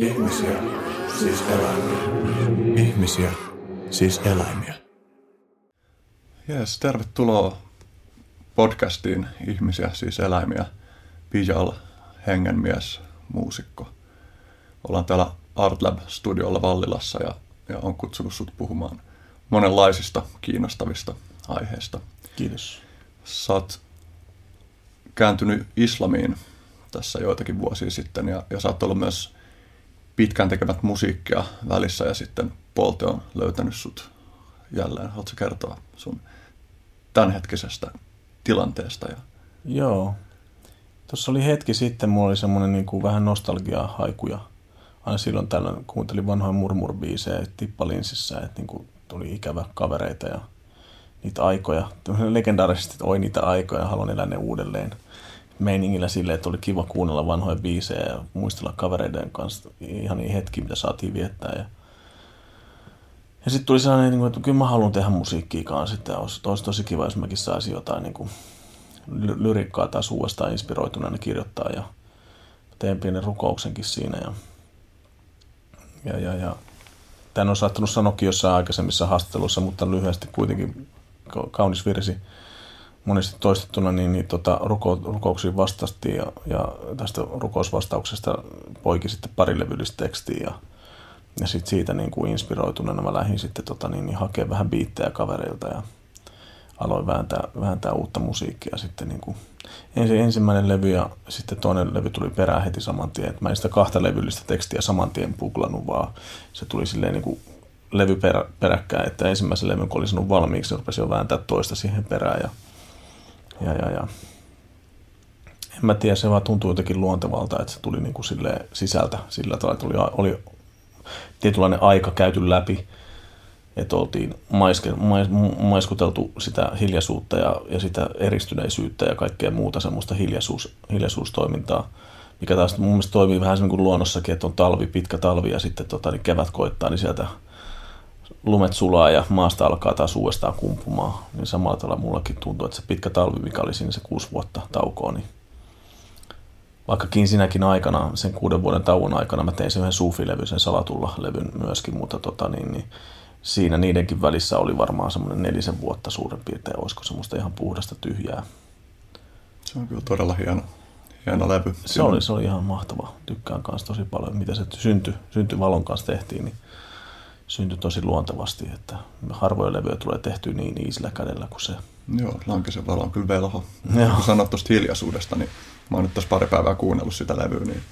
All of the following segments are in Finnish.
Ihmisiä, siis eläimiä. Ihmisiä, siis eläimiä. Jees, tervetuloa podcastiin Ihmisiä, siis eläimiä. Pijal, hengenmies, muusikko. Ollaan täällä Artlab-studiolla Vallilassa ja, ja on kutsunut sut puhumaan monenlaisista kiinnostavista aiheista. Kiitos. Sä oot kääntynyt islamiin tässä joitakin vuosia sitten ja, ja sä oot ollut myös pitkään tekemät musiikkia välissä ja sitten Polte on löytänyt sut jälleen. Haluatko kertoa sun tämänhetkisestä tilanteesta? Ja... Joo. Tuossa oli hetki sitten, mulla oli semmoinen niin kuin vähän nostalgiaa haikuja. Aina silloin tällöin kuuntelin vanhoja murmurbiisejä tippalinsissä, että niin kuin tuli ikävä kavereita ja niitä aikoja. Legendaarisesti, että oi niitä aikoja, haluan elää ne uudelleen meiningillä silleen, että oli kiva kuunnella vanhoja biisejä ja muistella kavereiden kanssa ihan niin hetki, mitä saatiin viettää. Ja, ja sitten tuli sellainen, niin että kyllä mä haluan tehdä musiikkia kanssa. Sitten olisi, olisi tosi kiva, jos mäkin saisin jotain niin kuin, lyrikkaa taas uudestaan inspiroituneena kirjoittaa. Ja teen pienen rukouksenkin siinä. Ja, ja, ja, ja tämän on saattanut sanoakin jossain aikaisemmissa haastattelussa, mutta lyhyesti kuitenkin kaunis virsi monesti toistettuna, niin, niin tota, ruko, rukouksiin vastastiin ja, ja tästä rukousvastauksesta poiki sitten pari levyllistä tekstiä ja, ja sit siitä niin kuin inspiroituneena mä lähdin sitten tota, niin, niin hakea vähän biittejä kavereilta ja aloin vääntää, vääntää uutta musiikkia sitten niin kuin ensin ensimmäinen levy ja sitten toinen levy tuli perään heti saman tien. Et mä en sitä kahta levyllistä tekstiä saman tien puklannut, vaan se tuli silleen niin kuin levy perä, peräkkäin, että ensimmäisen levyn kun oli sanonut valmiiksi, rupesin jo vääntää toista siihen perään ja ja, ja, ja. En mä tiedä, se vaan tuntui jotenkin luontevalta, että se tuli niin kuin sisältä sillä tavalla, että oli, oli tietynlainen aika käyty läpi, että oltiin maiske, mais, maiskuteltu sitä hiljaisuutta ja, ja sitä eristyneisyyttä ja kaikkea muuta semmoista hiljaisuus, hiljaisuustoimintaa, mikä taas mun mielestä toimii vähän semmoinen kuin luonnossakin, että on talvi, pitkä talvi ja sitten tota, niin kevät koittaa, niin sieltä lumet sulaa ja maasta alkaa taas uudestaan kumpumaan, niin samalla tavalla mullakin tuntuu, että se pitkä talvi, mikä oli siinä se kuusi vuotta taukoa, niin vaikkakin sinäkin aikana, sen kuuden vuoden tauon aikana, mä tein sen yhden suufilevy, sen salatulla levyn myöskin, mutta tota, niin, niin, siinä niidenkin välissä oli varmaan semmoinen nelisen vuotta suurin piirtein, olisiko semmoista ihan puhdasta tyhjää. Se on kyllä todella hieno, hieno levy. Se oli, se oli ihan mahtava. Tykkään kanssa tosi paljon, mitä se syntyi, syntyi valon kanssa tehtiin, niin syntyi tosi luontevasti, että harvoja levyjä tulee tehty niin iisillä kädellä kuin se. Joo, Lankisen valo on kyllä velho. Joo. Kun sanoit tuosta hiljaisuudesta, niin mä oon nyt tässä pari päivää kuunnellut sitä levyä, niin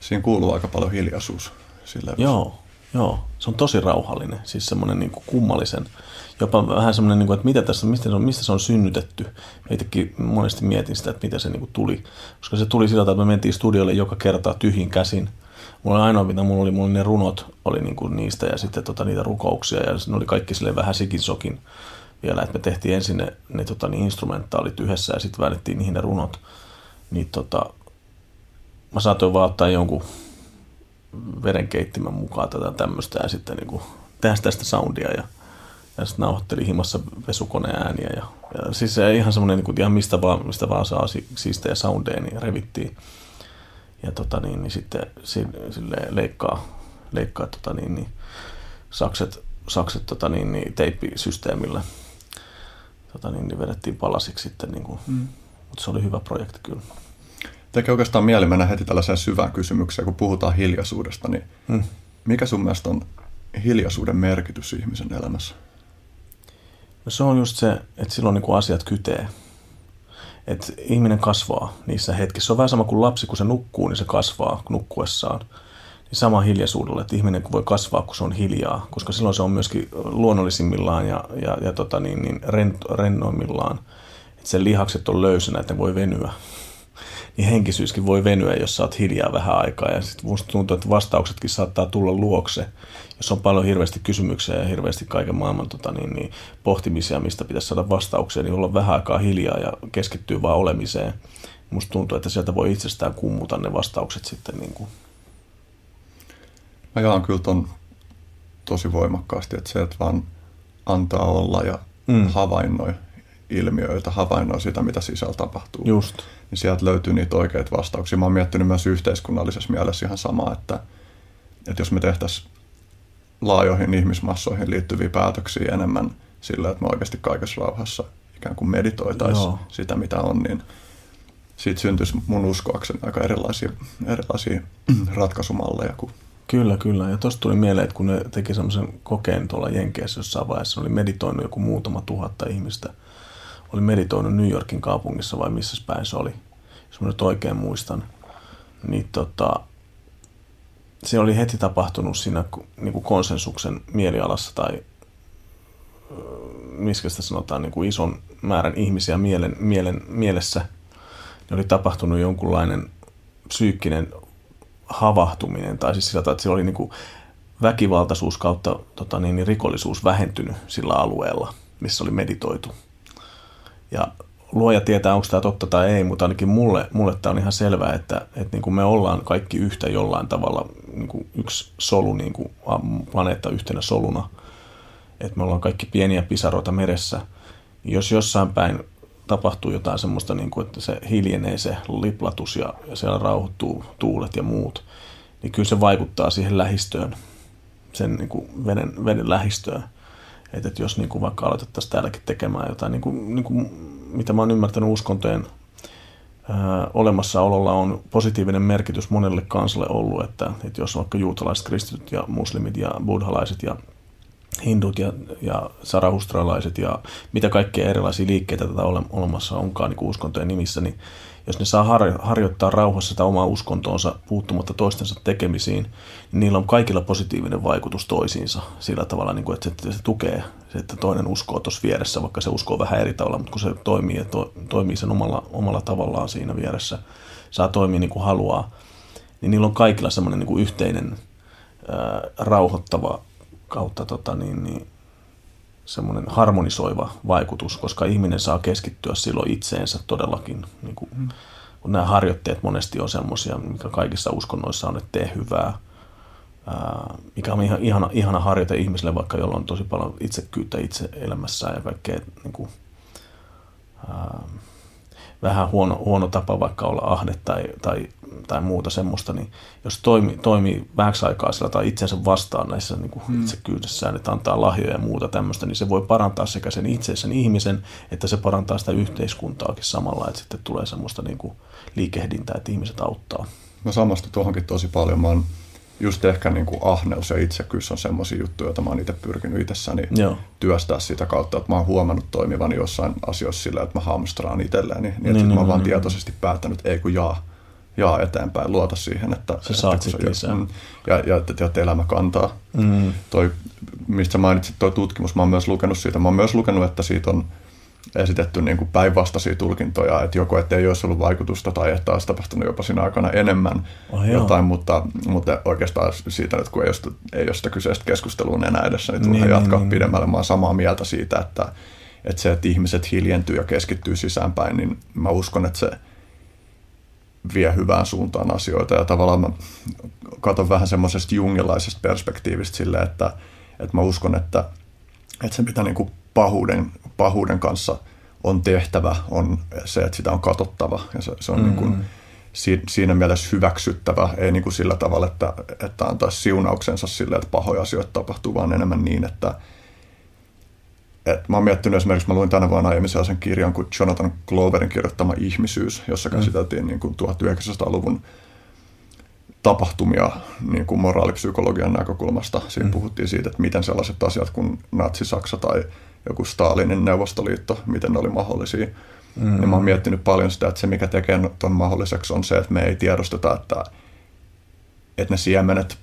siinä kuuluu aika paljon hiljaisuus sillä Joo, joo, se on tosi rauhallinen, siis semmoinen niin kuin kummallisen, jopa vähän semmoinen, niin kuin, että mitä tässä, mistä se on, mistä se on synnytetty. Itsekin monesti mietin sitä, että miten se niin kuin tuli, koska se tuli sillä tavalla, että me mentiin studiolle joka kerta tyhjin käsin, Mulla oli ainoa, mitä mulla oli, mulla oli ne runot oli niinku niistä ja sitten tota, niitä rukouksia ja ne oli kaikki sille vähän sikinsokin vielä, että me tehtiin ensin ne, ne tota, niin instrumentaalit yhdessä ja sitten väännettiin niihin ne runot. Niin tota, mä saatoin vaan ottaa jonkun verenkeittimen mukaan tätä tämmöistä ja sitten niinku, tehdä tästä soundia ja, ja sitten nauhoittelin himassa pesukoneen ääniä ja, ja siis se ihan semmoinen niinku, ihan mistä vaan, mistä vaan saa siistejä soundeja, niin revittiin ja tota niin, niin sitten sille leikkaa, leikkaa tota niin, niin sakset, sakset tota niin, niin teippisysteemillä tota niin, niin vedettiin palasiksi sitten, niin kuin, mm. mutta se oli hyvä projekti kyllä. Tekee oikeastaan mieli mennä heti tällaiseen syvään kysymykseen, kun puhutaan hiljaisuudesta, niin mm. mikä sun mielestä on hiljaisuuden merkitys ihmisen elämässä? No se on just se, että silloin niin kuin asiat kytee että ihminen kasvaa niissä hetkissä. Se on vähän sama kuin lapsi, kun se nukkuu, niin se kasvaa nukkuessaan. Niin sama hiljaisuudella, että ihminen voi kasvaa, kun se on hiljaa, koska silloin se on myöskin luonnollisimmillaan ja, ja, ja tota niin, niin rento, rennoimmillaan. Että sen lihakset on löysänä, että ne voi venyä niin henkisyyskin voi venyä, jos oot hiljaa vähän aikaa. Ja sitten musta tuntuu, että vastauksetkin saattaa tulla luokse, jos on paljon hirveästi kysymyksiä ja hirveästi kaiken maailman tota, niin, niin, pohtimisia, mistä pitäisi saada vastauksia, niin olla vähän aikaa hiljaa ja keskittyy vaan olemiseen. Musta tuntuu, että sieltä voi itsestään kummuta ne vastaukset sitten. Niin kuin. Mä jaan kyllä ton tosi voimakkaasti, että se, että vaan antaa olla ja mm. havainnoi ilmiöitä, havainnoi sitä, mitä sisällä tapahtuu. Just. Niin sieltä löytyy niitä oikeita vastauksia. Mä oon miettinyt myös yhteiskunnallisessa mielessä ihan samaa, että, että jos me tehtäisiin laajoihin ihmismassoihin liittyviä päätöksiä enemmän sillä, että me oikeasti kaikessa rauhassa ikään kuin meditoitaisiin Joo. sitä, mitä on, niin siitä syntyisi mun uskoakseni aika erilaisia, erilaisia ratkaisumalleja kuin Kyllä, kyllä. Ja tuosta tuli mieleen, että kun ne teki semmoisen kokeen tuolla Jenkeissä jossain vaiheessa, oli meditoinut joku muutama tuhatta ihmistä. Oli meditoinut New Yorkin kaupungissa vai missä päin se oli, jos mä nyt oikein muistan. Niin tota, se oli heti tapahtunut siinä niin kuin konsensuksen mielialassa tai miskä sitä sanotaan, niin kuin ison määrän ihmisiä mielen, mielen, mielessä. Niin oli tapahtunut jonkunlainen psyykkinen havahtuminen, tai siis sillä että siellä oli niin kuin väkivaltaisuus kautta tota niin, niin rikollisuus vähentynyt sillä alueella, missä oli meditoitu. Ja luoja tietää, onko tämä totta tai ei, mutta ainakin mulle, mulle tämä on ihan selvää, että, että niin kuin me ollaan kaikki yhtä jollain tavalla, niin kuin yksi solu, niin kuin planeetta yhtenä soluna, että me ollaan kaikki pieniä pisaroita meressä. Jos jossain päin tapahtuu jotain semmoista, niin kuin, että se hiljenee se liplatus ja, ja siellä rauhoittuu tuulet ja muut, niin kyllä se vaikuttaa siihen lähistöön, sen niin kuin veden, veden lähistöön. Että, että jos niin kuin vaikka aloitettaisiin täälläkin tekemään jotain, niin kuin, niin kuin, mitä mä oon ymmärtänyt uskontojen ää, olemassaololla on positiivinen merkitys monelle kansalle ollut, että, että jos vaikka juutalaiset, kristityt ja muslimit ja buddhalaiset ja hindut ja, ja sarahustralaiset ja mitä kaikkea erilaisia liikkeitä tätä ole, olemassa onkaan niin uskontojen nimissä, niin jos ne saa har, harjoittaa rauhassa sitä omaa uskontoonsa puuttumatta toistensa tekemisiin, niin niillä on kaikilla positiivinen vaikutus toisiinsa sillä tavalla, niin kuin, että se, se tukee se, että toinen uskoo tuossa vieressä, vaikka se uskoo vähän eri tavalla, mutta kun se toimii, ja to, toimii sen omalla, omalla tavallaan siinä vieressä, saa toimia niin kuin haluaa, niin niillä on kaikilla semmoinen niin yhteinen ää, rauhoittava kautta tota, niin, niin, semmoinen harmonisoiva vaikutus, koska ihminen saa keskittyä silloin itseensä todellakin. Niin kuin, mm. kun nämä harjoitteet monesti on semmoisia, mikä kaikissa uskonnoissa on, että tee hyvää, ää, mikä on ihan, ihana, ihana harjoite ihmiselle, vaikka jolla on tosi paljon itsekyyttä itse elämässään ja kaikkea niin kuin, ää, vähän huono, huono tapa vaikka olla ahde tai, tai, tai muuta semmoista, niin jos toimii, toimii vähäksi aikaa sillä tai itsensä vastaan näissä niin kuin hmm. itsekyydessään, että antaa lahjoja ja muuta tämmöistä, niin se voi parantaa sekä sen itse sen ihmisen, että se parantaa sitä yhteiskuntaakin samalla, että sitten tulee semmoista niin kuin liikehdintää, että ihmiset auttaa. Mä samastun tuohonkin tosi paljon. Mä oon just ehkä niin kuin ahneus ja itsekyys on semmoisia juttuja, joita mä oon itse pyrkinyt itsessäni Joo. työstää sitä kautta, että mä oon huomannut toimivan jossain asioissa sillä, että mä hamstraan itselleen, niin, niin, niin, niin mä oon vaan niin, tietoisesti päättänyt, ei kun jaa, jaa eteenpäin, luota siihen, että, se saat että lisää. Mm, ja, ja, ja, että elämä kantaa. Mm. Toi, mistä mainitsit, toi tutkimus, mä oon myös lukenut siitä. Mä oon myös lukenut, että siitä on esitetty niin kuin päinvastaisia tulkintoja, että joko että ei olisi ollut vaikutusta tai että olisi tapahtunut jopa siinä aikana enemmän oh, jotain, mutta, mutta oikeastaan siitä nyt, kun ei ole, ei ole sitä kyseistä keskustelua enää edessä, niin turha niin, jatkaa niin, pidemmälle. Mä oon samaa mieltä siitä, että, että se, että ihmiset hiljentyy ja keskittyy sisäänpäin, niin mä uskon, että se vie hyvään suuntaan asioita. Ja tavallaan mä katson vähän semmoisesta jungilaisesta perspektiivistä silleen, että, että mä uskon, että, että se mitä niin kuin pahuuden, pahuuden kanssa on tehtävä, on se, että sitä on katsottava. Ja se, se on mm. niin kuin, siinä mielessä hyväksyttävä, ei niin kuin sillä tavalla, että, että antaisi siunauksensa sille, että pahoja asioita tapahtuu, vaan enemmän niin, että, että mä oon miettinyt esimerkiksi, mä luin tänä vuonna aiemmin sellaisen kirjan kuin Jonathan Gloverin kirjoittama Ihmisyys, jossa mm. käsiteltiin niin kuin 1900-luvun tapahtumia niin kuin moraalipsykologian näkökulmasta. Siinä mm. puhuttiin siitä, että miten sellaiset asiat kuin Natsi-Saksa tai joku Stalinin Neuvostoliitto, miten ne oli mahdollisia. Mm. Ja mä oon miettinyt paljon sitä, että se mikä tekee ton mahdolliseksi on se, että me ei tiedosteta, että, että ne siemenet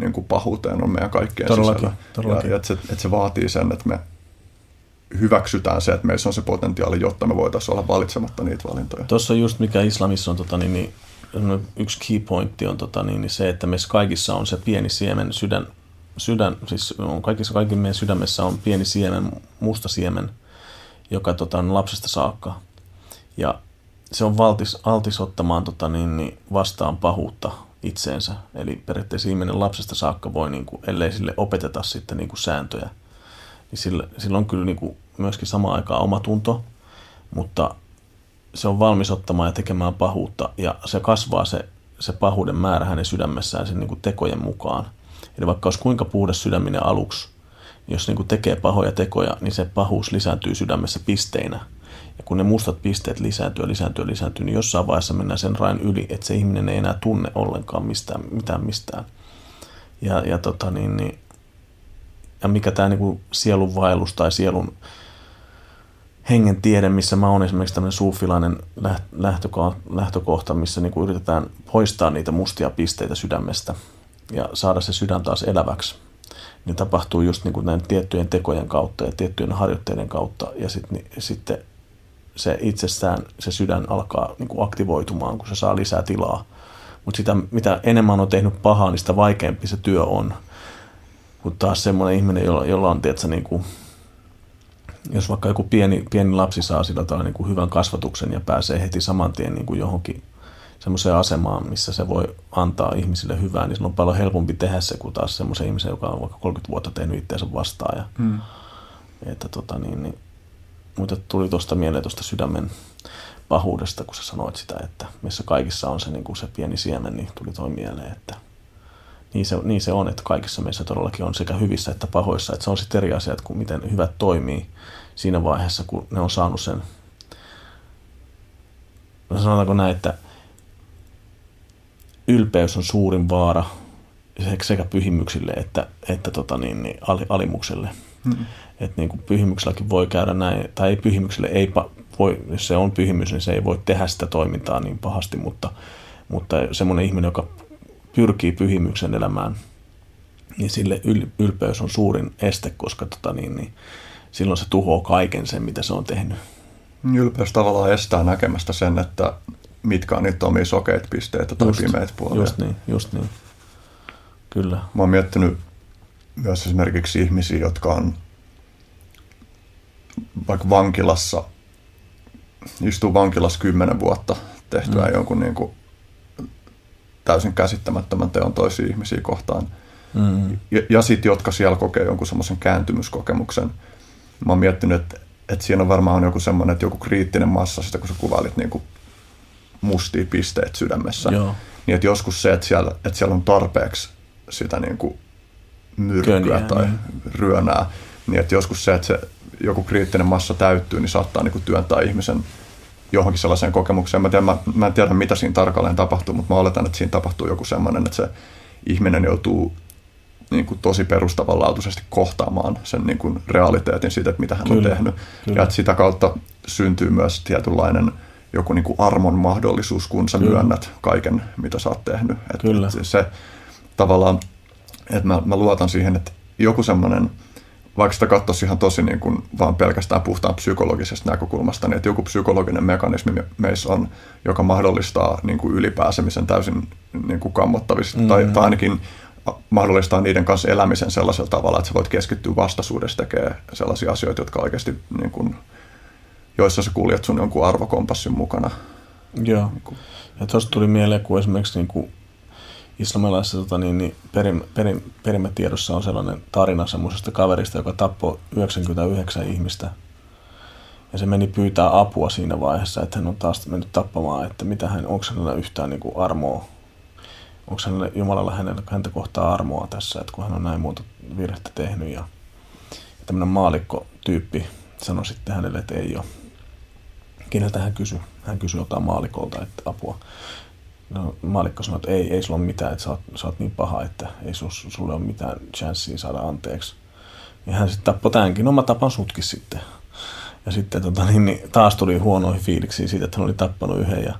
niin kuin pahuuteen on meidän kaikkien todellakin, sisällä. Todellakin. Ja että, se, että se vaatii sen, että me hyväksytään se, että meissä on se potentiaali, jotta me voitaisiin olla valitsematta niitä valintoja. Tuossa on just mikä islamissa on tota, niin, niin, yksi key pointti on tota, niin, niin se, että meissä kaikissa on se pieni siemen sydän, sydän siis on kaikissa kaikki meidän sydämessä on pieni siemen, musta siemen, joka tota, on lapsesta saakka. Ja se on valtis, altis ottamaan tota, niin, niin vastaan pahuutta itseensä. Eli periaatteessa ihminen lapsesta saakka voi, niin kuin, ellei sille opeteta sitten niin kuin sääntöjä, niin sillä, sillä on kyllä niin kuin myöskin samaan aikaan omatunto, mutta se on valmis ottamaan ja tekemään pahuutta ja se kasvaa se, se pahuuden määrä hänen sydämessään sen niin kuin tekojen mukaan. Eli vaikka olisi kuinka puhdas sydäminen aluksi, niin jos niin kuin tekee pahoja tekoja, niin se pahuus lisääntyy sydämessä pisteinä. Ja kun ne mustat pisteet lisääntyy ja lisääntyy ja lisääntyy, niin jossain vaiheessa mennään sen rajan yli, että se ihminen ei enää tunne ollenkaan mistään, mitään mistään. Ja, ja, tota niin, niin, ja mikä tämä niin sielun vaellus tai sielun hengen tiede, missä mä oon esimerkiksi tämmöinen suufilainen lähtökohta, missä niin kuin yritetään poistaa niitä mustia pisteitä sydämestä ja saada se sydän taas eläväksi. Niin tapahtuu just niin kuin näiden tiettyjen tekojen kautta ja tiettyjen harjoitteiden kautta. Ja sit, niin, sitten se itsestään, se sydän alkaa niin kuin aktivoitumaan, kun se saa lisää tilaa. Mutta sitä, mitä enemmän on tehnyt pahaa, niin sitä vaikeampi se työ on. Kun taas semmoinen ihminen, jolla, jolla on, tiedätkö, niin kuin, jos vaikka joku pieni, pieni lapsi saa sillä tavalla niin kuin hyvän kasvatuksen ja pääsee heti saman tien niin kuin johonkin semmoiseen asemaan, missä se voi antaa ihmisille hyvää, niin se on paljon helpompi tehdä se kuin taas semmoisen ihmisen, joka on vaikka 30 vuotta tehnyt itseensä vastaan. Ja, mm. että, tota, niin, niin, mutta tuli tuosta mieleen tuosta sydämen pahuudesta, kun sä sanoit sitä, että missä kaikissa on se, niin kuin se pieni siemen, niin tuli toi mieleen, että niin se, niin se on, että kaikissa meissä todellakin on sekä hyvissä että pahoissa. Että se on sitten eri asiat kuin miten hyvät toimii siinä vaiheessa, kun ne on saanut sen. No sanotaanko näin, että ylpeys on suurin vaara sekä pyhimyksille että, että tota niin, niin alimukselle. Hmm. Että niin kuin pyhimykselläkin voi käydä näin, tai ei pyhimykselle, ei voi, jos se on pyhimys, niin se ei voi tehdä sitä toimintaa niin pahasti, mutta, mutta semmoinen ihminen, joka pyrkii pyhimyksen elämään, niin sille yl, ylpeys on suurin este, koska tota niin, niin silloin se tuhoaa kaiken sen, mitä se on tehnyt. Ylpeys tavallaan estää näkemästä sen, että mitkä on niitä omia sokeita pisteitä tai pimeitä puolia. Just niin, just niin. Kyllä. Mä oon miettinyt myös esimerkiksi ihmisiä, jotka on vaikka vankilassa, istuu vankilassa kymmenen vuotta tehtyä mm. jonkun niin kuin täysin käsittämättömän teon toisia ihmisiä kohtaan. Mm. Ja, ja sitten, jotka siellä kokee jonkun semmoisen kääntymyskokemuksen. Mä oon miettinyt, että, että siinä on varmaan joku semmoinen, että joku kriittinen massa, sitä kun sä kuvailit niin kuin mustia pisteet sydämessä. Joo. Niin että joskus se, että siellä, että siellä on tarpeeksi sitä niin kuin myrkkyä Köniä, tai niin. ryönää, niin että joskus se, että se joku kriittinen massa täyttyy, niin saattaa niin kuin työntää ihmisen johonkin sellaiseen kokemukseen. Mä, tiedän, mä, mä en tiedä, mitä siinä tarkalleen tapahtuu, mutta mä oletan, että siinä tapahtuu joku sellainen, että se ihminen joutuu niin kuin tosi perustavanlaatuisesti kohtaamaan sen niin kuin realiteetin siitä, että mitä hän kyllä, on tehnyt. Kyllä. Ja että sitä kautta syntyy myös tietynlainen joku niin kuin armon mahdollisuus, kun sä kyllä. myönnät kaiken, mitä sä oot tehnyt. Että kyllä. se tavallaan, että mä, mä luotan siihen, että joku semmoinen – vaikka sitä katsoisi ihan tosi niin kuin vaan pelkästään puhtaan psykologisesta näkökulmasta, niin että joku psykologinen mekanismi meissä on, joka mahdollistaa niin kuin ylipääsemisen täysin niin kuin kammottavista, mm-hmm. tai, tai ainakin mahdollistaa niiden kanssa elämisen sellaisella tavalla, että sä voit keskittyä vastaisuudessa tekemään sellaisia asioita, jotka oikeasti, niin kuin, joissa sä kuljet sun jonkun arvokompassin mukana. Joo. Niin ja tuosta tuli mieleen, kun esimerkiksi niin kuin islamilaisessa tota, niin, niin perim, perim, perimätiedossa on sellainen tarina semmoisesta kaverista, joka tappoi 99 ihmistä. Ja se meni pyytää apua siinä vaiheessa, että hän on taas mennyt tappamaan, että mitä hän, onko hänellä yhtään niin kuin armoa, onko hänellä, Jumalalla hänellä, häntä kohtaa armoa tässä, että kun hän on näin muuta virhettä tehnyt. Ja, ja tämmöinen maalikko-tyyppi sanoi sitten hänelle, että ei ole. Keneltä hän kysyi? Hän kysyi jotain maalikolta, että apua. No, maalikko sanoi, että ei, ei sulla ole mitään, että sä oot, sä oot niin paha, että ei sus, sulle ole mitään chanssiä saada anteeksi. Ja hän sitten tappoi tämänkin, no mä tapan sutkin sitten. Ja sitten tota, niin, niin, taas tuli huonoihin fiiliksiin siitä, että hän oli tappanut yhden ja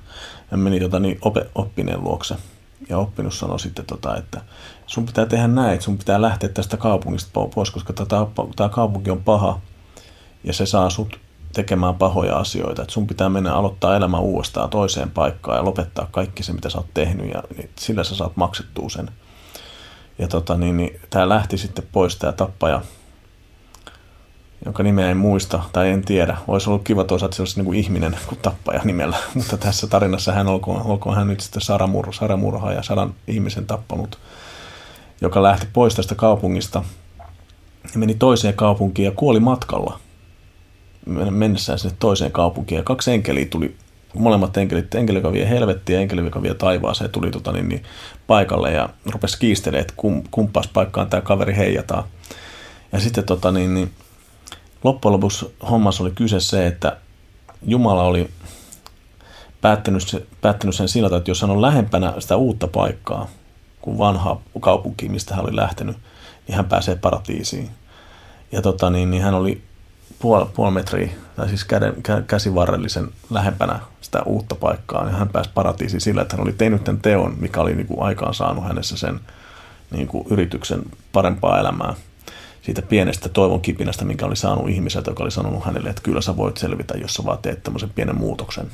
hän meni tota, niin, ope, oppineen luokse. Ja oppinut sanoi sitten, tota, että sun pitää tehdä näin, sun pitää lähteä tästä kaupungista pois, koska tämä kaupunki on paha ja se saa sut tekemään pahoja asioita. Että sun pitää mennä aloittaa elämä uudestaan toiseen paikkaan ja lopettaa kaikki se, mitä sä oot tehnyt ja niin sillä sä saat maksettua sen. Ja tota, niin, niin, tämä lähti sitten pois tämä tappaja, jonka nimeä en muista tai en tiedä. Olisi ollut kiva toisaalta, että se niin kuin ihminen kuin tappaja nimellä, mutta tässä tarinassa hän olkoon, olkoon hän nyt sitten saramur, saramurha ja sadan ihmisen tappanut, joka lähti pois tästä kaupungista ja meni toiseen kaupunkiin ja kuoli matkalla – mennessään sinne toiseen kaupunkiin. Ja kaksi enkeliä tuli, molemmat enkelit, enkeli, joka vie helvettiä ja enkeli, joka vie taivaaseen, tuli tota, niin, niin, paikalle ja rupesi kiistelemään, että kum, kumpaas paikkaan tämä kaveri heijataan. Ja sitten tota, niin, niin, loppujen lopuksi hommassa oli kyse se, että Jumala oli päättänyt, päättänyt sen sillä että jos hän on lähempänä sitä uutta paikkaa kuin vanhaa kaupunkia, mistä hän oli lähtenyt, niin hän pääsee paratiisiin. Ja tota, niin, niin hän oli puoli, puoli metriä, tai siis käden, kä, käsivarrellisen lähempänä sitä uutta paikkaa, niin hän pääsi paratiisiin sillä, että hän oli tehnyt tämän teon, mikä oli niin kuin aikaan saanut hänessä sen niin kuin yrityksen parempaa elämää siitä pienestä toivon kipinästä, minkä oli saanut ihmiseltä, joka oli sanonut hänelle, että kyllä sä voit selvitä, jos sä vaan teet tämmöisen pienen muutoksen.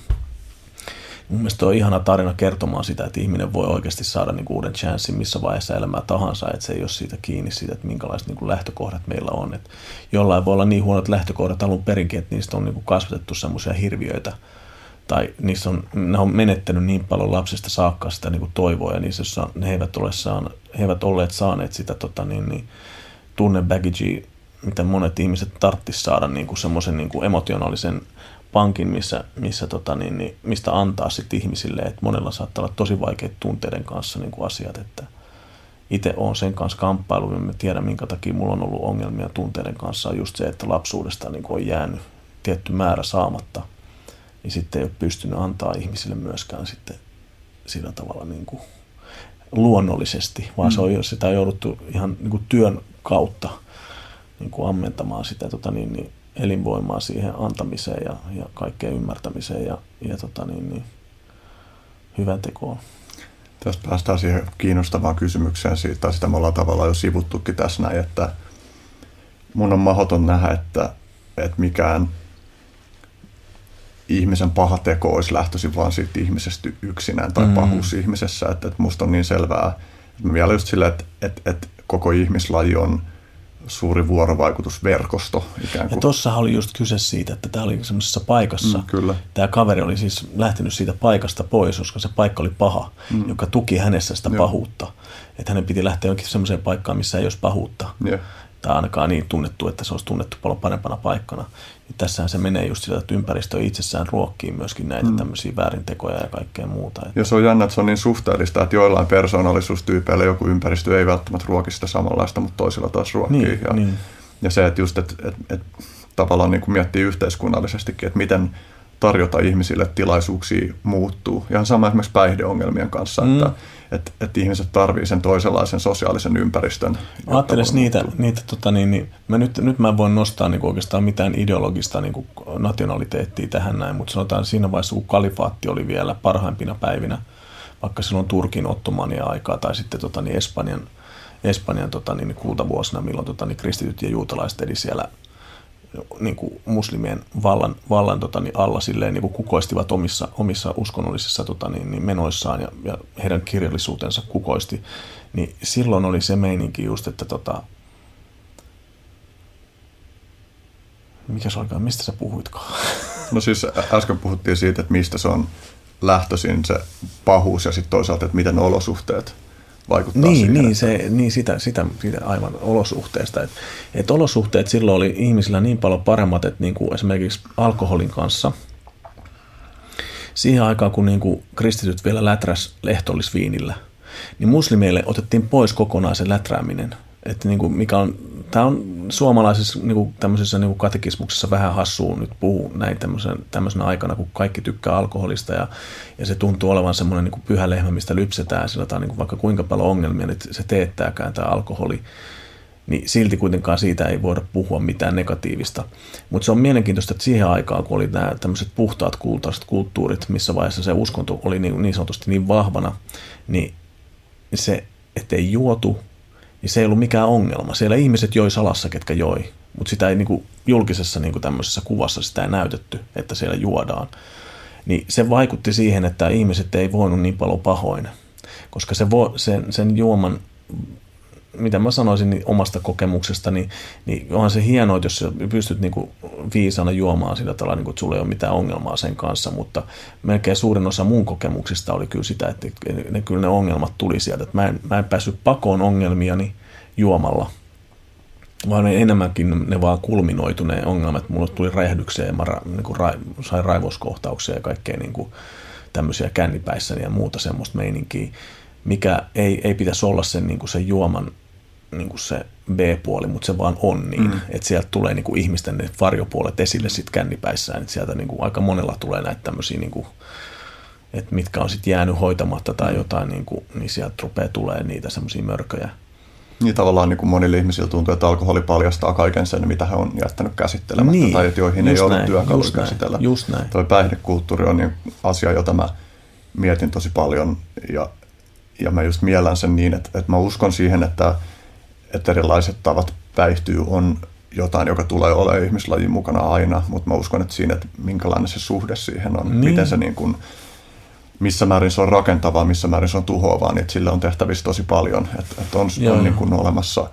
Mun mielestä on ihana tarina kertomaan sitä, että ihminen voi oikeasti saada niin uuden chanssin missä vaiheessa elämää tahansa, että se ei ole siitä kiinni siitä, että minkälaiset niin lähtökohdat meillä on. Että jollain voi olla niin huonot lähtökohdat alun perinkin, että niistä on niin kasvatettu semmoisia hirviöitä, tai niissä on, ne on menettänyt niin paljon lapsesta saakka sitä niin toivoa, ja niissä ne eivät, ole saan, he eivät olleet saaneet sitä tota, niin, niin, tunne baggagea, mitä monet ihmiset tarttis saada niin kuin semmoisen niin kuin emotionaalisen pankin, missä, missä tota, niin, niin, mistä antaa sitten ihmisille, että monella saattaa olla tosi vaikeat tunteiden kanssa niin kuin asiat, että itse olen sen kanssa kamppailu, ja mä tiedän minkä takia mulla on ollut ongelmia tunteiden kanssa, on just se, että lapsuudesta niin kuin on jäänyt tietty määrä saamatta, niin sitten ei ole pystynyt antaa ihmisille myöskään sitten sillä tavalla niin kuin luonnollisesti, vaan mm. se on, sitä on jouduttu ihan niin kuin työn kautta niin kuin ammentamaan sitä tota niin, niin elinvoimaa siihen antamiseen ja, ja kaikkeen ymmärtämiseen ja, ja tota niin, niin, hyvän tekoon. Tästä päästään siihen kiinnostavaan kysymykseen siitä, sitä me ollaan tavallaan jo sivuttukin tässä näin, että mun on mahdoton nähdä, että, että mikään ihmisen paha teko olisi lähtöisin vaan siitä ihmisestä yksinään tai mm. pahuus ihmisessä. Että, että musta on niin selvää, että vielä just sillä, että, että, että koko ihmislaji on suuri vuorovaikutusverkosto ikään kuin. Ja tuossahan oli just kyse siitä, että tämä oli semmoisessa paikassa. Mm, kyllä. Tämä kaveri oli siis lähtenyt siitä paikasta pois, koska se paikka oli paha, mm. joka tuki hänessä sitä Joo. pahuutta. Että hänen piti lähteä jonkin semmoiseen paikkaan, missä ei olisi pahuutta. Yeah. Tai ainakaan niin tunnettu, että se olisi tunnettu paljon parempana paikkana. Niin tässähän se menee just sillä, että ympäristö itsessään ruokkii myöskin näitä mm. tämmöisiä väärintekoja ja kaikkea muuta. Ja se on jännä, että se on niin suhteellista, että joillain persoonallisuustyypeillä joku ympäristö ei välttämättä ruoki sitä samanlaista, mutta toisilla taas ruokkii. Niin, ja, niin. ja se, että just, että, että, että tavallaan niin kuin miettii yhteiskunnallisestikin, että miten tarjota ihmisille tilaisuuksia muuttuu. Ihan sama esimerkiksi päihdeongelmien kanssa, mm. että että, että ihmiset tarvitsevat sen toisenlaisen sosiaalisen ympäristön. Ajattelen niitä, niitä tota niin, niin, mä nyt, nyt mä en voi nostaa niin oikeastaan mitään ideologista niin kuin nationaliteettia tähän näin, mutta sanotaan siinä vaiheessa, kun kalifaatti oli vielä parhaimpina päivinä, vaikka silloin Turkin ottomania aikaa tai sitten tota, niin Espanjan, Espanjan tota, niin, kultavuosina, milloin tota, niin kristityt ja juutalaiset eli siellä niin kuin muslimien vallan, vallan tota, niin alla silleen, niin kuin kukoistivat omissa, omissa uskonnollisissa tota, niin, niin menoissaan ja, ja heidän kirjallisuutensa kukoisti, niin silloin oli se meininki just, että tota, mikä se olikaan, mistä sä puhuitkaan? No siis äsken puhuttiin siitä, että mistä se on lähtöisin se pahuus ja sitten toisaalta, että miten olosuhteet vaikuttaa niin, siihen. Niin, se, niin sitä, sitä, sitä aivan olosuhteesta. Että et olosuhteet silloin oli ihmisillä niin paljon paremmat, että niin kuin esimerkiksi alkoholin kanssa, siihen aikaan kun niin kuin kristityt vielä läträs lehtollisviinillä, niin muslimeille otettiin pois kokonaan se läträäminen – että niin kuin mikä on, tämä on suomalaisessa niin kuin tämmöisessä niin kuin katekismuksessa vähän hassua nyt puhua näin tämmöisen, tämmöisenä aikana, kun kaikki tykkää alkoholista ja, ja se tuntuu olevan semmoinen niin kuin pyhä lehmä, mistä lypsetään, sillä on niin kuin vaikka kuinka paljon ongelmia, niin se teettääkään tämä alkoholi, niin silti kuitenkaan siitä ei voida puhua mitään negatiivista. Mutta se on mielenkiintoista, että siihen aikaan, kun oli nämä tämmöiset puhtaat kultaiset kulttuurit, missä vaiheessa se uskonto oli niin, niin sanotusti niin vahvana, niin se, ettei juotu niin se ei ollut mikään ongelma. Siellä ihmiset joi salassa, ketkä joi, mutta sitä ei niin kuin julkisessa niin kuin tämmöisessä kuvassa sitä ei näytetty, että siellä juodaan. Niin se vaikutti siihen, että ihmiset ei voinut niin paljon pahoin, koska se vo, sen, sen juoman mitä mä sanoisin niin omasta kokemuksesta, niin, niin onhan se hienoa, jos sä pystyt niin kuin viisana juomaan sillä tavalla, niin kuin, että sulla ei ole mitään ongelmaa sen kanssa, mutta melkein suurin osa mun kokemuksista oli kyllä sitä, että ne, kyllä ne ongelmat tuli sieltä, että mä en, mä en päässyt pakoon ongelmiani juomalla. vaan ne enemmänkin ne vaan kulminoitu ne ongelmat. Mulle tuli räjähdyksiä ja mä ra, niin kuin ra, sain raivouskohtauksia ja kaikkea niin kuin tämmöisiä kännipäissäni ja muuta semmoista meininkiä, mikä ei, ei pitäisi olla sen, niin kuin sen juoman niin kuin se B-puoli, mutta se vaan on niin, mm. että sieltä tulee niin kuin ihmisten ne varjopuolet esille sitten kännipäissään, että sieltä niin kuin aika monella tulee näitä tämmöisiä, niin kuin, että mitkä on sitten jäänyt hoitamatta tai mm. jotain, niin, kuin, niin sieltä rupeaa tulee niitä semmoisia mörköjä. Niin tavallaan niin kuin monille ihmisille tuntuu, että alkoholi paljastaa kaiken sen, mitä he on jättänyt käsittelemättä niin, tai että joihin ei ole työkaluja käsitellä. Just näin. Tuo päihdekulttuuri on niin asia, jota mä mietin tosi paljon ja, ja mä just miellän sen niin, että, että mä uskon siihen, että, että erilaiset tavat päihtyy on jotain, joka tulee olemaan ihmislajin mukana aina, mutta mä uskon, että siinä, että minkälainen se suhde siihen on, niin. miten se niin kuin, missä määrin se on rakentavaa, missä määrin se on tuhoavaa, niin sille on tehtävissä tosi paljon. Että, että on, on niin kuin olemassa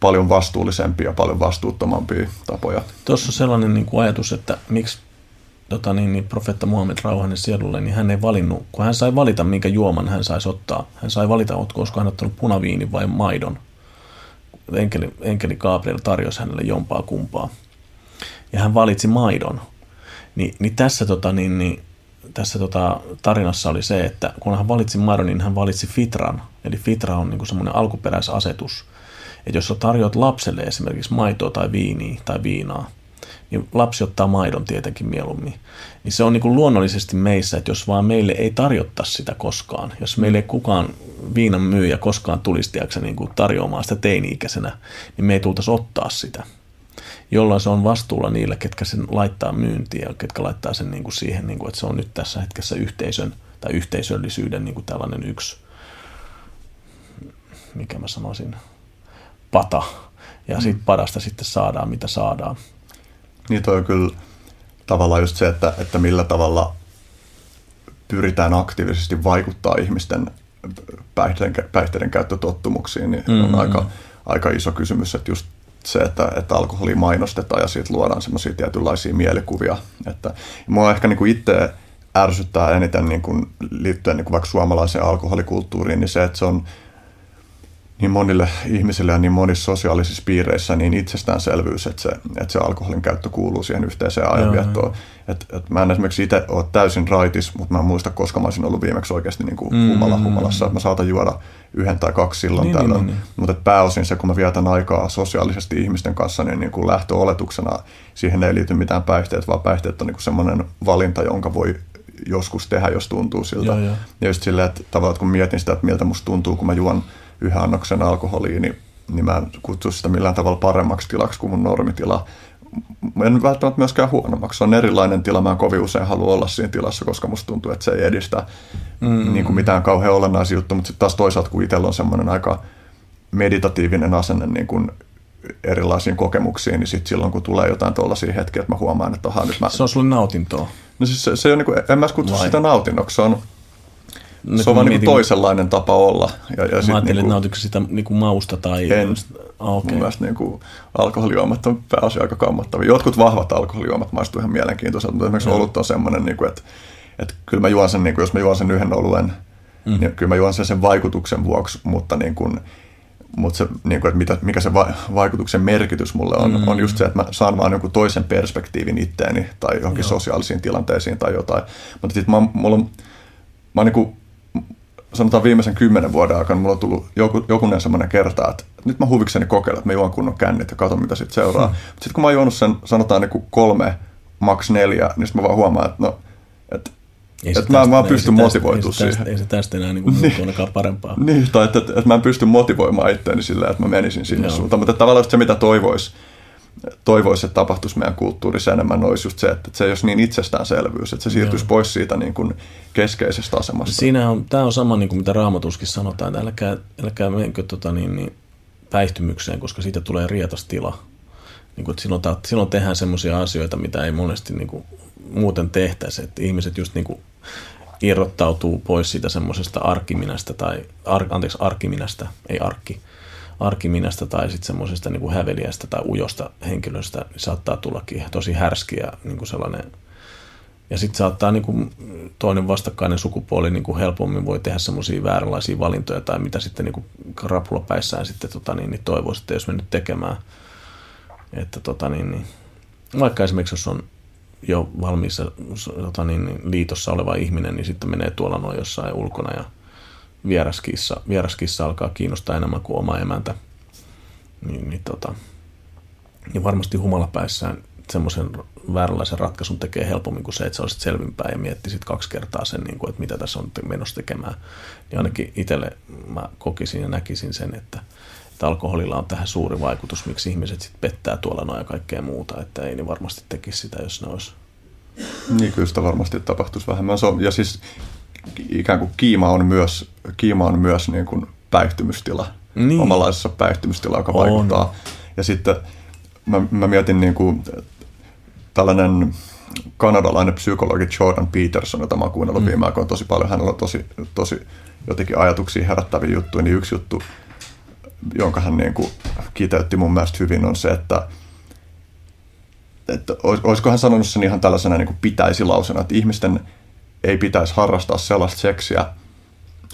paljon vastuullisempia, paljon vastuuttomampia tapoja. Tuossa on sellainen niin kuin ajatus, että miksi tota niin, niin profeetta Muhammed rauhanen sielulle, niin hän ei valinnut, kun hän sai valita, minkä juoman hän saisi ottaa. Hän sai valita, olisiko hän ottanut punaviini vai maidon. Enkeli, enkeli Gabriel tarjosi hänelle jompaa kumpaa. Ja hän valitsi maidon. Ni, niin tässä tota, niin, niin, tässä tota, tarinassa oli se, että kun hän valitsi maidon, niin hän valitsi fitran. Eli fitra on niin semmoinen alkuperäisasetus. Että jos sä tarjoat lapselle esimerkiksi maitoa tai viiniä tai viinaa, niin lapsi ottaa maidon tietenkin mieluummin. Niin se on niin kuin luonnollisesti meissä, että jos vaan meille ei tarjotta sitä koskaan, jos meille ei kukaan viinan myyjä koskaan tulisi niin kuin tarjoamaan sitä teini-ikäisenä, niin me ei tultaisi ottaa sitä jolloin se on vastuulla niillä, ketkä sen laittaa myyntiin ja ketkä laittaa sen niin kuin siihen, niin kuin, että se on nyt tässä hetkessä yhteisön tai yhteisöllisyyden niin kuin tällainen yksi, mikä mä sanoisin, pata. Ja mm. siitä padasta sitten saadaan, mitä saadaan. Niin toi on kyllä tavallaan just se, että, että millä tavalla pyritään aktiivisesti vaikuttaa ihmisten päihteiden, päihteiden käyttötottumuksiin, niin mm-hmm. on aika, aika iso kysymys, että just se, että, että alkoholi mainostetaan ja siitä luodaan semmoisia tietynlaisia mielikuvia. Että, mua ehkä niin kuin itse ärsyttää eniten niin kuin, liittyen niin kuin vaikka suomalaiseen alkoholikulttuuriin, niin se, että se on niin monille ihmisille ja niin monissa sosiaalisissa piireissä niin itsestäänselvyys, että se, että se alkoholin käyttö kuuluu siihen yhteiseen ajanviettoon. Et, et mä en esimerkiksi itse ole täysin raitis, mutta mä en muista, koska mä olisin ollut viimeksi oikeasti niin kuin mm, humala humalassa. Että mä saatan juoda yhden tai kaksi silloin niin, tällöin. Niin, niin, niin. Mutta pääosin se, kun mä vietän aikaa sosiaalisesti ihmisten kanssa, niin, niin kuin lähtöoletuksena siihen ei liity mitään päihteet, vaan päihteet on niin kuin semmoinen valinta, jonka voi joskus tehdä, jos tuntuu siltä. Joo, joo. Ja just silleen, että tavallaan kun mietin sitä, että miltä musta tuntuu, kun mä juon yhden annoksen alkoholiin, niin, niin mä en kutsu sitä millään tavalla paremmaksi tilaksi kuin mun normitila. En välttämättä myöskään huonommaksi. Se on erilainen tila. Mä en kovin usein halua olla siinä tilassa, koska musta tuntuu, että se ei edistä mm. niin kuin mitään kauhean olennaisia juttuja. Mutta sitten taas toisaalta, kun itsellä on semmoinen aika meditatiivinen asenne niin kuin erilaisiin kokemuksiin, niin sitten silloin kun tulee jotain tuollaisia hetkiä, että mä huomaan, että oha, nyt mä... Se on sulle nautintoa. No siis se, se on niin kuin, en mä kutsu Vai? sitä nautinnoksi, se on, nyt se on vaan niin toisenlainen tapa olla. Ja, ja mä ajattelin, niin että sitä niin kuin mausta tai... En. Ah, okay. Mun mielestä niin kuin, alkoholijuomat on pääosin aika kammottavia. Jotkut vahvat alkoholijuomat maistuu ihan mielenkiintoiselta, mutta esimerkiksi olut on semmoinen, niin kuin, että, että kyllä mä juon sen, niin kuin, jos mä juon sen yhden oluen, mm. niin kyllä mä juon sen sen vaikutuksen vuoksi, mutta niin kuin, mutta se, niin kuin, että mitä, mikä se va- vaikutuksen merkitys mulle on, mm. on just se, että mä saan vaan jonkun toisen perspektiivin itteeni tai johonkin Joo. sosiaalisiin tilanteisiin tai jotain. Mutta sitten mä, mulla on, mä oon niin kuin sanotaan viimeisen kymmenen vuoden aikana mulla on tullut joku, jokunen semmoinen kerta, että nyt mä huvikseni kokeilla, että mä juon kunnon kännit ja katson, mitä sitten seuraa. Hmm. Sitten kun mä oon juonut sen, sanotaan niin kuin kolme, maks neljä, niin sitten mä vaan huomaan, että no, että että mä, mä pystyn motivoitumaan siihen. ei se tästä enää niin niin, ainakaan parempaa. Niin, tai että, että, että mä en pysty motivoimaan itseäni sillä, että mä menisin sinne Joo. suuntaan. Mutta tavallaan se, mitä toivoisi, toivoisi, että tapahtuisi meidän kulttuurissa enemmän, olisi just se, että se ei olisi niin itsestäänselvyys, että se siirtyisi Joo. pois siitä niin kuin keskeisestä asemasta. Siinä on, tämä on sama, niin kuin mitä Raamatuskin sanotaan, että älkää, älkää menkö tota, niin, niin, päihtymykseen, koska siitä tulee rietas tila. Niin kuin, että silloin, silloin tehdään sellaisia asioita, mitä ei monesti niin kuin, muuten tehtäisi, että ihmiset just niin kuin, irrottautuu pois siitä semmoisesta arkiminästä tai, ar, anteeksi, arkiminästä, ei arkki, arkiminästä tai sitten semmoisesta niin häveliästä tai ujosta henkilöstä niin saattaa tullakin tosi härskiä niin kuin sellainen ja sitten saattaa niin kuin toinen vastakkainen sukupuoli niin kuin helpommin voi tehdä semmoisia vääränlaisia valintoja tai mitä sitten niin kuin krapulapäissään sitten tota, niin, niin toivoisi, että jos mennyt tekemään. että tota niin, niin, vaikka esimerkiksi jos on jo valmiissa tota niin, niin, liitossa oleva ihminen, niin sitten menee tuolla noin jossain ulkona ja vieraskissa, vieraskissa alkaa kiinnostaa enemmän kuin oma emäntä, niin, niin, tota, niin varmasti humalapäissään semmoisen vääränlaisen ratkaisun tekee helpommin kuin se, että sä olisit selvinpäin ja miettisit kaksi kertaa sen, niin kuin, että mitä tässä on menossa tekemään. Niin ainakin itselle mä kokisin ja näkisin sen, että, että alkoholilla on tähän suuri vaikutus, miksi ihmiset sitten pettää tuolla noin ja kaikkea muuta, että ei ne varmasti tekisi sitä, jos ne olisi. Niin, kyllä sitä varmasti tapahtuisi vähemmän. Se on, ja siis ikään kuin kiima on myös, kiima on myös niin kuin päihtymystila, niin. omanlaisessa päihtymystila, joka on. vaikuttaa. Ja sitten mä, mä mietin niin kuin, tällainen kanadalainen psykologi Jordan Peterson, jota mä oon kuunnellut mm. viime aikoina tosi paljon. Hänellä on tosi, tosi jotenkin ajatuksia herättäviä juttuja, niin yksi juttu, jonka hän niin kuin kiteytti mun mielestä hyvin, on se, että, että olisiko hän sanonut sen ihan tällaisena niin kuin pitäisi lausena, että ihmisten ei pitäisi harrastaa sellaista seksiä,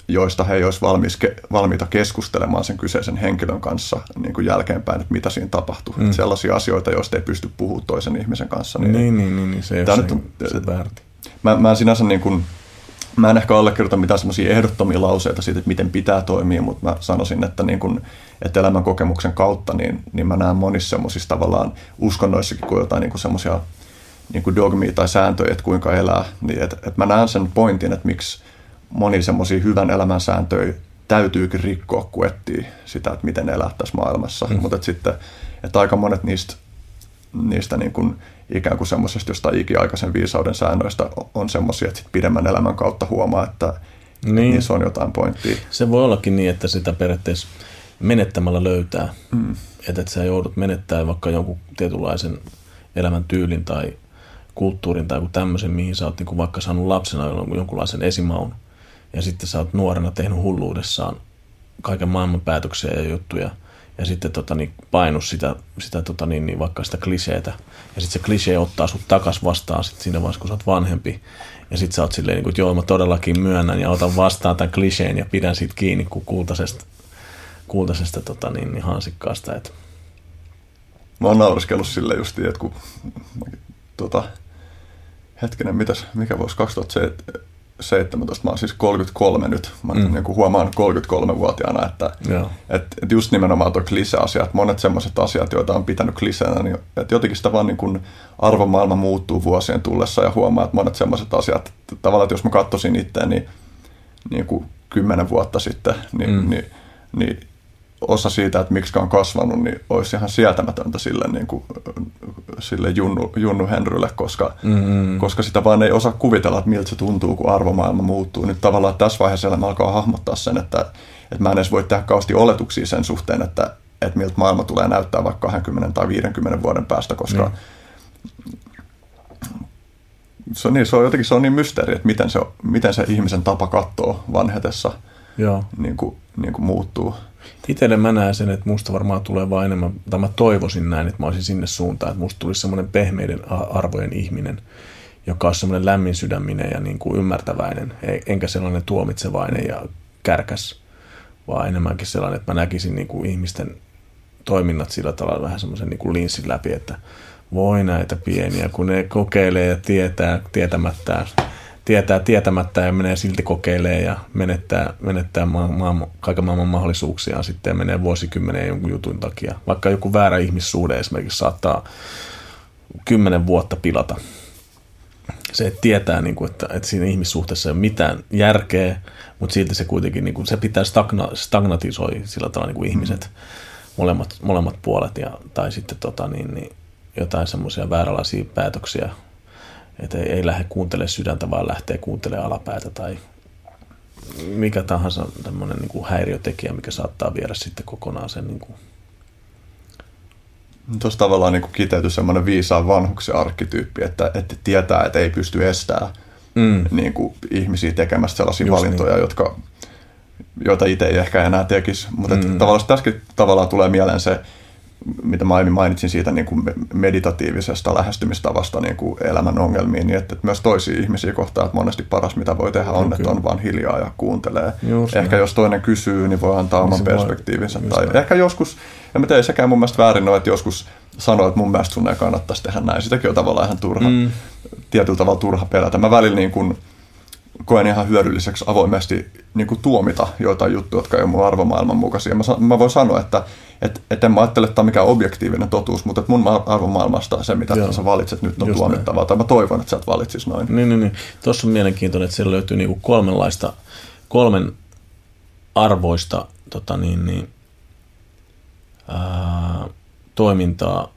joista he ei olisi valmis, valmiita keskustelemaan sen kyseisen henkilön kanssa niin kuin jälkeenpäin, että mitä siinä tapahtuu. Mm. Sellaisia asioita, joista ei pysty puhumaan toisen ihmisen kanssa. Niin, niin, niin, niin, niin se ei ole se, se väärti. Mä, mä en sinänsä niin kuin, mä en ehkä allekirjoita mitään semmoisia ehdottomia lauseita siitä, että miten pitää toimia, mutta mä sanoisin, että, niin kuin, että elämän kokemuksen kautta niin, niin mä näen monissa semmoisissa tavallaan uskonnoissakin kuin jotain niin semmoisia niin dogmia tai sääntöjä, että kuinka elää. Niin, että, että mä näen sen pointin, että miksi moni semmoisia hyvän elämän sääntöjä täytyykin rikkoa, kun etsii sitä, että miten elää tässä maailmassa. Mm. Mutta että sitten, että aika monet niistä, niistä niin kuin ikään kuin semmoisesta jostain ikiaikaisen viisauden säännöistä on semmoisia, että sit pidemmän elämän kautta huomaa, että, niin. niissä on jotain pointtia. Se voi ollakin niin, että sitä periaatteessa menettämällä löytää. Mm. Että, että sä joudut menettämään vaikka jonkun tietynlaisen elämän tyylin tai kulttuurin tai tämmöisen, mihin sä oot niin kuin vaikka saanut lapsena jonkunlaisen esimaun. Ja sitten sä oot nuorena tehnyt hulluudessaan kaiken maailman päätöksiä ja juttuja, ja sitten tota, niin, painus sitä, sitä tota, niin, niin, vaikka sitä kliseetä, ja sitten se klisee ottaa sut takas vastaan sit siinä vaiheessa, kun sä oot vanhempi, ja sitten sä oot silleen, niin kuin, että joo, mä todellakin myönnän ja otan vastaan tämän kliseen ja pidän siitä kiinni kuin kultaisesta, kultaisesta tota, niin, niin hansikkaasta. Että... Mä oon nauriskellut sille just, että kun tota, hetkinen, mitäs, mikä vuosi 2007, 17, mä oon siis 33 nyt, mä mm. niin kuin huomaan 33-vuotiaana, että et, et just nimenomaan tuo klise-asiat, monet semmoiset asiat, joita on pitänyt kliseenä, niin että jotenkin sitä vaan niin kuin arvomaailma muuttuu vuosien tullessa ja huomaa, että monet semmoiset asiat, tavallaan että jos mä katsoisin itseäni niin, niin kuin kymmenen vuotta sitten, niin, mm. niin, niin osa siitä, että miksi on kasvanut, niin olisi ihan sietämätöntä sille, niin kuin, sille Junnu, Junnu Henrylle, koska, mm-hmm. koska sitä vaan ei osaa kuvitella, että miltä se tuntuu, kun arvomaailma muuttuu. Nyt tavallaan tässä vaiheessa elämä alkaa hahmottaa sen, että, että mä en edes voi tehdä kausti oletuksia sen suhteen, että, että miltä maailma tulee näyttää vaikka 20 tai 50 vuoden päästä, koska mm. se, on niin, se on jotenkin se on niin mysteeri, että miten se, miten se ihmisen tapa katsoo vanhetessa Joo. Niin kuin, niin kuin muuttuu. Itselle mä näen sen, että musta varmaan tulee vaan enemmän, tai mä toivoisin näin, että mä olisin sinne suuntaan, että musta tulisi semmoinen pehmeiden arvojen ihminen, joka on semmoinen lämmin sydäminen ja niin kuin ymmärtäväinen, e, enkä sellainen tuomitsevainen ja kärkäs, vaan enemmänkin sellainen, että mä näkisin niin kuin ihmisten toiminnat sillä tavalla vähän semmoisen niin kuin linssin läpi, että voi näitä pieniä, kun ne kokeilee ja tietää tietämättään tietää tietämättä ja menee silti kokeilee ja menettää, menettää maa, maa, kaiken maailman mahdollisuuksia sitten ja menee vuosikymmenen jonkun jutun takia. Vaikka joku väärä ihmissuhde esimerkiksi saattaa kymmenen vuotta pilata. Se että tietää, niin kuin, että, että siinä ihmissuhteessa ei ole mitään järkeä, mutta silti se kuitenkin niin kuin, se pitää stagna, stagnatisoi sillä tavalla niin kuin ihmiset, molemmat, molemmat puolet, ja, tai sitten tota, niin, niin, jotain semmoisia vääränlaisia päätöksiä että ei, ei lähde kuuntelemaan sydäntä, vaan lähtee kuuntelemaan alapäätä tai mikä tahansa tämmöinen niin kuin häiriötekijä, mikä saattaa viedä sitten kokonaan sen niin kuin Tuossa tavallaan niin kiteytyi semmoinen viisaan vanhuksen arkkityyppi, että, että tietää, että ei pysty estämään mm. niin kuin ihmisiä tekemästä sellaisia Just valintoja, niin. jotka, joita itse ei ehkä enää tekisi. Mutta mm. tavallaan tässäkin tavallaan tulee mieleen se, mitä mä aiemmin mainitsin siitä niin kuin meditatiivisesta lähestymistavasta niin kuin elämän ongelmiin, niin että, että myös toisia ihmisiä kohtaa, että monesti paras mitä voi tehdä on, että on vaan hiljaa ja kuuntelee. Just ehkä niin. jos toinen kysyy, niin voi antaa oman perspektiivinsä. Tai näin. ehkä joskus Ja mä tein sekään mun mielestä väärin ole, että joskus sanoa, että mun mielestä sun ei kannattaisi tehdä näin. Sitäkin on tavallaan ihan turha, mm. tietyllä tavalla turha pelätä. Mä välillä niin kuin, koen ihan hyödylliseksi avoimesti niin kuin tuomita joitain juttuja, jotka ei ole mun arvomaailman mukaisia. Mä, mä voin sanoa, että et, et en mä ajattele, että tämä on mikään objektiivinen totuus, mutta että mun arvomaailmasta se, mitä Joo. sä valitset nyt on Just tuomittavaa. Näin. Tai mä toivon, että sä et valitsis noin. Niin, niin, niin. Tuossa on mielenkiintoinen, että siellä löytyy niin kuin kolmenlaista, kolmen arvoista tota niin, niin, ää, toimintaa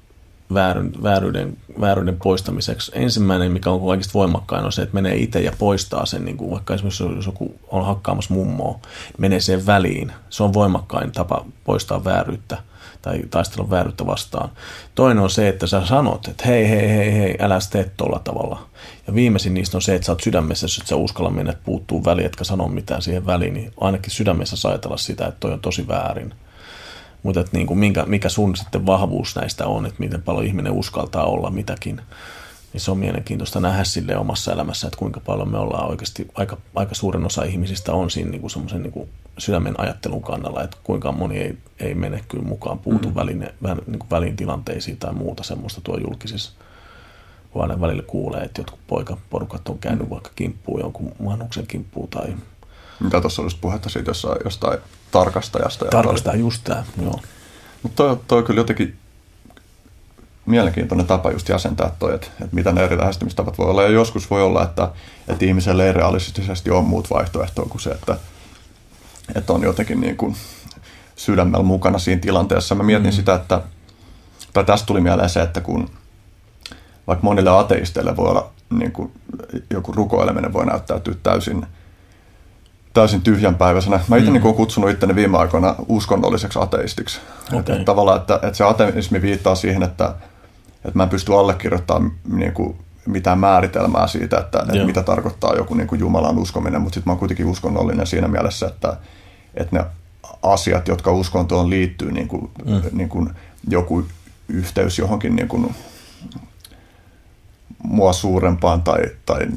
vääryyden, vääryyden, vääryyden poistamiseksi. Ensimmäinen, mikä on kaikista voimakkain, on se, että menee itse ja poistaa sen, niin kuin vaikka esimerkiksi jos joku on hakkaamassa mummoa, niin menee siihen väliin. Se on voimakkain tapa poistaa vääryyttä tai taistella vääryyttä vastaan. Toinen on se, että sä sanot, että hei, hei, hei, hei, älä tee tuolla tavalla. Ja viimeisin niistä on se, että sä oot sydämessä, jos et sä uskalla mennä, puuttuu väli, etkä sano mitään siihen väliin, niin ainakin sydämessä saa ajatella sitä, että toi on tosi väärin. Mutta että niin kuin minkä, mikä sun sitten vahvuus näistä on, että miten paljon ihminen uskaltaa olla mitäkin, niin se on mielenkiintoista nähdä sille omassa elämässä, että kuinka paljon me ollaan oikeasti, aika, aika suurin osa ihmisistä on siinä niin kuin semmoisen niin kuin sydämen ajattelun kannalla, että kuinka moni ei, ei mene kyllä mukaan puutu mm. väline, vä, niin kuin välin tilanteisiin tai muuta semmoista tuo julkisissa. Aina välillä kuulee, että jotkut poikaporukat on käynyt mm. vaikka kimppuun jonkun vanhuksen kimppuun tai mitä tuossa olisi puhetta siitä jossain, jostain tarkastajasta. Tarkastaja, just tämä, joo. Mutta toi, toi on kyllä jotenkin mielenkiintoinen tapa just jäsentää toi, että, että mitä ne eri lähestymistavat voi olla. Ja joskus voi olla, että, että ihmiselle ei realistisesti ole muut vaihtoehtoja kuin se, että, että on jotenkin niin kuin sydämellä mukana siinä tilanteessa. Mä mietin mm. sitä, että, tai tästä tuli mieleen se, että kun vaikka monille ateisteille voi olla niin kuin, joku rukoileminen voi näyttäytyä täysin – täysin tyhjänpäiväisenä. Mä itse mm. niin kutsunut itteni viime aikoina uskonnolliseksi ateistiksi. Okay. Että, että tavallaan, että, että se ateismi viittaa siihen, että, että mä en pysty allekirjoittamaan niin kuin mitään määritelmää siitä, että, että mitä tarkoittaa joku niin kuin Jumalan uskominen, mutta sitten mä oon kuitenkin uskonnollinen siinä mielessä, että, että ne asiat, jotka uskontoon liittyy, niin kuin, mm. niin kuin joku yhteys johonkin niin kuin mua suurempaan tai, tai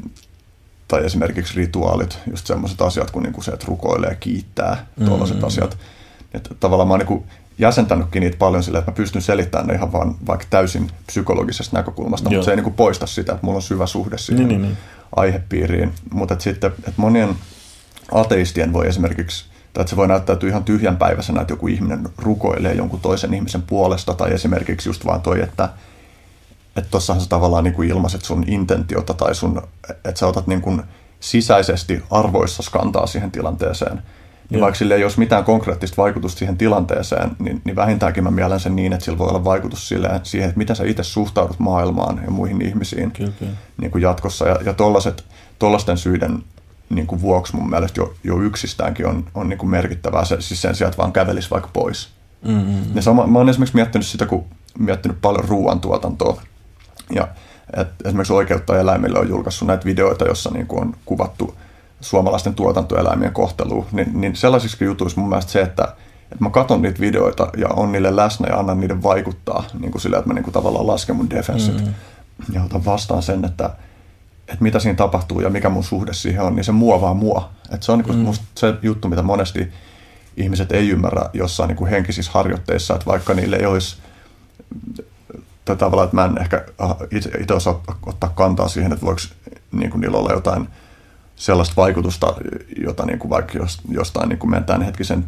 tai esimerkiksi rituaalit, just semmoiset asiat kuin, niinku se, että rukoilee ja kiittää, tuollaiset mm-hmm. asiat. Että tavallaan mä oon niin jäsentänytkin niitä paljon sillä, että mä pystyn selittämään ne ihan vaan vaikka täysin psykologisesta näkökulmasta, Joo. mutta se ei niin poista sitä, että mulla on syvä suhde siihen niin, niin, niin. aihepiiriin. Mutta että sitten, että monien ateistien voi esimerkiksi tai että se voi näyttäytyä ihan tyhjänpäiväisenä, että joku ihminen rukoilee jonkun toisen ihmisen puolesta, tai esimerkiksi just vaan toi, että että tossahan sä tavallaan niin kuin ilmaiset sun intentiota tai sun, että sä otat niin kuin sisäisesti arvoissa kantaa siihen tilanteeseen. Niin vaikka sillä ei olisi mitään konkreettista vaikutusta siihen tilanteeseen, niin, niin vähintäänkin mä mielen sen niin, että sillä voi olla vaikutus sille, siihen, että miten sä itse suhtaudut maailmaan ja muihin ihmisiin kyllä, kyllä. Niin kuin jatkossa. Ja, ja tollasten syiden niin kuin vuoksi mun mielestä jo, jo yksistäänkin on, on niin kuin merkittävää se, siis sen sijaan, että vaan kävelisi vaikka pois. Mm-hmm. Ja sama, mä oon esimerkiksi miettinyt sitä, kun miettinyt paljon ruoantuotantoa, ja et esimerkiksi Oikeutta eläimille on julkaissut näitä videoita, jossa niin kuin on kuvattu suomalaisten tuotantoeläimien kohtelua, niin, niin sellaisissa jutuissa mun mielestä se, että, että mä katson niitä videoita ja on niille läsnä ja annan niiden vaikuttaa niin kuin sillä, että mä niin kuin tavallaan lasken mun defenssit mm-hmm. ja otan vastaan sen, että, että mitä siinä tapahtuu ja mikä mun suhde siihen on, niin se muovaa mua. Että se on niin kuin mm. se juttu, mitä monesti ihmiset ei ymmärrä jossain niin kuin henkisissä harjoitteissa, että vaikka niille ei olisi tai tavallaan, että mä en ehkä itse, itse osaa ottaa kantaa siihen, että voiko niin kuin niillä olla jotain sellaista vaikutusta, jota niin kuin vaikka jostain niin kuin meidän tämänhetkisen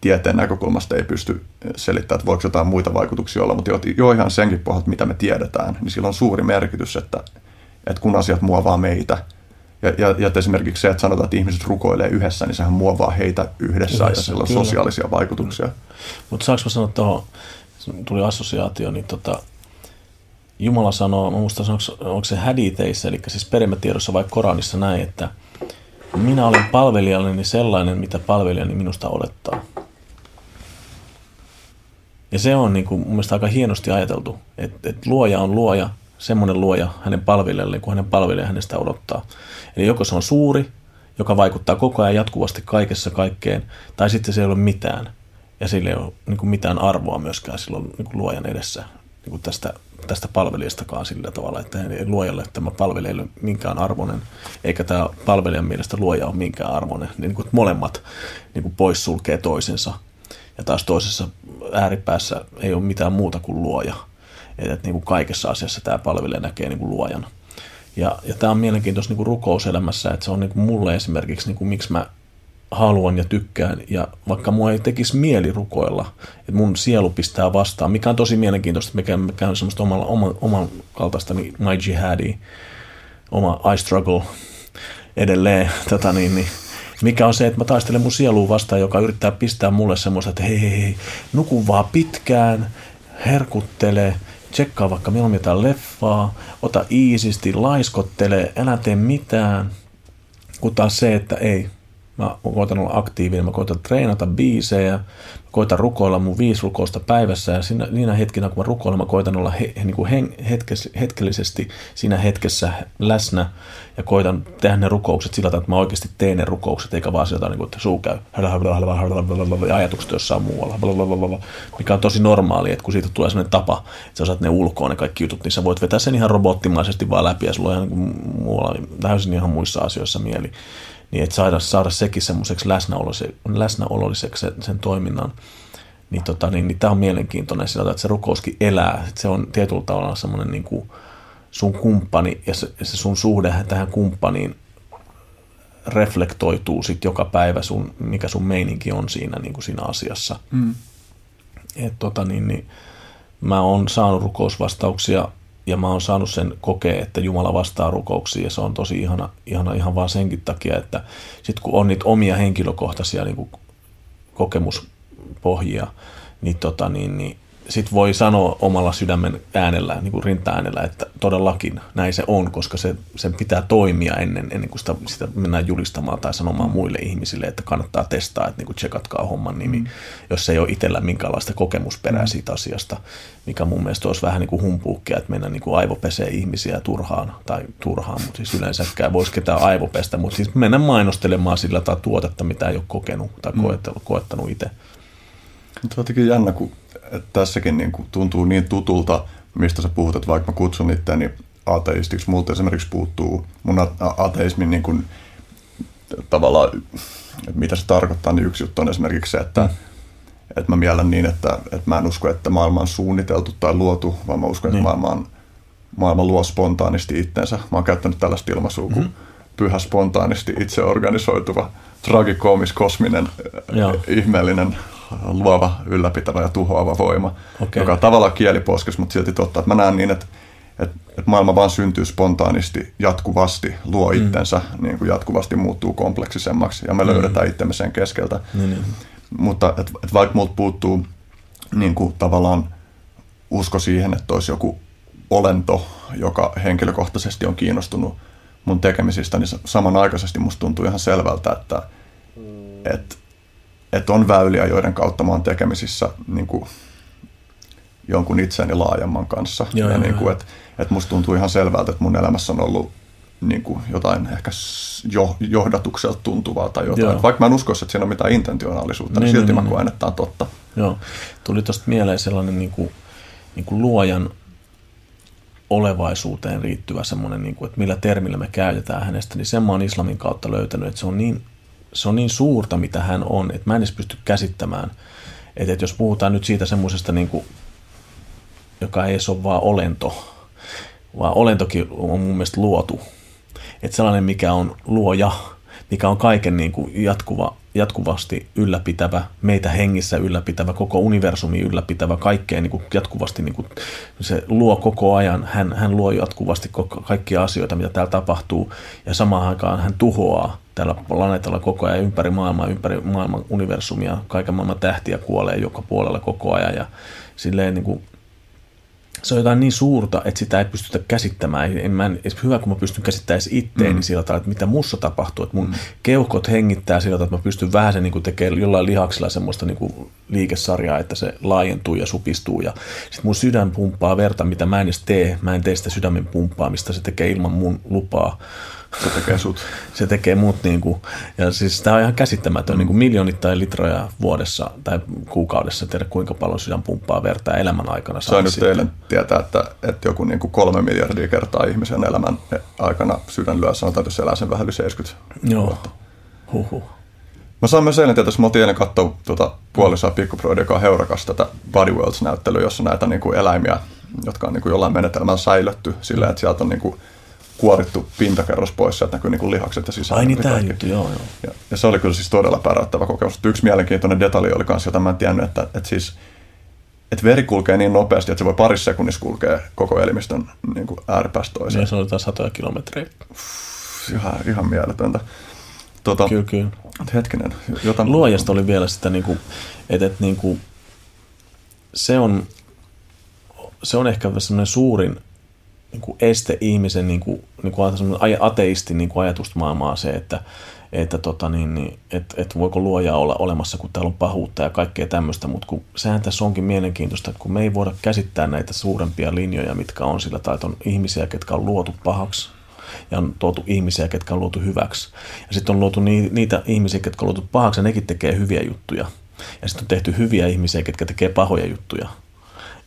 tieteen näkökulmasta ei pysty selittämään, että voiko jotain muita vaikutuksia olla, mutta jo ihan senkin pohjalta, mitä me tiedetään, niin sillä on suuri merkitys, että, että kun asiat muovaa meitä, ja, ja, ja esimerkiksi se, että sanotaan, että ihmiset rukoilee yhdessä, niin sehän muovaa heitä yhdessä, yhdessä ja sillä on kyllä. sosiaalisia vaikutuksia. Mutta saanko mä sanoa tuohon, tuli assosiaatio, niin tota, Jumala sanoo, mä muistan, onko, onko se haditheissä, eli siis perimätiedossa vai Koranissa näin, että minä olen palvelijalleni sellainen, mitä palvelijani minusta olettaa. Ja se on niin kuin, mun mielestä aika hienosti ajateltu, että, että luoja on luoja, semmoinen luoja hänen palvelijalleen, kun hänen palvelija hänestä odottaa. Eli joko se on suuri, joka vaikuttaa koko ajan jatkuvasti kaikessa kaikkeen, tai sitten se ei ole mitään. Ja sillä ei ole niin kuin mitään arvoa myöskään silloin niin kuin luojan edessä niin kuin tästä, tästä palvelijastakaan sillä tavalla, että luojalle tämä palvelija ei ole minkään arvoinen, eikä tämä palvelijan mielestä luoja ole minkään arvoinen. Niin kuin molemmat niin kuin poissulkee toisensa. Ja taas toisessa ääripäässä ei ole mitään muuta kuin luoja. Että, että niin kuin kaikessa asiassa tämä palvelee näkee niin kuin luojana. Ja, ja tämä on mielenkiintoista niin kuin rukouselämässä, että se on niin kuin mulle esimerkiksi, niin kuin, miksi mä haluan ja tykkään, ja vaikka mua ei tekisi mieli rukoilla, että mun sielu pistää vastaan, mikä on tosi mielenkiintoista, että mä käyn semmoista omalla, oman, oman kaltaista niin my jihadi, oma I struggle edelleen, tota niin, niin, mikä on se, että mä taistelen mun sieluun vastaan, joka yrittää pistää mulle semmoista, että hei, hei, hei, nuku vaan pitkään, herkuttele, tsekkaa vaikka milloin jotain leffaa, ota iisisti, laiskottele, älä tee mitään. Kun taas se, että ei, mä koitan olla aktiivinen, mä koitan treenata biisejä, koitan rukoilla mun viisi rukousta päivässä ja siinä, niinä hetkinä, kun mä rukoilen, mä koitan olla he, niin kuin hen, hetkes, hetkellisesti siinä hetkessä läsnä ja koitan tehdä ne rukoukset sillä tavalla, että mä oikeasti teen ne rukoukset, eikä vaan sieltä, niin kuin, että suu käy ja ajatukset jossain muualla, mikä on tosi normaali, että kun siitä tulee sellainen tapa, että sä osaat ne ulkoa ne kaikki jutut, niin sä voit vetää sen ihan robottimaisesti vaan läpi ja sulla on ihan niin kuin muualla, täysin ihan muissa asioissa mieli niin että saada, saada sekin semmoiseksi läsnäololliseksi sen, sen toiminnan, niin, tota, niin, niin tämä on mielenkiintoinen sillä että se rukouskin elää, että se on tietyllä tavalla semmoinen niin kuin sun kumppani ja se, se sun suhde tähän kumppaniin reflektoituu sitten joka päivä, sun, mikä sun meininki on siinä, niin kuin siinä asiassa. Mm. Et, tota, niin, niin, mä oon saanut rukousvastauksia ja mä oon saanut sen kokea, että Jumala vastaa rukouksiin ja se on tosi ihana, ihana ihan vaan senkin takia, että sitten kun on niitä omia henkilökohtaisia niin kokemuspohjia, niin, tota, niin, niin sit voi sanoa omalla sydämen äänellä, niin kuin rinta-äänellä, että todellakin näin se on, koska se, sen pitää toimia ennen, ennen kuin sitä, sitä mennään julistamaan tai sanomaan muille ihmisille, että kannattaa testaa, että niin kuin tsekatkaa homman nimi, mm. jos ei ole itsellä minkäänlaista kokemusperää mm. siitä asiasta, mikä mun mielestä olisi vähän niin kuin humpuukkia, että mennään niin kuin aivopesee ihmisiä turhaan, tai turhaan, mutta siis yleensäkään voisi ketään aivopestä, mutta siis mennä mainostelemaan sillä tai tuotetta, mitä ei ole kokenut tai mm. koettanut itse. Mutta jotenkin jännä, kun että tässäkin niin kuin tuntuu niin tutulta, mistä sä puhut, että vaikka mä kutsun itseäni ateistiksi, multa esimerkiksi puuttuu mun ateismin niin kuin, tavallaan, että mitä se tarkoittaa, niin yksi juttu on esimerkiksi se, että, mm. että mä miellän niin, että, että mä en usko, että maailma on suunniteltu tai luotu, vaan mä uskon, niin. että maailma, on, maailma luo spontaanisti itsensä. Mä oon käyttänyt tällaista ilmaisua kuin mm. pyhä spontaanisti itse organisoituva, tragikoomis, kosminen, ihmeellinen luova, ylläpitävä ja tuhoava voima, okay. joka on tavallaan kieliposkes, mutta silti totta. Että mä näen niin, että, että, että maailma vaan syntyy spontaanisti, jatkuvasti, luo mm. itsensä, niin kuin jatkuvasti muuttuu kompleksisemmaksi ja me mm. löydetään itsemme sen keskeltä. Mm. Mutta että, että vaikka multa puuttuu niin kuin tavallaan usko siihen, että olisi joku olento, joka henkilökohtaisesti on kiinnostunut mun tekemisistä, niin samanaikaisesti musta tuntuu ihan selvältä, että, että että on väyliä, joiden kautta mä oon tekemisissä niin kuin, jonkun itseni laajemman kanssa. Joo, ja joo, niin kuin, että, että musta tuntuu ihan selvältä, että mun elämässä on ollut niin kuin jotain ehkä jo, johdatukselta tuntuvaa tai jotain. Joo. Vaikka mä en uskoisi, että siinä on mitään intentionaalisuutta, niin, niin silti niin, mä niin. koen, niin. että tämä on totta. Joo. Tuli tuosta mieleen sellainen niin kuin, niin kuin luojan olevaisuuteen liittyvä semmoinen, niin kuin, että millä termillä me käytetään hänestä, niin sen mä oon islamin kautta löytänyt, että se on niin se on niin suurta, mitä hän on, että mä en edes pysty käsittämään. Että, että jos puhutaan nyt siitä semmoisesta, niin kuin, joka ei ole vaan olento, vaan olentokin on mun mielestä luotu. Että sellainen, mikä on luoja, mikä on kaiken niin kuin jatkuva, jatkuvasti ylläpitävä, meitä hengissä ylläpitävä, koko universumi ylläpitävä, kaikkea niin kuin jatkuvasti, niin kuin, se luo koko ajan, hän, hän luo jatkuvasti kaikkia asioita, mitä täällä tapahtuu, ja samaan aikaan hän tuhoaa tällä planeetalla koko ajan ympäri maailmaa, ympäri maailman universumia, kaiken maailman tähtiä kuolee joka puolella koko ajan, ja silleen niin kuin, se on jotain niin suurta, että sitä ei pystytä käsittämään. En mä, en, hyvä, kun mä pystyn käsittämään itteeni mm. sillä tavalla, että mitä mussa tapahtuu. Että mun mm. keuhkot hengittää sillä tavalla, että mä pystyn vähän se niin tekemään jollain lihaksilla semmoista niin kuin liikesarjaa, että se laajentuu ja supistuu. Ja sitten mun sydän pumppaa verta, mitä mä en edes tee. Mä en tee sitä sydämen pumppaamista, se tekee ilman mun lupaa. Se tekee sut. se tekee mut niin kuin, ja siis tämä on ihan käsittämätön, mm. niin kuin miljoonittain litroja vuodessa tai kuukaudessa, tiedä kuinka paljon sydän pumppaa verta elämän aikana. Sain nyt eilen tietää, että, että joku niin kuin kolme miljardia kertaa ihmisen elämän aikana sydän lyö, sanotaan, että jos elää sen vähän yli 70 Joo. vuotta. Huhhuh. Mä saan myös eilen tietää, mä oltiin eilen katsoa tuota puolisoa Pikkuproidi, joka on Heurakas tätä Body Worlds-näyttelyä, jossa näitä niin kuin eläimiä, jotka on niin kuin jollain menetelmällä säilytty silleen, että sieltä on niin kuin kuorittu pintakerros pois, sieltä näkyy niin kuin lihakset ja sisällä. Ai niin, tämä juttu, joo, joo. Ja, ja, se oli kyllä siis todella päräyttävä kokemus. Yksi mielenkiintoinen detalji oli myös, jota mä en tiennyt, että, että siis että veri kulkee niin nopeasti, että se voi parissa sekunnissa kulkea koko elimistön niin kuin ääripäästä toiseen. Niin, se oli jotain satoja kilometrejä. Ihan, ihan mieletöntä. Tota, Kyllä, kyllä. Hetkinen. Jotain... Luojasta oli vielä sitä, niin kuin, että, että niin kuin, se, on, se on ehkä semmoinen suurin niin kuin este ihmisen niin kuin, niin kuin ateistin niin kuin ajatusmaailmaa se, että, että tota niin, niin, et, et voiko luoja olla olemassa, kun täällä on pahuutta ja kaikkea tämmöistä, mutta kun sehän tässä onkin mielenkiintoista, että kun me ei voida käsittää näitä suurempia linjoja, mitkä on sillä, tai on ihmisiä, ketkä on luotu pahaksi, ja on tuotu ihmisiä, ketkä on luotu hyväksi. Ja sitten on luotu niitä ihmisiä, ketkä on luotu pahaksi, ja nekin tekee hyviä juttuja. Ja sitten on tehty hyviä ihmisiä, ketkä tekee pahoja juttuja.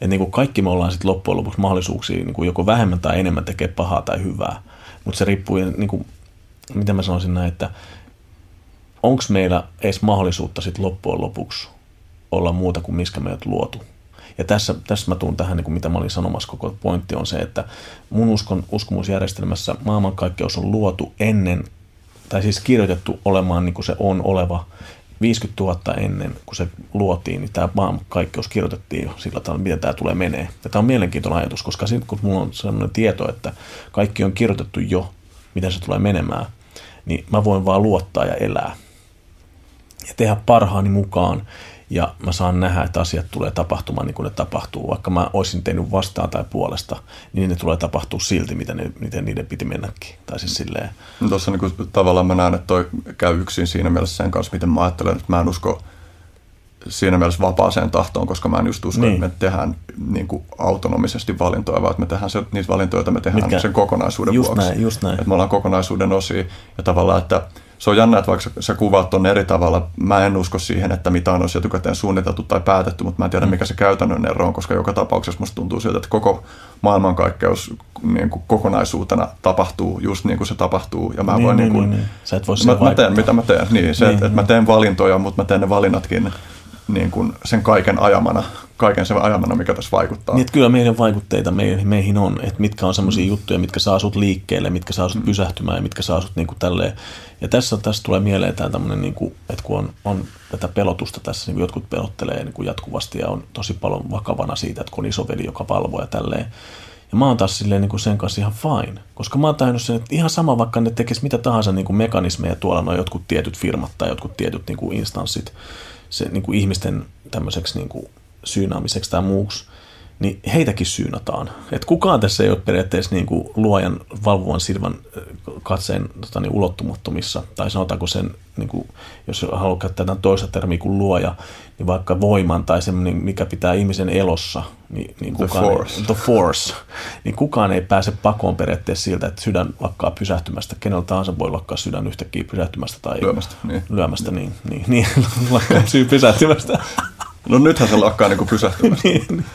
Ja niin kuin kaikki me ollaan sitten loppujen lopuksi mahdollisuuksia niin kuin joko vähemmän tai enemmän tekee pahaa tai hyvää. Mutta se riippuu, niin kuin, miten mä sanoisin näin, että onko meillä edes mahdollisuutta sitten loppujen lopuksi olla muuta kuin miskä meidät luotu. Ja tässä, tässä mä tuun tähän, niin kuin mitä mä olin sanomassa, koko pointti on se, että mun uskon, uskomusjärjestelmässä maailmankaikkeus on luotu ennen, tai siis kirjoitettu olemaan niin kuin se on oleva 50 000 ennen, kun se luotiin, niin tämä maailmankaikkeus kirjoitettiin jo sillä tavalla, miten tämä tulee menee. Ja tämä on mielenkiintoinen ajatus, koska sitten kun mulla on sellainen tieto, että kaikki on kirjoitettu jo, miten se tulee menemään, niin mä voin vaan luottaa ja elää. Ja tehdä parhaani mukaan ja mä saan nähdä, että asiat tulee tapahtumaan niin kuin ne tapahtuu. Vaikka mä olisin tehnyt vastaan tai puolesta, niin ne tulee tapahtua silti, miten, ne, miten niiden piti mennäkin. Tai siis silleen. No Tuossa niin kuin, tavallaan mä näen, että toi käy yksin siinä mielessä sen kanssa, miten mä ajattelen, että mä en usko siinä mielessä vapaaseen tahtoon, koska mä en just usko, niin. että me tehdään niin kuin autonomisesti valintoja, vaan että me tehdään se, niitä valintoja, joita me tehdään Mitkä? sen kokonaisuuden just vuoksi. Näin, just näin. Että me ollaan kokonaisuuden osia ja tavallaan, että se on jännä, että vaikka sä kuvaat on eri tavalla, mä en usko siihen, että mitä on etukäteen suunniteltu tai päätetty, mutta mä en tiedä, mikä se käytännön ero on, koska joka tapauksessa musta tuntuu siltä, että koko maailmankaikkeus niin kuin kokonaisuutena tapahtuu just niin kuin se tapahtuu. Ja mä niin, voin niin, niin kuin, niin, niin. Sä et voi mä, mä teen, mitä mä teen. Niin, se, niin, että, että mä teen valintoja, mutta mä teen ne valinnatkin niin kuin sen kaiken ajamana, kaiken sen ajamana, mikä tässä vaikuttaa. Niin, kyllä meidän vaikutteita meihin, meihin on, että mitkä on sellaisia mm. juttuja, mitkä saa sut liikkeelle, mitkä saa sut mm. pysähtymään ja mitkä saa sut niin kuin tälleen. Ja tässä, tässä tulee mieleen tämä tämmöinen, niin kuin, että kun on, on tätä pelotusta tässä, niin kuin jotkut pelottelee niin kuin jatkuvasti ja on tosi paljon vakavana siitä, että kun on isoveli, joka palvoo ja tälleen. Ja mä oon taas silleen niin kuin sen kanssa ihan fine, koska mä oon tajunnut sen, että ihan sama vaikka ne tekis mitä tahansa niin kuin mekanismeja tuolla, noin jotkut tietyt firmat tai jotkut tietyt niin kuin instanssit, se niin kuin ihmisten tämmöiseksi niin kuin syynaamiseksi tai muuksi, niin heitäkin syynataan. Et kukaan tässä ei ole periaatteessa niin kuin luojan valvovan silmän katseen tota, niin ulottumattomissa, tai sanotaanko sen, niin kuin, jos haluaa käyttää tämän toista termiä kuin luoja, niin vaikka voiman tai semmoinen, mikä pitää ihmisen elossa, niin, niin kukaan, the, force. Ei, the force, niin kukaan ei pääse pakoon periaatteessa siltä, että sydän lakkaa pysähtymästä. Kenellä tahansa voi lakkaa sydän yhtäkkiä pysähtymästä tai lyömästä, niin, lyömästä, niin, niin, niin lakkaa pysähtymästä. No nythän se lakkaa niin pysähtymästä. niin.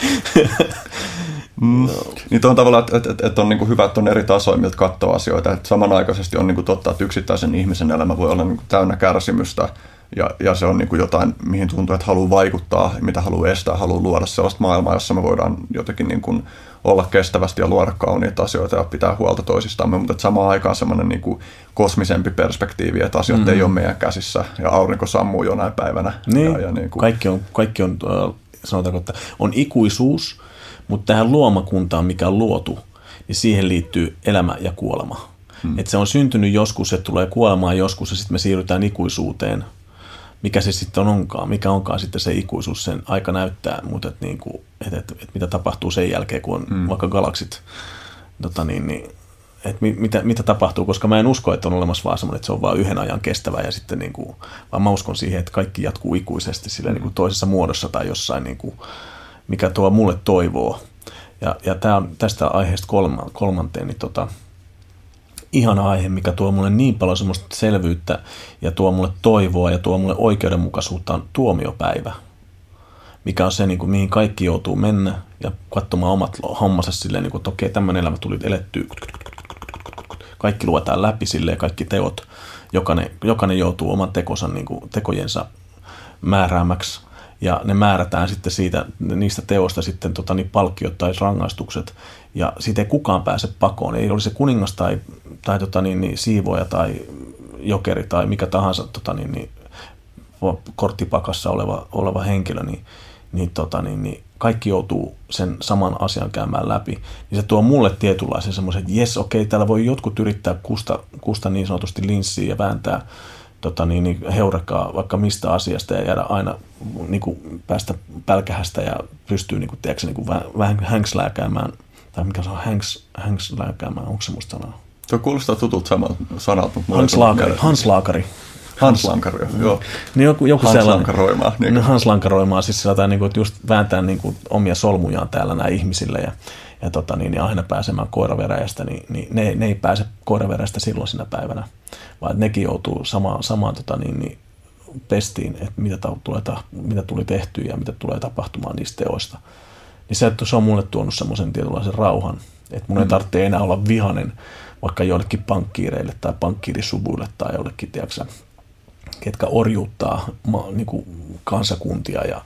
Mm. Niin on tavallaan, että, että, että on niin kuin hyvä, että on eri tasoja, miltä katsoo asioita. Että samanaikaisesti on niin kuin totta, että yksittäisen ihmisen elämä voi olla niin kuin täynnä kärsimystä ja, ja se on niin kuin jotain, mihin tuntuu, että haluaa vaikuttaa, mitä haluaa estää, haluaa luoda sellaista maailmaa, jossa me voidaan jotenkin niin kuin olla kestävästi ja luoda kauniita asioita ja pitää huolta toisistamme, mutta samaan aikaan semmoinen niin kuin kosmisempi perspektiivi, että asiat mm-hmm. ei ole meidän käsissä ja aurinko sammuu jonain päivänä. Niin, ja, ja niin kuin... kaikki on, kaikki on sanotaanko, että on ikuisuus, mutta tähän luomakuntaan, mikä on luotu, niin siihen liittyy elämä ja kuolema. Hmm. Että se on syntynyt joskus, se tulee kuolemaan joskus ja sitten me siirrytään ikuisuuteen. Mikä se sitten on onkaan, mikä onkaan sitten se ikuisuus, sen aika näyttää, mutta et niin kuin, et, et, et mitä tapahtuu sen jälkeen, kun on hmm. vaikka galaksit, tota niin, niin, että mitä, mitä tapahtuu, koska mä en usko, että on olemassa vaan semmoinen, että se on vain yhden ajan kestävä ja sitten niin kuin, vaan mä uskon siihen, että kaikki jatkuu ikuisesti sillä niin kuin toisessa muodossa tai jossain niin kuin, mikä tuo mulle toivoo. Ja, ja tää on tästä aiheesta kolma, kolmanteen, niin tota, ihana aihe, mikä tuo mulle niin paljon semmoista selvyyttä ja tuo mulle toivoa ja tuo mulle oikeudenmukaisuutta on tuomiopäivä. Mikä on se, niin kuin, mihin kaikki joutuu mennä ja katsomaan omat hommansa silleen, niin kuin, että okei, tämmöinen elämä tuli elettyä. Kaikki luetaan läpi silleen, kaikki teot jokainen, jokainen joutuu oman tekonsa, niin kuin, tekojensa määräämäksi ja ne määrätään sitten siitä, niistä teoista sitten tota, niin palkkiot tai rangaistukset, ja siitä ei kukaan pääse pakoon. Ei olisi se kuningas tai, tai tota, niin, niin, siivoja tai jokeri tai mikä tahansa tota, niin, niin, korttipakassa oleva, oleva henkilö, niin, niin, tota, niin, niin kaikki joutuu sen saman asian käymään läpi, niin se tuo mulle tietynlaisen semmoisen, että jes, okei, okay, täällä voi jotkut yrittää kusta, kusta niin sanotusti linssiä ja vääntää tota niin, niin heurakkaa vaikka mistä asiasta ja jäädä aina niin kuin päästä pälkähästä ja pystyy niin kuin, tiedätkö, niin kuin vähän, vähän hänkslääkäämään, tai mikä se on, hänks, hänkslääkäämään, onko semmoista sanaa? Tuo kuulostaa tutulta samalta sanalta. Mutta Hans Laakari, Hans Laakari. Hans Lankari, joo. Niin joku, joku Hans sellainen. Lankaroimaa. Niin No, Hans Lankaroimaa, siis sellainen, niin kuin, että just vääntää niin kuin, omia solmujaan täällä nämä ihmisille ja, ja tota, niin, ja aina pääsemään koiraveräjästä, niin, niin ne, ne, ei pääse koiraveräjästä silloin sinä päivänä, vaan nekin joutuu samaan, samaan tota, niin, niin, pestiin, että mitä, ta, tulee, ta, mitä tuli tehtyä ja mitä tulee tapahtumaan niistä teoista. Niin se, että se on mulle tuonut semmoisen tietynlaisen rauhan, että mun ei tarvitse enää olla vihanen vaikka joillekin pankkiireille tai pankkiirisuvuille tai jollekin, tiedätkö, ketkä orjuuttaa niin kuin kansakuntia ja,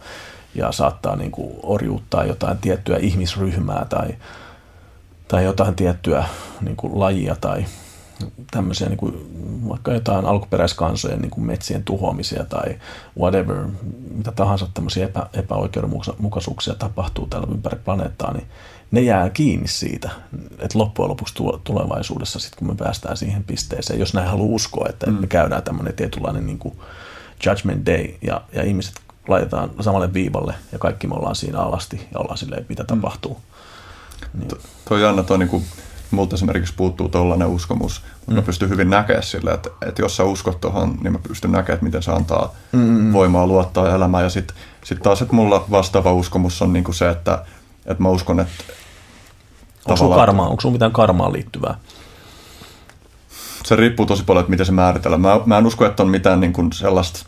ja saattaa niin kuin orjuuttaa jotain tiettyä ihmisryhmää tai, tai jotain tiettyä niin kuin lajia tai tämmöisiä niin kuin, vaikka jotain alkuperäiskansojen niin kuin metsien tuhoamisia tai whatever, mitä tahansa tämmöisiä epä, epäoikeudenmukaisuuksia tapahtuu täällä ympäri planeettaa, niin ne jää kiinni siitä, että loppujen lopuksi tulevaisuudessa, sit kun me päästään siihen pisteeseen, jos näin haluaa uskoa, että mm. me käydään tämmöinen tietynlainen niin kuin judgment day ja, ja ihmiset laitetaan samalle viivalle ja kaikki me ollaan siinä alasti ja ollaan silleen, mitä mm. tapahtuu. Niin. Tuo Janna, toi niin kuin, multa esimerkiksi puuttuu tuollainen uskomus, mutta mm. mä pystyn hyvin näkemään sille, että, että jos sä uskot tuohon, niin mä pystyn näkemään, että miten se antaa mm. voimaa luottaa elämään. Ja sitten sit taas, että mulla vastaava uskomus on niin kuin se, että, että mä uskon, että Onko sulla karmaa? Onko sulla mitään karmaan liittyvää? Se riippuu tosi paljon, että miten se määritellään. Mä, mä en usko, että on mitään niin kuin sellaista...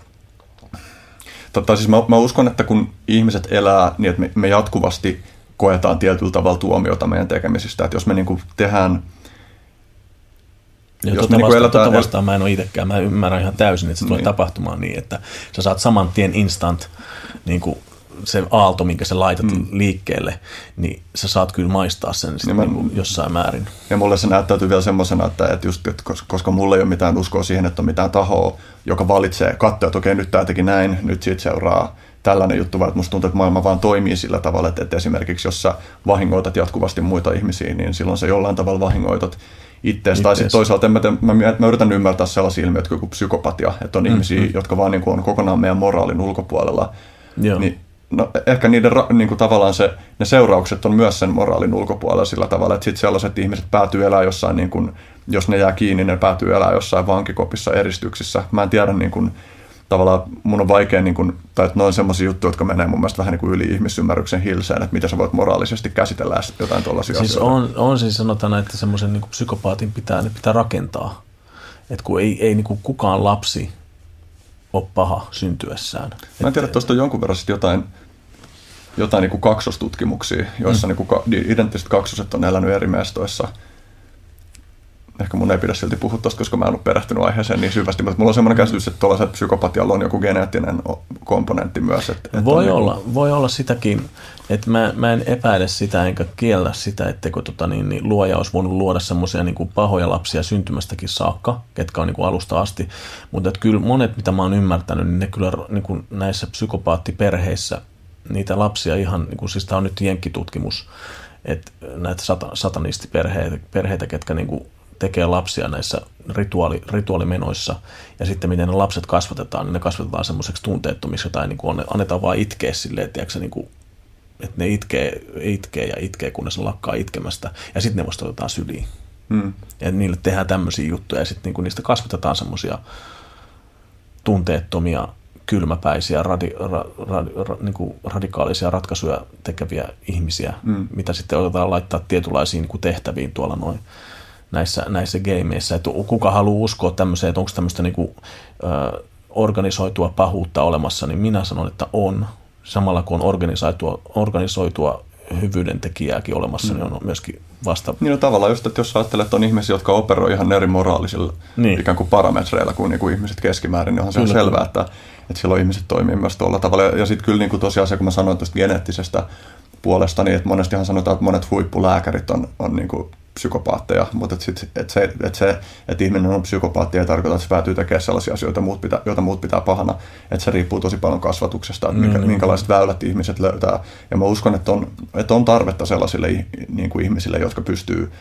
Totta, siis mä, mä uskon, että kun ihmiset elää niin, että me, me jatkuvasti koetaan tietyllä tavalla tuomiota meidän tekemisistä. Että jos me niin kuin tehdään... Ja jos tuota, me vasta, niin eletään, tuota vastaan mä en ole itsekään. Mä ymmärrän ihan täysin, että se tulee niin. tapahtumaan niin, että sä saat saman tien instant niin kuin se aalto, minkä sä laitat mm. liikkeelle, niin sä saat kyllä maistaa sen sit mä, niin jossain määrin. Ja mulle se näyttäytyy vielä semmoisena, että, että just, että koska mulla ei ole mitään uskoa siihen, että on mitään tahoa, joka valitsee, katsoo, että okei, nyt tämä teki näin, nyt siitä seuraa tällainen juttu, vaan että musta tuntuu, että maailma vaan toimii sillä tavalla, että, että esimerkiksi jos sä vahingoitat jatkuvasti muita ihmisiä, niin silloin sä jollain tavalla vahingoitat itseäsi. Tai sitten toisaalta mä, mä, mä, yritän ymmärtää sellaisia ilmiöitä kuin psykopatia, että on mm, ihmisiä, mm. jotka vaan niin kuin on kokonaan meidän moraalin ulkopuolella. Joo. Niin no, ehkä niiden niin kuin tavallaan se, ne seuraukset on myös sen moraalin ulkopuolella sillä tavalla, että sitten sellaiset ihmiset päätyy elää jossain, niin kuin, jos ne jää kiinni, ne päätyy elää jossain vankikopissa eristyksissä. Mä en tiedä, niin kuin, tavallaan mun on vaikea, niin kuin, tai että noin semmoisia juttuja, jotka menee mun mielestä vähän niin kuin yli ihmisymmärryksen hilseen, että miten sä voit moraalisesti käsitellä jotain tuollaisia siis asioita. On, on siis sanotaan, että semmoisen niin psykopaatin pitää, ne pitää rakentaa. Että kun ei, ei niin kuin kukaan lapsi ole paha syntyessään. Mä en tiedä, että tuosta on jonkun verran jotain jotain niin kuin kaksostutkimuksia, joissa mm. niin kuin identtiset kaksoset on elänyt eri mestoissa. Ehkä mun ei pidä silti puhua tosta, koska mä en ole perehtynyt aiheeseen niin syvästi, mutta mulla on semmoinen käsitys, että tuollaiset psykopatialla on joku geneettinen komponentti myös. Että, että voi, niin olla, kuin... voi olla sitäkin, että mä, mä en epäile sitä enkä kiellä sitä, etteikö tota, niin, niin, luoja olisi voinut luoda semmoisia niin pahoja lapsia syntymästäkin saakka, ketkä on niin kuin alusta asti. Mutta että kyllä monet, mitä mä oon ymmärtänyt, niin ne kyllä niin kuin näissä psykopaattiperheissä niitä lapsia ihan, niin kuin, siis tämä on nyt jenkkitutkimus, että näitä sata, satanistiperheitä, perheitä, ketkä niin kuin tekee lapsia näissä rituaali, rituaalimenoissa, ja sitten miten ne lapset kasvatetaan, niin ne kasvatetaan semmoiseksi tunteettomiksi, jotain niin kuin annetaan vaan itkeä silleen, että, niin kuin, että ne itkee, itkee ja itkee, kunnes ne lakkaa itkemästä, ja sitten ne vasta otetaan syliin. Hmm. Ja niille tehdään tämmöisiä juttuja, ja sitten niin kuin niistä kasvatetaan semmoisia tunteettomia kylmäpäisiä, radi, ra, ra, ra, niin kuin radikaalisia ratkaisuja tekeviä ihmisiä, mm. mitä sitten otetaan laittaa tietynlaisiin niin tehtäviin tuolla noin näissä, näissä gameissa. Että kuka haluaa uskoa tämmöiseen, että onko tämmöistä niin kuin, ö, organisoitua pahuutta olemassa, niin minä sanon, että on. Samalla kun on organisoitua, organisoitua hyvyyden tekijääkin olemassa, mm. niin on myöskin vasta... Niin no tavallaan just, että jos ajattelee, että on ihmisiä, jotka operoi ihan eri moraalisilla niin. ikään kuin parametreilla kuin, niin kuin ihmiset keskimäärin, niin onhan se on selvää, että, että silloin ihmiset toimii myös tuolla tavalla. Ja, ja sitten kyllä niin kuin tosiaan se, kun mä sanoin tuosta geneettisestä puolesta, niin että monestihan sanotaan, että monet huippulääkärit on, on niin kuin psykopaatteja, mutta et sit, et se, et se, että ihminen on psykopaatti ei tarkoita, että se päätyy tekemään sellaisia asioita, muut pitää, joita muut pitää pahana. Että se riippuu tosi paljon kasvatuksesta, että minkä, mm, minkälaiset mm. väylät ihmiset löytää. Ja mä uskon, että on, että on tarvetta sellaisille niin kuin ihmisille, jotka pystyy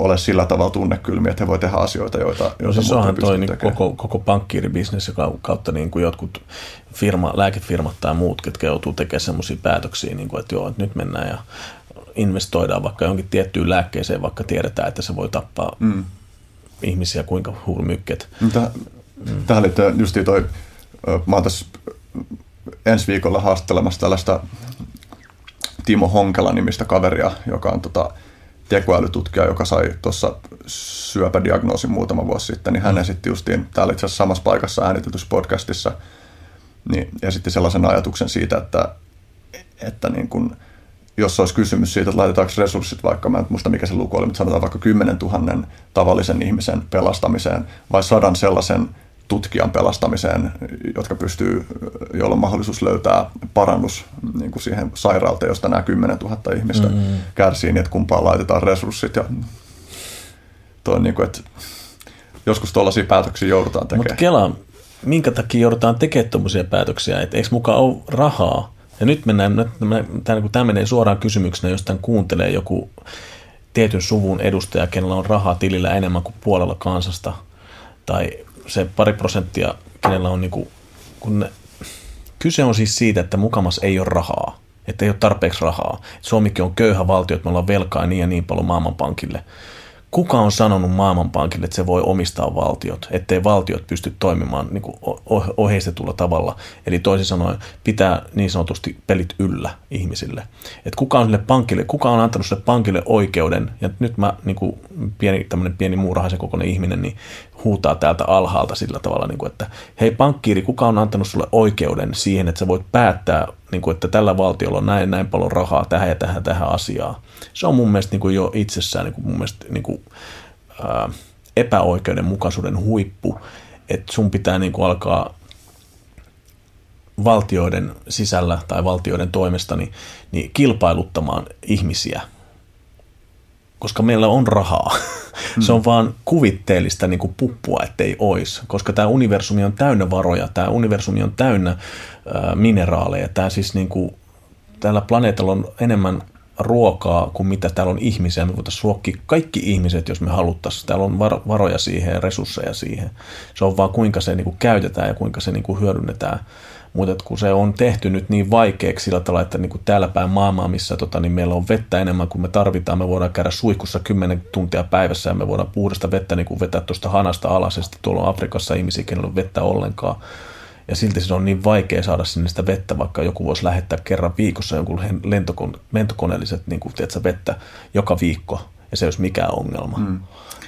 ole sillä tavalla tunnekylmiä, että he voi tehdä asioita, joita, joita no siis onhan toi niin koko, koko pankkiiribisnes, joka kautta niin kuin jotkut firma, lääkefirmat tai muut, ketkä joutuu tekemään sellaisia päätöksiä, niin kuin, että joo, että nyt mennään ja investoidaan vaikka johonkin tiettyyn lääkkeeseen, vaikka tiedetään, että se voi tappaa mm. ihmisiä kuinka hurmykket. Täh, mm. Tähän liittyy just toi, mä oon tässä ensi viikolla haastelemassa tällaista Timo Honkela-nimistä kaveria, joka on tota, tekoälytutkija, joka sai tuossa syöpädiagnoosin muutama vuosi sitten, niin hän mm. esitti justiin täällä itse asiassa samassa paikassa äänitetyssä podcastissa, niin esitti sellaisen ajatuksen siitä, että, että niin kuin – jos olisi kysymys siitä, että laitetaanko resurssit vaikka, mä en muista mikä se luku oli, mutta sanotaan vaikka 10 000 tavallisen ihmisen pelastamiseen vai sadan sellaisen tutkijan pelastamiseen, jotka pystyy, jolla on mahdollisuus löytää parannus niin kuin siihen sairauteen, josta nämä 10 000 ihmistä mm-hmm. kärsii, niin että kumpaan laitetaan resurssit. Ja toi, niin kuin, että joskus tuollaisia päätöksiä joudutaan tekemään. Mutta Kela, minkä takia joudutaan tekemään tuommoisia päätöksiä? Että eikö mukaan ole rahaa ja nyt mennään, tämä, tämä menee suoraan kysymyksenä, jos tämän kuuntelee joku tietyn suvun edustaja, kenellä on rahaa tilillä enemmän kuin puolella kansasta, tai se pari prosenttia, kenellä on niin kuin, kun ne, kyse on siis siitä, että mukamas ei ole rahaa, että ei ole tarpeeksi rahaa. Suomikin on köyhä valtio, että me ollaan velkaa niin ja niin paljon Maailmanpankille kuka on sanonut Maailmanpankille, että se voi omistaa valtiot, ettei valtiot pysty toimimaan niin kuin oheistetulla tavalla. Eli toisin sanoen pitää niin sanotusti pelit yllä ihmisille. Et kuka on sille pankille, kuka on antanut sille pankille oikeuden, ja nyt mä niin kuin pieni, pieni muurahaisen kokoinen ihminen, niin huutaa täältä alhaalta sillä tavalla, niin kuin, että hei pankkiiri, kuka on antanut sulle oikeuden siihen, että sä voit päättää, niin kuin, että tällä valtiolla on näin näin paljon rahaa tähän ja tähän tähän asiaan. Se on mun mielestä niin kuin jo itsessään niin kuin mun mielestä, niin kuin, ää, epäoikeudenmukaisuuden huippu, että sun pitää niin kuin alkaa valtioiden sisällä tai valtioiden toimesta niin, niin kilpailuttamaan ihmisiä – koska meillä on rahaa. Mm. Se on vaan kuvitteellista niin kuin puppua, ettei ois, koska tämä universumi on täynnä varoja, tämä universumi on täynnä äh, mineraaleja. Tämä siis niin kuin, tällä planeetalla on enemmän ruokaa kuin mitä täällä on ihmisiä. Me voitaisiin ruokkia kaikki ihmiset, jos me haluttaisiin. Täällä on var- varoja siihen ja resursseja siihen. Se on vaan kuinka se niin kuin käytetään ja kuinka se niin kuin hyödynnetään mutta kun se on tehty nyt niin vaikeaksi sillä tavalla, että niin kuin täällä päin maailmaa, missä tota, niin meillä on vettä enemmän kuin me tarvitaan, me voidaan käydä suihkussa 10 tuntia päivässä ja me voidaan puhdasta vettä niin kuin vetää tuosta hanasta alas ja sitten tuolla on Afrikassa ihmisiä, kenellä on vettä ollenkaan. Ja silti se on niin vaikea saada sinne sitä vettä, vaikka joku voisi lähettää kerran viikossa jonkun lentokone, lentokoneelliset niin kuin, tiedätkö, vettä joka viikko, ja se ei olisi mikään ongelma. Mm.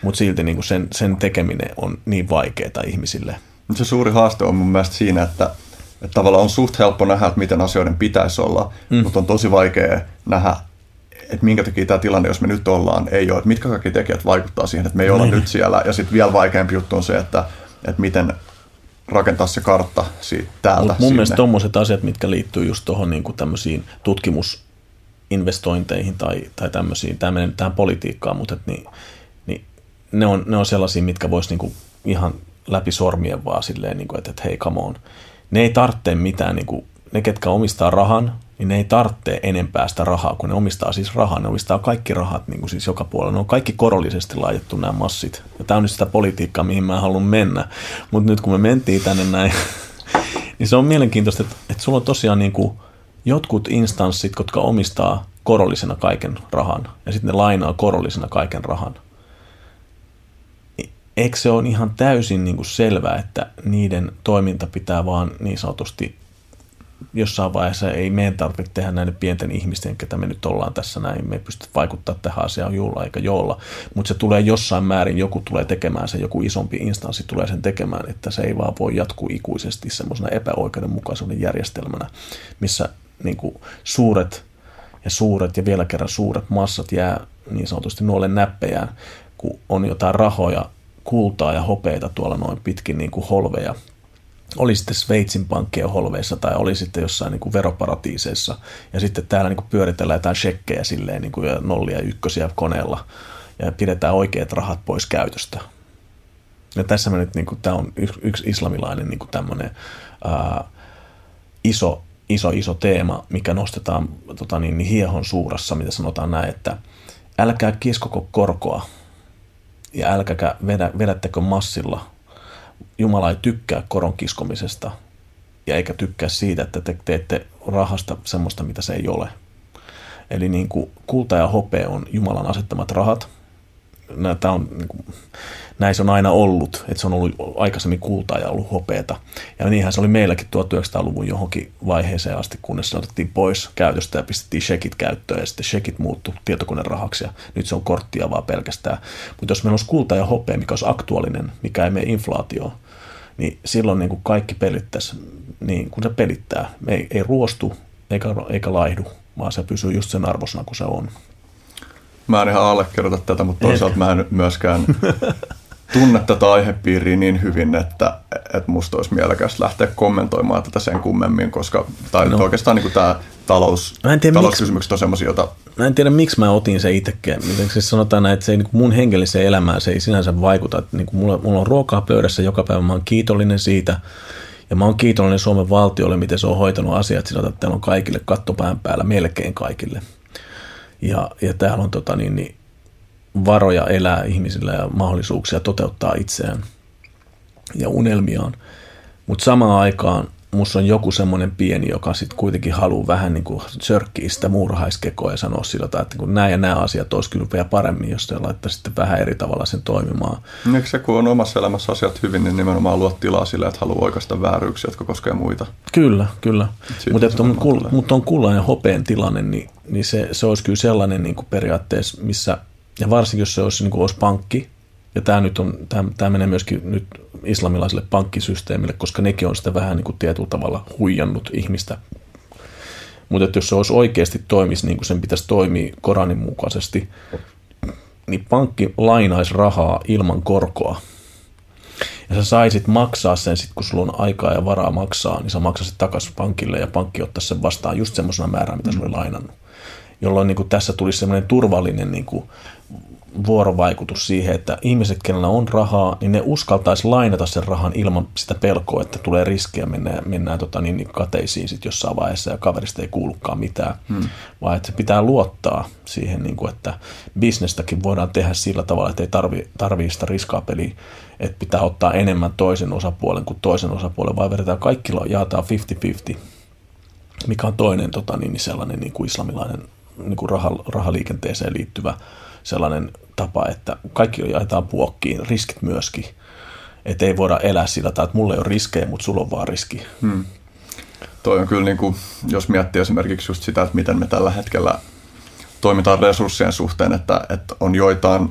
Mutta silti niin kuin sen, sen tekeminen on niin vaikeaa ihmisille. Se suuri haaste on mun mielestä siinä, että että tavallaan on suht helppo nähdä, että miten asioiden pitäisi olla, mm. mutta on tosi vaikea nähdä, että minkä takia tämä tilanne, jos me nyt ollaan, ei ole, että mitkä kaikki tekijät vaikuttaa siihen, että me ei olla niin. nyt siellä. Ja sitten vielä vaikeampi juttu on se, että, että miten rakentaa se kartta siitä täältä Mut mun sinne. mielestä tuommoiset asiat, mitkä liittyy just tuohon niin tämmöisiin tutkimusinvestointeihin tai, tai tämmöisiin, tämä menee tähän politiikkaan, mutta et niin, niin ne, on, ne on sellaisia, mitkä voisi niin ihan läpi sormien vaan silleen, niin kuin, että, että hei, come on ne ei tarvitse mitään, niin kuin, ne ketkä omistaa rahan, niin ne ei tarvitse enempää sitä rahaa, kun ne omistaa siis rahaa. Ne omistaa kaikki rahat niin kuin siis joka puolella. Ne on kaikki korollisesti laitettu nämä massit. Ja tämä on nyt sitä politiikkaa, mihin mä haluan mennä. Mutta nyt kun me mentiin tänne näin, niin se on mielenkiintoista, että, että sulla on tosiaan niin kuin jotkut instanssit, jotka omistaa korollisena kaiken rahan. Ja sitten ne lainaa korollisena kaiken rahan eikö se ole ihan täysin niin kuin selvää, että niiden toiminta pitää vaan niin sanotusti jossain vaiheessa ei meidän tarvitse tehdä näiden pienten ihmisten, ketä me nyt ollaan tässä näin, me ei pysty vaikuttaa tähän asiaan juulla eikä jolla, mutta se tulee jossain määrin, joku tulee tekemään se, joku isompi instanssi tulee sen tekemään, että se ei vaan voi jatkuu ikuisesti semmoisena epäoikeudenmukaisuuden järjestelmänä, missä niin kuin suuret ja suuret ja vielä kerran suuret massat jää niin sanotusti nuolle näppejään, kun on jotain rahoja, kultaa ja hopeita tuolla noin pitkin niin kuin holveja. Oli sitten Sveitsin pankkien holveissa tai oli sitten jossain niin kuin veroparatiiseissa. Ja sitten täällä niin kuin pyöritellään jotain shekkejä silleen niin kuin nollia ykkösiä koneella ja pidetään oikeat rahat pois käytöstä. Ja tässä mä nyt, niin kuin, tämä on yksi, yksi islamilainen niin kuin tämmöinen ää, iso, iso, iso teema, mikä nostetaan tota, niin, niin hiehon suurassa, mitä sanotaan näin, että älkää kiskoko korkoa ja älkääkä vedä, vedättekö massilla. Jumala ei tykkää koron kiskomisesta ja eikä tykkää siitä, että te teette rahasta semmoista, mitä se ei ole. Eli niin kuin kulta ja hopea on Jumalan asettamat rahat. Tämä on niin kuin, näin se on aina ollut, että se on ollut aikaisemmin kultaa ja ollut hopeeta. Ja niinhän se oli meilläkin 1900-luvun johonkin vaiheeseen asti, kunnes se otettiin pois käytöstä ja pistettiin shekit käyttöön ja sitten shekit muuttu tietokonerahaksi ja nyt se on korttia vaan pelkästään. Mutta jos meillä olisi kulta ja hopea, mikä olisi aktuaalinen, mikä ei mene inflaatioon, niin silloin niin kuin kaikki pelittäisi niin kuin se pelittää. Ei, ei ruostu eikä, eikä laihdu, vaan se pysyy just sen arvosana kuin se on. Mä en ihan allekirjoita tätä, mutta toisaalta mä en myöskään tunne tätä aihepiiriä niin hyvin, että, että musta olisi mielekästä lähteä kommentoimaan tätä sen kummemmin, koska tai no. oikeastaan niin tämä talous, mä en tiedä, talouskysymykset miksi, on semmoisia, joita... Mä en tiedä, miksi mä otin se itsekin. Miten siis sanotaan että se ei niin mun hengelliseen elämään se ei sinänsä vaikuta. Että niin mulla, mulla on ruokaa pöydässä joka päivä, mä oon kiitollinen siitä. Ja mä oon kiitollinen Suomen valtiolle, miten se on hoitanut asiat sillä että täällä on kaikille kattopään päällä, melkein kaikille. Ja, ja täällä on tota niin, niin varoja elää ihmisillä ja mahdollisuuksia toteuttaa itseään ja unelmiaan. Mutta samaan aikaan musta on joku semmoinen pieni, joka sitten kuitenkin haluaa vähän niin kuin sörkkiä sitä muurahaiskekoa ja sanoa sillä tavalla, että kun nämä ja nämä asiat olisi kyllä vielä paremmin, jos se laittaisi sitten vähän eri tavalla sen toimimaan. Eikö se, kun on omassa elämässä asiat hyvin, niin nimenomaan luot tilaa sille, että haluaa oikeastaan vääryyksiä, jotka koskee muita. Kyllä, kyllä. Mutta on, kul, mut on kullan ja hopeen tilanne, niin, niin se, se olisi kyllä sellainen niin kuin periaatteessa, missä – ja varsinkin, jos se olisi, niin kuin olisi pankki, ja tämä, nyt on, tämä, tämä menee myöskin nyt islamilaiselle pankkisysteemille, koska nekin on sitä vähän niin kuin tietyllä tavalla huijannut ihmistä. Mutta jos se olisi oikeasti toimisi niin kuin sen pitäisi toimia Koranin mukaisesti, niin pankki lainaisi rahaa ilman korkoa. Ja sä saisit maksaa sen sitten, kun sulla on aikaa ja varaa maksaa, niin sä maksasit takaisin pankille ja pankki ottaisi sen vastaan just semmoisena määrää, mitä mm. sulla oli lainannut. Jolloin niin kuin tässä tulisi semmoinen turvallinen niin kuin vuorovaikutus siihen, että ihmiset, kenellä on rahaa, niin ne uskaltaisi lainata sen rahan ilman sitä pelkoa, että tulee riskiä, mennään, mennään tota, niin, niin kateisiin sit jossain vaiheessa ja kaverista ei kuulukaan mitään, hmm. vaan että se pitää luottaa siihen, niin kuin, että bisnestäkin voidaan tehdä sillä tavalla, että ei tarvi, tarvii sitä riskaa peliä, että pitää ottaa enemmän toisen osapuolen kuin toisen osapuolen, vaan vedetään kaikki jaetaan 50-50, mikä on toinen tota, niin, sellainen niin kuin islamilainen niin kuin rahaliikenteeseen liittyvä sellainen tapa, että kaikki jaetaan puokkiin, riskit myöskin. Että ei voida elää sillä tavalla, että mulla ei ole riskejä, mutta sulla on vaan riski. Hmm. Toi on kyllä, niin kuin, jos miettii esimerkiksi just sitä, että miten me tällä hetkellä toimitaan resurssien suhteen, että, että on joitain,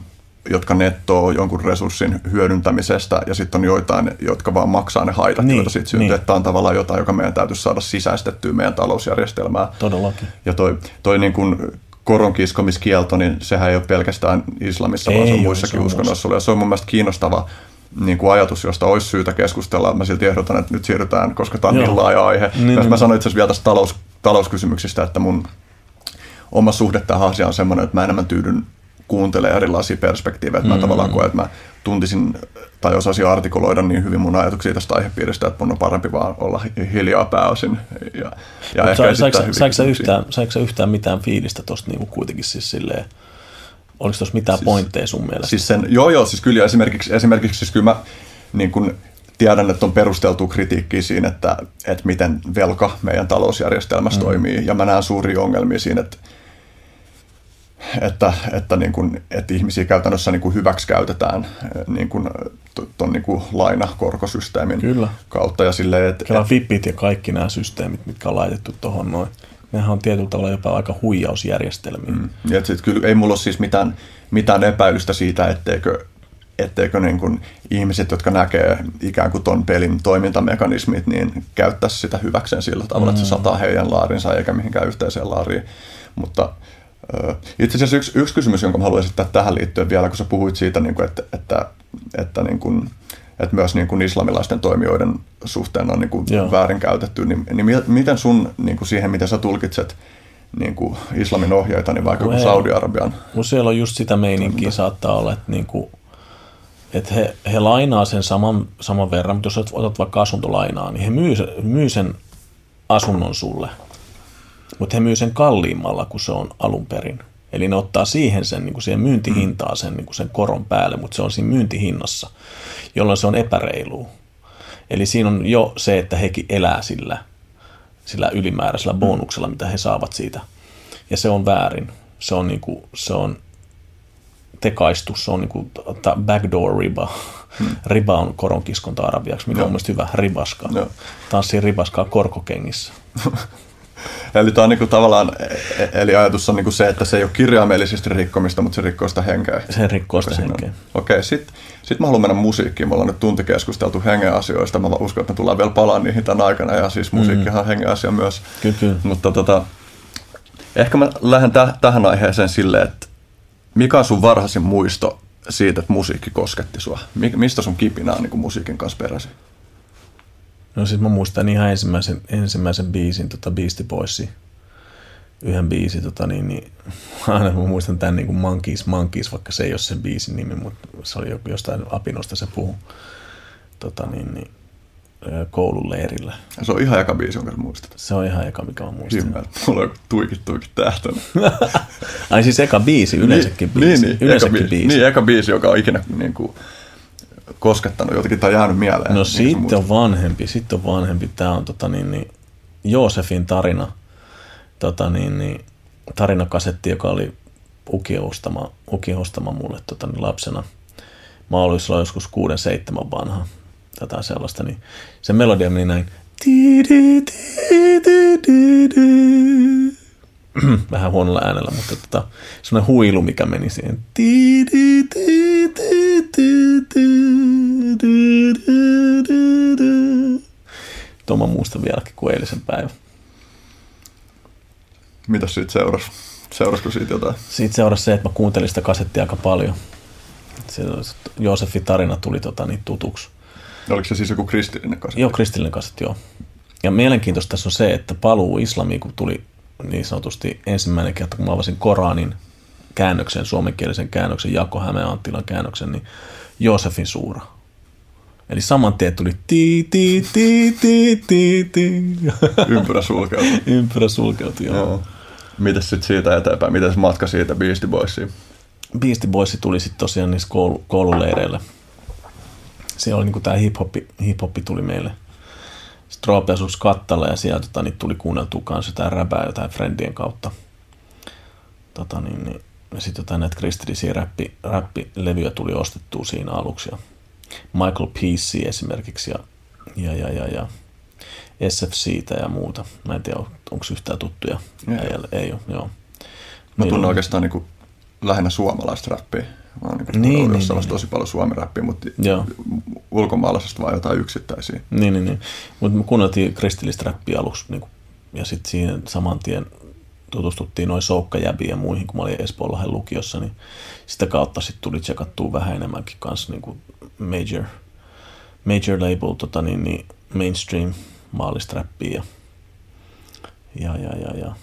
jotka nettoo jonkun resurssin hyödyntämisestä ja sitten on joitain, jotka vaan maksaa ne haitat, niin, joita siitä syntyy. Niin. Tämä on tavallaan jotain, joka meidän täytyisi saada sisäistettyä meidän talousjärjestelmää. Todellakin. Ja toi, toi niin kuin koronkiskomiskielto, niin sehän ei ole pelkästään islamissa, ei, vaan se on muissakin se uskonnoissa. Ja se on mun mielestä kiinnostava niin kuin ajatus, josta olisi syytä keskustella. Mä silti ehdotan, että nyt siirrytään, koska tämä on niin laaja aihe. Niin, niin, mä sanoin itse asiassa vielä tästä talous, talouskysymyksistä, että mun oma suhde tähän asiaan on semmoinen, että mä enemmän tyydyn kuuntelemaan erilaisia perspektiivejä. Että mä mm. tavallaan koen, että mä tuntisin tai osaisin artikuloida niin hyvin mun ajatuksia tästä aihepiiristä, että mun on parempi vaan olla hiljaa pääosin. Ja, ja ehkä saiko, saiko, sä yhtään, saiko yhtään mitään fiilistä tuosta niin kuitenkin siis silleen, oliko tuossa mitään siis, pointteja sun mielestä? Siis sen, joo joo, siis kyllä esimerkiksi, esimerkiksi siis kyllä mä niin kun tiedän, että on perusteltu kritiikki siinä, että, että miten velka meidän talousjärjestelmässä mm. toimii, ja mä näen suuria ongelmia siinä, että että, että, niin kuin, että ihmisiä käytännössä niin kuin hyväksi käytetään niin kuin, tuon niin kuin lainakorkosysteemin Kyllä. kautta. Ja silleen, että, Kela FIPit ja kaikki nämä systeemit, mitkä on laitettu tuohon noin, nehän on tietyllä tavalla jopa aika huijausjärjestelmiä. Mm. Ja sit kyllä ei mulla ole siis mitään, mitään epäilystä siitä, etteikö etteikö niin kuin ihmiset, jotka näkee ikään kuin ton pelin toimintamekanismit, niin käyttäisi sitä hyväkseen sillä tavalla, mm. että se sataa heidän laarinsa eikä mihinkään yhteiseen laariin. Mutta itse asiassa yksi, yksi kysymys, jonka haluaisin esittää tähän liittyen vielä, kun sä puhuit siitä, niin kuin, että, että, että, niin kuin, että myös niin kuin islamilaisten toimijoiden suhteen on niin kuin väärinkäytetty, niin, niin miten sun niin kuin siihen, miten sä tulkitset niin kuin islamin ohjeita, niin vaikka no Saudi-Arabian? No siellä on just sitä meininkiä saattaa olla, että, niin kuin, että he, he lainaa sen saman, saman verran, mutta jos otat vaikka asuntolainaa, niin he myy, myy sen asunnon sulle – mutta he myy sen kalliimmalla kuin se on alun perin. Eli ne ottaa siihen sen niin kuin siihen myyntihintaan sen, niin kuin sen koron päälle, mutta se on siinä myyntihinnassa, jolloin se on epäreilu. Eli siinä on jo se, että hekin elää sillä, sillä ylimääräisellä bonuksella, mitä he saavat siitä. Ja se on väärin. Se on, niin kuin, se on tekaistu, se on niin kuin backdoor riba. Hmm. Riba on koronkiskonta arabiaksi, mikä on mielestäni hyvä, ribaska. No. Tanssii ribaskaa korkokengissä. Eli tämä on niinku tavallaan, e- e- eli ajatus on niinku se, että se ei ole kirjaimellisesti rikkomista, mutta se rikkoo sitä henkeä. Se rikkoo sitä henkeä. Okei, okay, sitten sit mä haluan mennä musiikkiin. Me ollaan nyt tunti keskusteltu hengen asioista. Mä uskon, että me tullaan vielä palaa niihin tämän aikana. Ja siis musiikkihan on mm. hengen asia myös. Kyllä, kyllä. Mutta tota, ehkä mä lähden täh- tähän aiheeseen silleen, että mikä on sun varhaisin muisto siitä, että musiikki kosketti sua? Mistä sun kipinä on niin musiikin kanssa peräisin? No siis mä muistan ihan ensimmäisen, ensimmäisen biisin, tota Beastie Boysin, yhden biisi, tota niin, niin aina mä muistan tämän niin kuin Monkeys, Monkeys, vaikka se ei ole sen biisin nimi, mutta se oli joku jostain apinosta se puhu. Tota niin, niin, koululeirillä. Se on ihan eka biisi, jonka muistat. Se on ihan eka, mikä mä muistan. Himmel. Mulla on tuikit tuikit tähtönä. Ai siis eka biisi, yleensäkin niin, biisi. Niin, niin, eka biisi. biisi. Niin, eka biisi, joka on ikinä niin kuin, koskettanut jotenkin tai jäänyt mieleen? No niin sitten on vanhempi, sitten on vanhempi. Tämä on tota, niin, niin, Joosefin tarina, tota, niin, niin, tarinakasetti, joka oli Uki ostama, Uki ostama mulle tota, niin, lapsena. Mä olin silloin joskus kuuden, seitsemän vanha, tätä sellaista, niin se melodia meni näin. Vähän huonolla äänellä, mutta tota, semmoinen huilu, mikä meni siihen. Tuo mä muistan vieläkin kuin eilisen päivän. Mitä siitä seurasi? Seurasiko siitä jotain? Siitä seurasi se, että mä kuuntelin sitä kasettia aika paljon. Se, Joosefin tarina tuli tota, niin tutuksi. Oliko se siis joku kristillinen kasetti? Joo, kristillinen kasetti, joo. Ja mielenkiintoista tässä on se, että paluu islamiin, kun tuli niin sanotusti ensimmäinen kerta, kun mä avasin Koranin käännöksen, suomenkielisen käännöksen, Jako Hämeen Anttilan käännöksen, niin Joosefin suura. Eli saman tien tuli ti ti ti ti ti ti. Ympyrä sulkeutui. Ympyrä sulkeutui, joo. joo. Mitäs sitten siitä eteenpäin? Miten se matka siitä Beastie Boysiin? Beastie Boys tuli sitten tosiaan niissä koulu, koululeireillä. Siellä oli niinku tämä hip-hoppi, hip-hoppi tuli meille. Sitten asus kattalla ja sieltä tota, niin tuli kuunneltua kanssa jotain räpää jotain friendien kautta. Tota, niin, niin, ja sitten jotain näitä kristillisiä räppi, räppilevyjä tuli ostettua siinä aluksi. Ja Michael Peace esimerkiksi ja, ja, ja, ja, ja SFCtä ja muuta. Mä en tiedä, onko yhtään tuttuja. Ei, ei ole, joo. Mä tunnen oikeastaan niin kuin lähinnä suomalaista räppiä. Mä oon niin, niin, niin, niin, tosi paljon suomi-räppiä, mutta Joo. ulkomaalaisesta vaan jotain yksittäisiä. Niin, niin, niin. mutta me kuunneltiin kristillistä räppiä aluksi niin kuin, ja sitten siinä saman tien tutustuttiin noin soukkajäbiin ja muihin, kun mä olin Espoonlahden lukiossa, niin sitä kautta sitten tuli tsekattua vähän enemmänkin kanssa niin kuin major, major label, tota niin, niin mainstream maalista räppiä ja, ja, ja, ja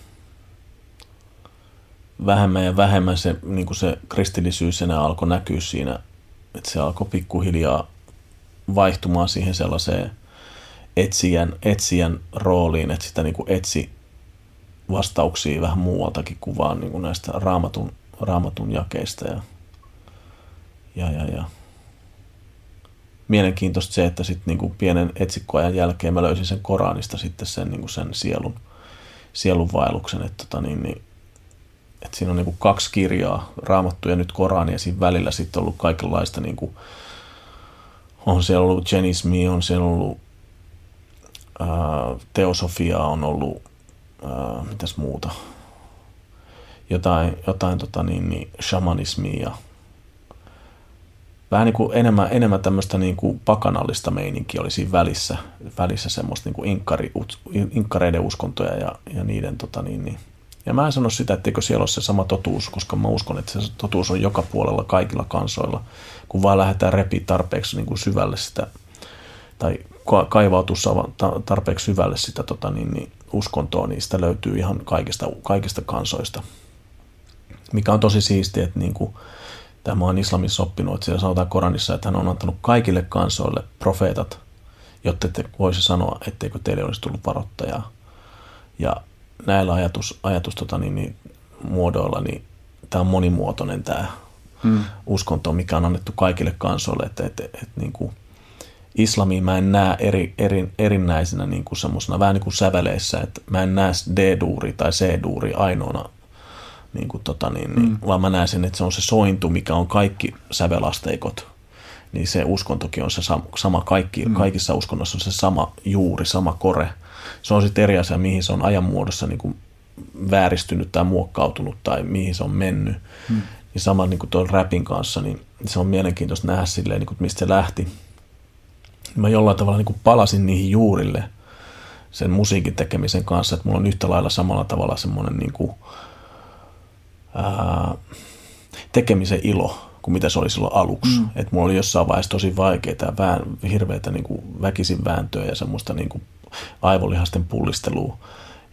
vähemmän ja vähemmän se, niin kuin se kristillisyys enää alkoi näkyä siinä, että se alkoi pikkuhiljaa vaihtumaan siihen sellaiseen etsijän, etsijän rooliin, että sitä niin kuin etsi vastauksia vähän muualtakin kuin vaan niin kuin näistä raamatun, raamatun jakeista. Ja, ja, ja, ja. Mielenkiintoista se, että sitten niin kuin pienen etsikkoajan jälkeen mä löysin sen Koranista sitten sen, niin kuin sen sielun, sielun vaelluksen, että tota niin, niin että siinä on niin kuin kaksi kirjaa, Raamattu ja nyt Korani, ja siinä välillä sitten ollut kaikenlaista, niin kuin, on siellä ollut Jenismi, on siellä ollut ää, teosofia, on ollut, ää, mitäs muuta, jotain, jotain tota niin, niin, shamanismia vähän niin kuin enemmän, enemmän tämmöistä niin kuin pakanallista meininkiä oli siinä välissä, välissä semmoista niin kuin inkkari, inkkareiden uskontoja ja, ja niiden tota niin, niin. Ja mä en sano sitä, etteikö siellä ole se sama totuus, koska mä uskon, että se totuus on joka puolella kaikilla kansoilla, kun vaan lähdetään repi tarpeeksi niin kuin syvälle sitä, tai kaivautuu tarpeeksi syvälle sitä tota niin, niin uskontoa, niin sitä löytyy ihan kaikista, kaikista kansoista. Mikä on tosi siistiä, että niin kuin, Tämä on islamissa oppinut, että siellä sanotaan Koranissa, että hän on antanut kaikille kansoille profeetat, jotta te voisi sanoa, etteikö teille olisi tullut varoittajaa. Ja näillä ajatus, ajatus tota, niin, niin, muodoilla, niin tämä on monimuotoinen tämä hmm. uskonto, mikä on annettu kaikille kansoille, että, että, että, että niin kuin, islamiin mä en näe eri, eri, erinäisenä niin kuin semmoisena vähän niin kuin säveleissä, että mä en näe D-duuri tai C-duuri ainoana niin kuin tota niin, niin, mm. vaan mä näen sen, että se on se sointu, mikä on kaikki sävelasteikot, niin se uskontokin on se sama, kaikki, mm. kaikissa uskonnoissa on se sama juuri, sama kore. Se on sitten eri asia, mihin se on ajan muodossa niin kuin vääristynyt tai muokkautunut tai mihin se on mennyt. Mm. Niin sama niin kuin tuon rapin kanssa, niin se on mielenkiintoista nähdä silleen, niin kuin, mistä se lähti. Mä jollain tavalla niin kuin palasin niihin juurille sen musiikin tekemisen kanssa, että mulla on yhtä lailla samalla tavalla semmoinen niin kuin, ää, tekemisen ilo kuin mitä se oli silloin aluksi. Mm. Että mulla oli jossain vaiheessa tosi vaikeaa, vään, hirveätä niin kuin väkisin vääntöä ja semmoista niin kuin aivolihasten pullistelua.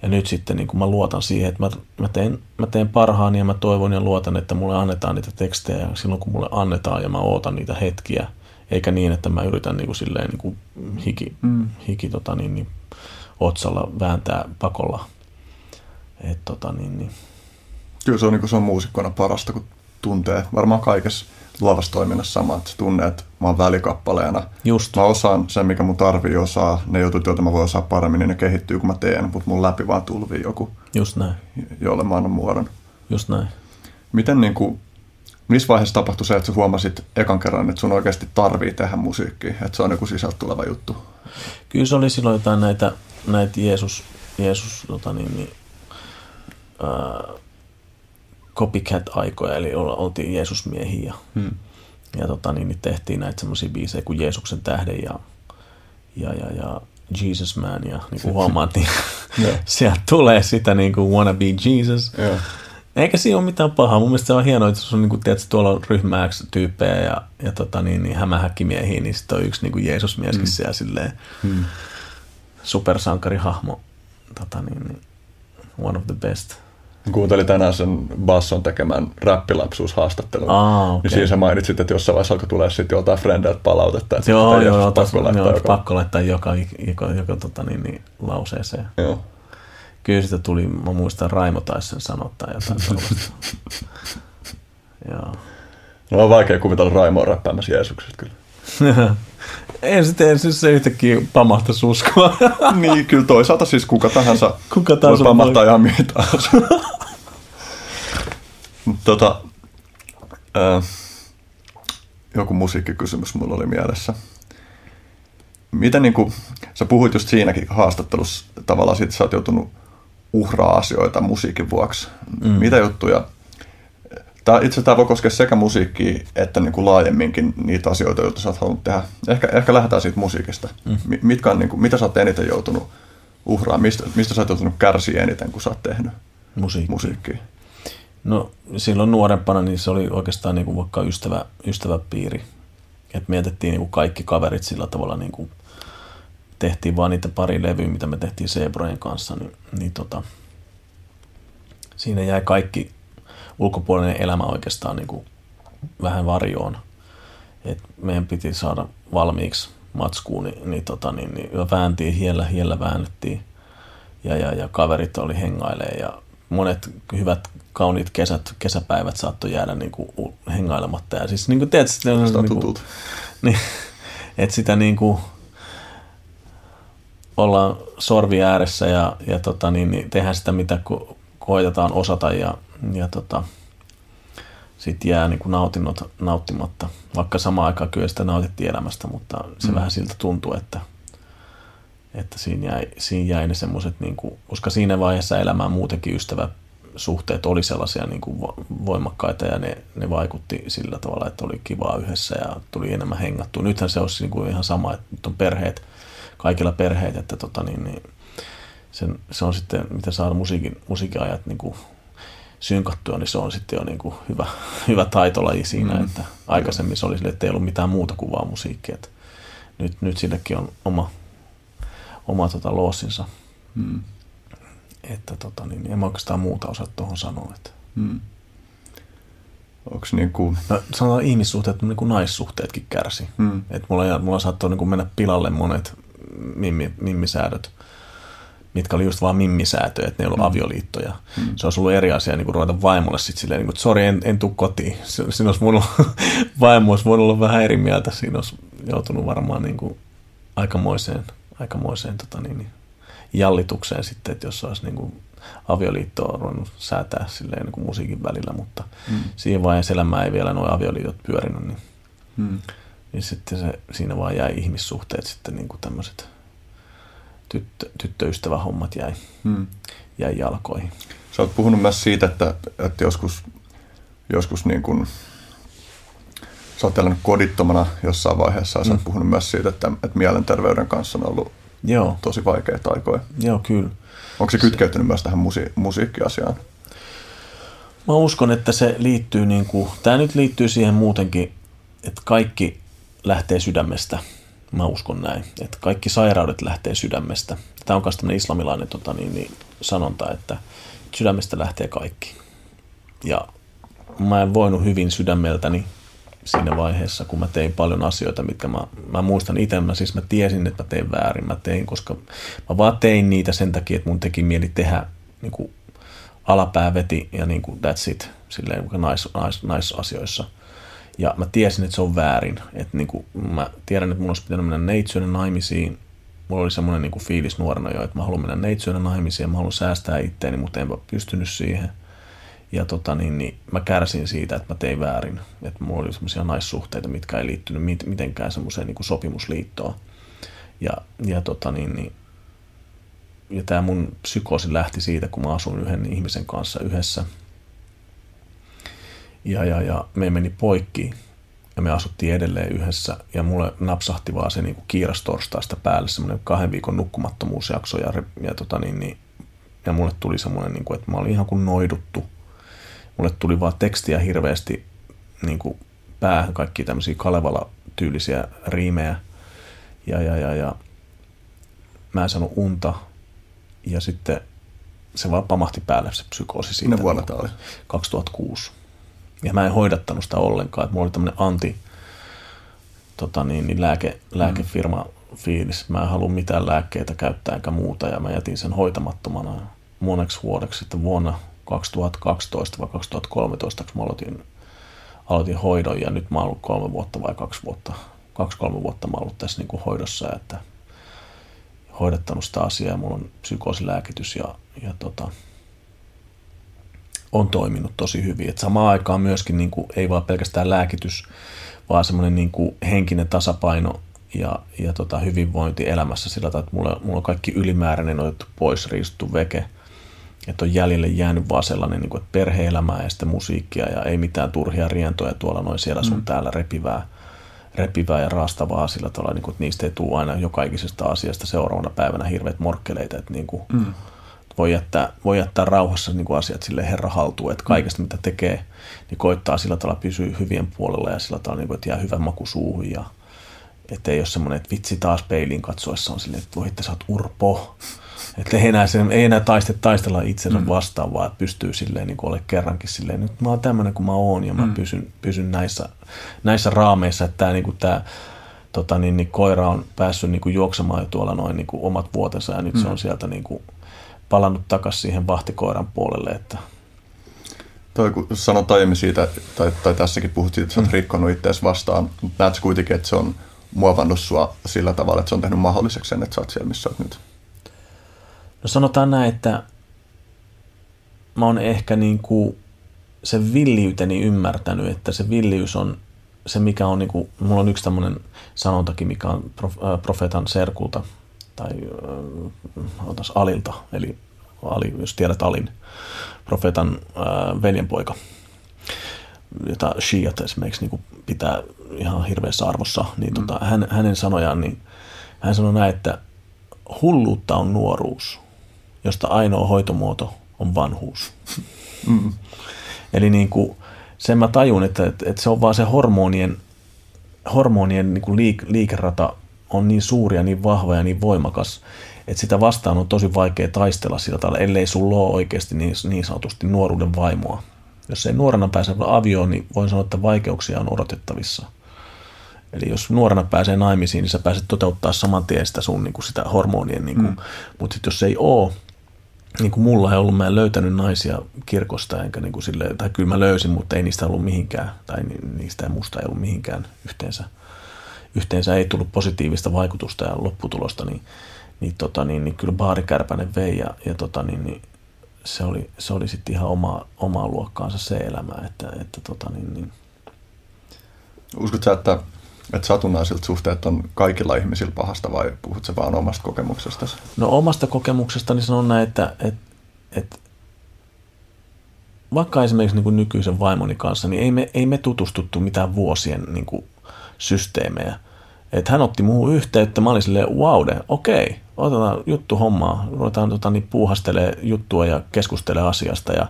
Ja nyt sitten niin kuin mä luotan siihen, että mä, mä, teen, mä teen parhaani ja mä toivon ja luotan, että mulle annetaan niitä tekstejä ja silloin kun mulle annetaan ja mä ootan niitä hetkiä, eikä niin, että mä yritän niin kuin silleen niin kuin hiki, mm. hiki tota niin, niin, otsalla vääntää pakolla. Et, tota niin, niin, Kyllä se on, niin se on muusikkona parasta, kun tuntee varmaan kaikessa luovassa toiminnassa sama, että tunnee, että mä oon välikappaleena. Just. Mä osaan sen, mikä mun tarvii osaa. Ne jutut, joita mä voin osaa paremmin, niin ne kehittyy, kun mä teen, mutta mun läpi vaan tulvii joku, Just näin. jolle mä annan muodon. Just näin. Miten niin kuin, missä vaiheessa tapahtui se, että sä huomasit ekan kerran, että sun oikeasti tarvii tehdä musiikkia, että se on joku sisältä tuleva juttu? Kyllä se oli silloin jotain näitä, näitä Jeesus, Jeesus tota niin, niin, ää, copycat-aikoja, eli oltiin Jeesusmiehiä ja, hmm. ja tota, niin, niin tehtiin näitä semmoisia biisejä kuin Jeesuksen tähden ja, ja, ja, ja Jesus Man ja niin kuin huomaat, niin sieltä tulee sitä niin kuin wanna be Jesus. Yeah. Eikä siinä ole mitään pahaa. Mun mielestä se on hienoa, että on, niin kuin, tiedätkö, tuolla on ryhmä tyyppejä ja, ja tota, niin, niin hämähäkkimiehiä, niin sitten on yksi niin kuin Jeesusmieskin mm. siellä silleen mm. supersankarihahmo. Tota, niin, niin, one of the best. Kuuntelin tänään sen Basson tekemän räppilapsuushaastattelun. Ah, okay. Niin siinä sä mainitsit, että jossain vaiheessa alkoi tulee sitten joltain frendeltä palautetta. Että joo, joo, joo, pakko, laittaa, joo, joka... pakko laittaa joka, joka, joka tota, niin, niin, lauseeseen. Joo. Kyllä sitä tuli, mä muistan Raimo taisi sen sanottaa jotain joo. No on vaikea kuvitella Raimoa räppäämässä Jeesuksesta kyllä. en sitten siis se yhtäkkiä pamahtaisi uskoa. niin, kyllä toisaalta siis kuka tahansa, kuka tahansa voi pamahtaa voi... ihan mitä tota, äh, joku musiikkikysymys mulla oli mielessä. Miten niin kuin, sä puhuit just siinäkin haastattelussa tavallaan siitä, että sä oot joutunut uhraa asioita musiikin vuoksi. Mm. Mitä juttuja Tämä, itse tämä voi koskea sekä musiikkia että niin kuin laajemminkin niitä asioita, joita sä oot halunnut tehdä. Ehkä, ehkä lähdetään siitä musiikista. Mm. Mitkä on, niin kuin, mitä sä oot eniten joutunut uhraamaan? Mistä, mistä sä oot joutunut kärsiä eniten, kun sä oot tehnyt Musiikki. musiikkia? No silloin nuorempana niin se oli oikeastaan niin kuin vaikka ystävä, ystäväpiiri. Että mietittiin niin kuin kaikki kaverit sillä tavalla niin kuin tehtiin vaan niitä pari levyä, mitä me tehtiin Sebrojen kanssa, niin, niin tota, siinä jäi kaikki ulkopuolinen elämä oikeastaan niin kuin vähän varjoon. Et meidän piti saada valmiiksi matskuun, niin, niin, tota, niin, niin vääntiin, hiellä, hiellä väännettiin ja, ja, ja kaverit oli hengailee ja monet hyvät kauniit kesät, kesäpäivät saattoi jäädä niin kuin hengailematta. Ja siis niin kuin teet, sitä, on, niin kuin, niin, että sitä niin kuin, ollaan sorvi ääressä ja, ja tota, niin, niin tehdään sitä, mitä ko- koitetaan osata ja, ja tota, sitten jää niin kuin nautinnot nauttimatta. Vaikka samaan aikaan kyllä sitä nautittiin elämästä, mutta se mm. vähän siltä tuntuu, että, että siinä, jäi, siinä jäi ne semmoiset, niin kuin, koska siinä vaiheessa elämää muutenkin ystävä, suhteet oli sellaisia niin kuin voimakkaita ja ne, ne vaikutti sillä tavalla, että oli kivaa yhdessä ja tuli enemmän hengattua. Nythän se olisi niin kuin ihan sama, että nyt on perheet, kaikilla perheet, että tota niin, niin sen, se on sitten, miten saada musiikin, musiikiajat niin kuin synkattua, niin se on sitten jo niin kuin hyvä, hyvä taitolaji siinä, mm. että aikaisemmin se oli sille, että ei ollut mitään muuta kuin vaan musiikkia. Että nyt, nyt sillekin on oma, oma tota, loosinsa. Mm. Että tota, niin, en mä oikeastaan muuta osaa tuohon sanoa. Että. Mm. Onko niin kuin... No, sanotaan ihmissuhteet, niin kuin naissuhteetkin kärsi. Mm. Että mulla, mulla saattoi niin kuin mennä pilalle monet mimmi, mimmisäädöt mitkä oli just vaan mimmisäätöjä, että ne ei ollut mm. avioliittoja. Mm. Se olisi ollut eri asia niin kuin ruveta vaimolle sitten silleen, niin kuin, että sori, en, en tule kotiin. Siinä olisi voinut, vaimo olisi voinut olla vähän eri mieltä. Siinä olisi joutunut varmaan niin kuin aikamoiseen, aikamoiseen tota niin, niin, jallitukseen sitten, että jos olisi niin kuin avioliittoa ruvennut säätää silleen niin kuin musiikin välillä, mutta mm. siihen vaiheessa elämää ei vielä nuo avioliitot pyörinyt, niin, mm. niin sitten se, siinä vaan jäi ihmissuhteet sitten niin kuin tämmöiset tyttö, tyttöystävähommat jäi, hmm. jäi jalkoihin. Sä oot puhunut myös siitä, että, että joskus, joskus niin kun, sä oot elänyt kodittomana jossain vaiheessa ja sä oot hmm. puhunut myös siitä, että, että mielenterveyden kanssa on ollut Joo. tosi vaikeita aikoja. Joo, kyllä. Onko se kytkeytynyt se... myös tähän musi- musiikkiasiaan? Mä uskon, että se liittyy, niin kuin, tämä nyt liittyy siihen muutenkin, että kaikki lähtee sydämestä – Mä uskon näin, että kaikki sairaudet lähtee sydämestä. Tämä on myös tämmöinen islamilainen tota, niin, niin, sanonta, että sydämestä lähtee kaikki. Ja mä en voinut hyvin sydämeltäni siinä vaiheessa, kun mä tein paljon asioita, mitkä mä, mä muistan itse, mä siis mä tiesin, että mä tein väärin, mä tein, koska mä vaan tein niitä sen takia, että mun teki mieli tehdä niin kuin alapää veti ja niin kuin that's it, silleen nais, nais, naisasioissa. Nais ja mä tiesin, että se on väärin. Että niin kuin, mä tiedän, että mun olisi pitänyt mennä neitsyönä naimisiin. Mulla oli semmoinen niin kuin fiilis nuorena jo, että mä haluan mennä neitsyönä naimisiin ja mä haluan säästää itteeni, mutta enpä pystynyt siihen. Ja tota, niin, niin, mä kärsin siitä, että mä tein väärin. Että mulla oli semmoisia naissuhteita, mitkä ei liittynyt mitenkään semmoiseen niin sopimusliittoon. Ja, ja tota, niin, niin, ja tämä mun psykoosi lähti siitä, kun mä asuin yhden ihmisen kanssa yhdessä – ja, ja, ja me meni poikki ja me asuttiin edelleen yhdessä ja mulle napsahti vaan se niin kiirastorstaista päälle semmoinen kahden viikon nukkumattomuusjakso ja, ja, tota niin, niin, ja mulle tuli semmoinen, niin kuin, että mä olin ihan kuin noiduttu. Mulle tuli vaan tekstiä hirveästi niin kuin päähän, kaikki tämmöisiä Kalevala-tyylisiä riimejä ja, ja, ja, ja mä en saanut unta ja sitten se vaan pamahti päälle se psykoosi siitä. Minä vuonna tämä oli? 2006. Ja mä en hoidattanut sitä ollenkaan. Että mulla oli tämmöinen anti tota niin, niin lääke, lääkefirma fiilis. Mä en halua mitään lääkkeitä käyttää eikä muuta ja mä jätin sen hoitamattomana moneksi vuodeksi. Sitten vuonna 2012 vai 2013, kun mä aloitin, aloitin hoidon ja nyt mä oon ollut kolme vuotta vai kaksi vuotta, kaksi-kolme vuotta mä oon ollut tässä niin kuin hoidossa, että hoidattanut sitä asiaa ja mulla on psykoosilääkitys ja, ja tota, on toiminut tosi hyvin. Et samaan aikaan myöskin niin kuin, ei vaan pelkästään lääkitys, vaan semmoinen niin kuin henkinen tasapaino ja, ja tota, hyvinvointi elämässä sillä tavalla, että mulla, mulla on kaikki ylimääräinen otettu pois, riistuttu veke. Että on jäljelle jäänyt vaan sellainen, niin kuin, että perhe-elämää ja sitten musiikkia ja ei mitään turhia rientoja tuolla noin siellä sun mm. täällä repivää, repivää ja raastavaa sillä tavalla, niin kuin, että niistä ei tule aina jokaisesta asiasta seuraavana päivänä hirveät morkkeleita. Että niin kuin, mm voi jättää, voi jättää rauhassa niin kuin asiat sille herra haltuun, että kaikesta mitä tekee, niin koittaa sillä tavalla pysyä hyvien puolella ja sillä tavalla, niin kuin, että jää hyvä maku suuhun ja että ei ole semmoinen, että vitsi taas peiliin katsoessa on silleen, että voi, että sä oot urpo. Että ei enää, sen, ei enää taiste, taistella itsensä mm. vastaan, vaan että pystyy silleen niin ole kerrankin silleen, nyt mä oon tämmöinen kuin mä oon ja mä mm. pysyn, pysyn näissä, näissä raameissa, että tämä, niin kuin tämä tota, niin, niin, koira on päässyt niin kuin juoksemaan jo tuolla noin niin kuin omat vuotensa ja nyt mm. se on sieltä niin kuin, palannut takaisin siihen vahtikoiran puolelle. Että... Toi, kun sanoit aiemmin siitä, tai, tai tässäkin puhuttiin, että sä oot mm. rikkonut itseäsi vastaan, mutta näetkö kuitenkin, että se on muovannut sua sillä tavalla, että se on tehnyt mahdolliseksi sen, että sä oot siellä, missä oot nyt? No sanotaan näin, että mä oon ehkä niin kuin sen villiyteni ymmärtänyt, että se villiys on se, mikä on, niin kuin, mulla on yksi tämmöinen sanontakin, mikä on profeetan serkulta, tai äh, otas Alilta, eli Ali, jos tiedät Alin, profeetan ää, veljenpoika, jota shiat esimerkiksi niin kuin pitää ihan hirveässä arvossa, niin mm. tota, hän, hänen sanojaan, niin hän sanoi näin, että hulluutta on nuoruus, josta ainoa hoitomuoto on vanhuus. Mm. Eli niin kuin, sen mä tajun, että, että, että se on vaan se hormonien, hormonien niin kuin liik, liikerata on niin suuri ja niin vahva ja niin voimakas, että sitä vastaan on tosi vaikea taistella sillä tavalla, ellei sulla ole oikeasti niin, niin sanotusti nuoruuden vaimoa. Jos ei nuorena pääse avioon, niin voin sanoa, että vaikeuksia on odotettavissa. Eli jos nuorena pääsee naimisiin, niin sä pääset toteuttaa saman tien sitä sun niin kuin sitä hormonien. Niin kuin, mm. Mutta jos ei ole, niin kuin mulla ei ollut, mä en löytänyt naisia kirkosta, enkä niin kuin sille, tai kyllä mä löysin, mutta ei niistä ollut mihinkään, tai niistä ei musta ei ollut mihinkään yhteensä. Yhteensä ei tullut positiivista vaikutusta ja lopputulosta, niin, niin, tota, niin, niin kyllä Baari Kärpänen vei ja, ja tota, niin, niin, se oli, se oli sitten ihan oma, omaa luokkaansa se elämä, että, että tota, niin, niin. Uskotko että että satunnaisilta suhteet on kaikilla ihmisillä pahasta vai puhut se vaan omasta kokemuksesta? No omasta kokemuksestani sanon näin, että, että, että vaikka esimerkiksi niin kuin nykyisen vaimoni kanssa, niin ei me, ei me tutustuttu mitään vuosien niin kuin systeemejä. Että hän otti muuhun yhteyttä, mä olin silleen, wow, okei, otetaan juttu hommaa, ruvetaan tota, niin puuhastelee juttua ja keskustelee asiasta ja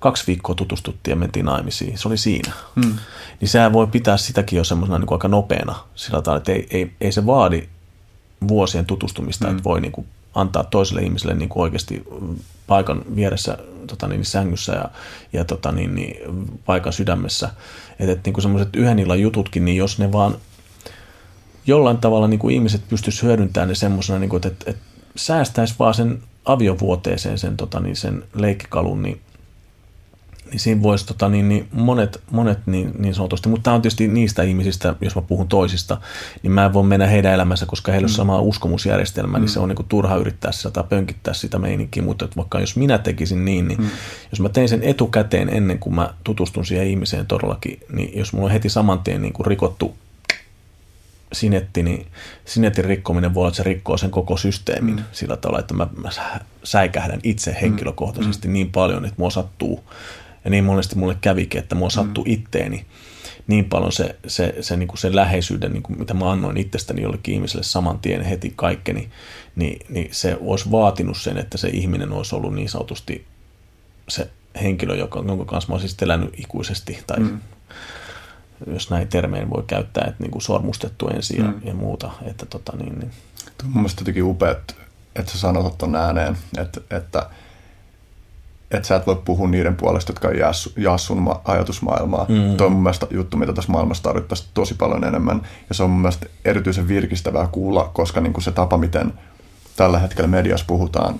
kaksi viikkoa tutustuttiin ja mentiin naimisiin. Se oli siinä. Hmm. Niin sehän voi pitää sitäkin jo semmoisena niin aika nopeana sillä tavalla, että ei, ei, ei se vaadi vuosien tutustumista, hmm. että voi niin kuin antaa toiselle ihmiselle niin kuin oikeasti paikan vieressä tota niin, sängyssä ja, ja tota niin, niin, paikan sydämessä. Että et, niin semmoiset yhden illan jututkin, niin jos ne vaan jollain tavalla niin kuin ihmiset pystyisivät hyödyntämään ne semmoisena, niin että, että, että säästäisi vaan sen aviovuoteeseen sen, tota, niin sen leikkikalun, niin niin siinä voisi tota, niin, niin monet, monet niin, niin sanotusti, mutta tämä on tietysti niistä ihmisistä, jos mä puhun toisista, niin mä en voi mennä heidän elämänsä, koska heillä on mm. sama uskomusjärjestelmä, mm. niin se on niin kuin turha yrittää sitä tai pönkittää sitä meininkiä, mutta että vaikka jos minä tekisin niin, niin mm. jos mä tein sen etukäteen ennen kuin mä tutustun siihen ihmiseen todellakin, niin jos mulla on heti saman tien niin kuin rikottu sinetti, niin sinetin rikkominen voi olla, että se rikkoo sen koko systeemin mm. sillä tavalla, että mä, mä säikähdän itse mm. henkilökohtaisesti mm. niin paljon, että mua sattuu ja niin monesti mulle kävikin, että mua sattui mm. itteeni niin paljon se, se, se, niin kuin se läheisyyden, niin kuin mitä mä annoin itsestäni jollekin ihmiselle saman tien heti kaikkeni, niin, niin se olisi vaatinut sen, että se ihminen olisi ollut niin sanotusti se henkilö, joka, jonka kanssa mä olisin siis elänyt ikuisesti, tai mm. jos näin termeen voi käyttää, että niin kuin sormustettu ensin mm. ja, ja muuta. Että tota, niin, niin. Tuo on mun mielestä jotenkin upea, että, että sä sanot tuon ääneen, että, että että sä et voi puhua niiden puolesta, jotka ei jää, jaa sun ajatusmaailmaa. Mm. Tuo on mun mielestä juttu, mitä tässä maailmassa tarvittaisiin tosi paljon enemmän. Ja se on mun mielestä erityisen virkistävää kuulla, koska niin kuin se tapa, miten tällä hetkellä mediassa puhutaan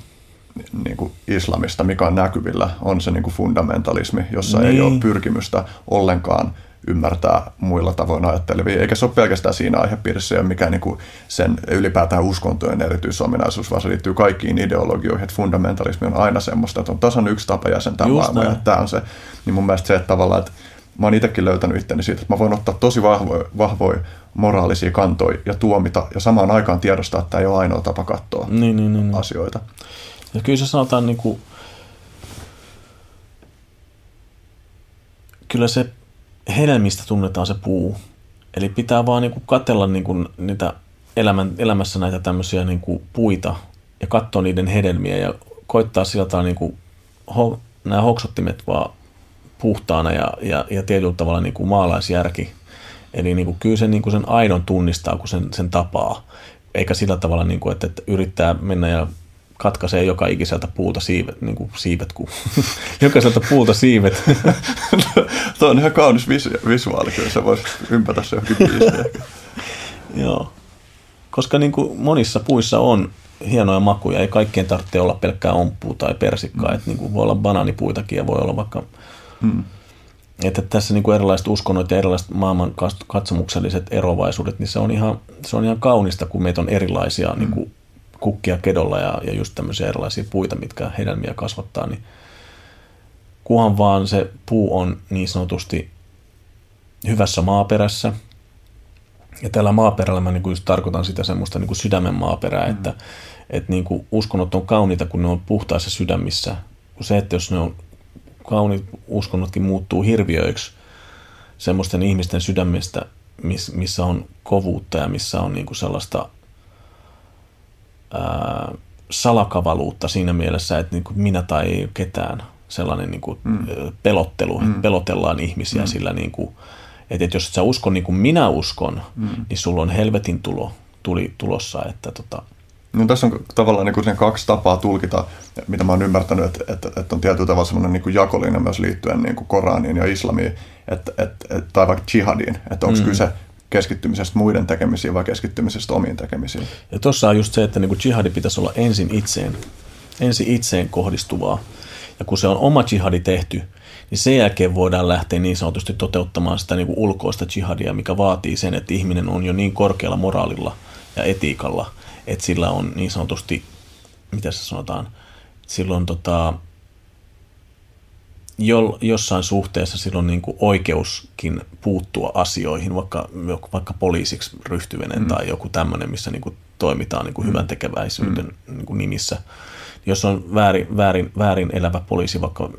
niin kuin islamista, mikä on näkyvillä, on se niin kuin fundamentalismi, jossa niin. ei ole pyrkimystä ollenkaan ymmärtää muilla tavoin ajattelevia. Eikä se ole pelkästään siinä aihepiirissä, mikä niin kuin sen ylipäätään uskontojen erityisominaisuus, vaan se liittyy kaikkiin ideologioihin. Että fundamentalismi on aina semmoista, että on tasan yksi tapa jäsentää Just maailmaa, ja tämä on se. Niin mun mielestä se, että tavallaan, että mä oon itsekin löytänyt itteni siitä, että mä voin ottaa tosi vahvoja, vahvoja moraalisia kantoja ja tuomita, ja samaan aikaan tiedostaa, että tämä ei ole ainoa tapa katsoa niin, niin, niin, niin. asioita. Ja kyllä se sanotaan, niin kuin, kyllä se hedelmistä tunnetaan se puu. Eli pitää vaan niin kuin katsella niin kuin niitä elämän, elämässä näitä tämmöisiä niin kuin puita ja katsoa niiden hedelmiä ja koittaa sillä tavalla niin kuin ho, nämä hoksottimet vaan puhtaana ja, ja, ja tietyllä tavalla niin kuin maalaisjärki. Eli niin kuin kyllä se, niin kuin sen aidon tunnistaa, kun sen, sen tapaa. Eikä sillä tavalla, niin kuin, että, että yrittää mennä ja katkaisee joka ikiseltä puuta siivet, niin kuin siivet, kun jokaiselta puuta siivet. Tuo on ihan kaunis vis- visuaali, kyllä sä voisit ympätä se johonkin Joo, koska niin kuin monissa puissa on hienoja makuja, ei kaikkien tarvitse olla pelkkää omppua tai persikkaa, mm. että niin kuin voi olla banaanipuitakin ja voi olla vaikka mm. Että tässä niin kuin erilaiset uskonnot ja erilaiset maailman katsomukselliset erovaisuudet, niin se on ihan, se on ihan kaunista, kun meitä on erilaisia mm. niin kuin kukkia kedolla ja, ja just tämmöisiä erilaisia puita, mitkä hedelmiä kasvattaa, niin kuhan vaan se puu on niin sanotusti hyvässä maaperässä. Ja tällä maaperällä mä niin just tarkoitan sitä semmoista niin kuin sydämen maaperää, mm. että, että niin kuin uskonnot on kauniita, kun ne on puhtaissa sydämissä. Se, että jos ne on kauniit uskonnotkin muuttuu hirviöiksi semmoisten ihmisten sydämistä, missä on kovuutta ja missä on niin kuin sellaista ää, salakavaluutta siinä mielessä, että niin kuin minä tai ketään sellainen niin kuin mm. pelottelu, mm. pelotellaan ihmisiä mm. sillä niin kuin, että, että jos et sä uskon niin kuin minä uskon, mm. niin sulla on helvetin tulo, tuli tulossa, että tota, No, tässä on tavallaan niin kaksi tapaa tulkita, mitä mä oon ymmärtänyt, että, että, että on tietyllä tavalla semmoinen niin jakolinja myös liittyen niin kuin Koraniin ja islamiin, että, että, että, tai vaikka jihadiin, että onko mm. kyse keskittymisestä muiden tekemisiin vai keskittymisestä omiin tekemisiin. Ja tuossa on just se, että niin kuin jihadi pitäisi olla ensin itseen, ensin itseen kohdistuvaa. Ja kun se on oma jihadi tehty, niin sen jälkeen voidaan lähteä niin sanotusti toteuttamaan sitä niin kuin ulkoista jihadia, mikä vaatii sen, että ihminen on jo niin korkealla moraalilla ja etiikalla, että sillä on niin sanotusti, mitä se sanotaan, silloin tota, jo, jossain suhteessa silloin niin kuin oikeuskin puuttua asioihin, vaikka, vaikka poliisiksi ryhtyminen mm. tai joku tämmöinen, missä niin kuin toimitaan niin kuin mm. hyvän tekeväisyyden mm. niin kuin nimissä. Jos on väärin, väärin, väärin elävä poliisi, vaikka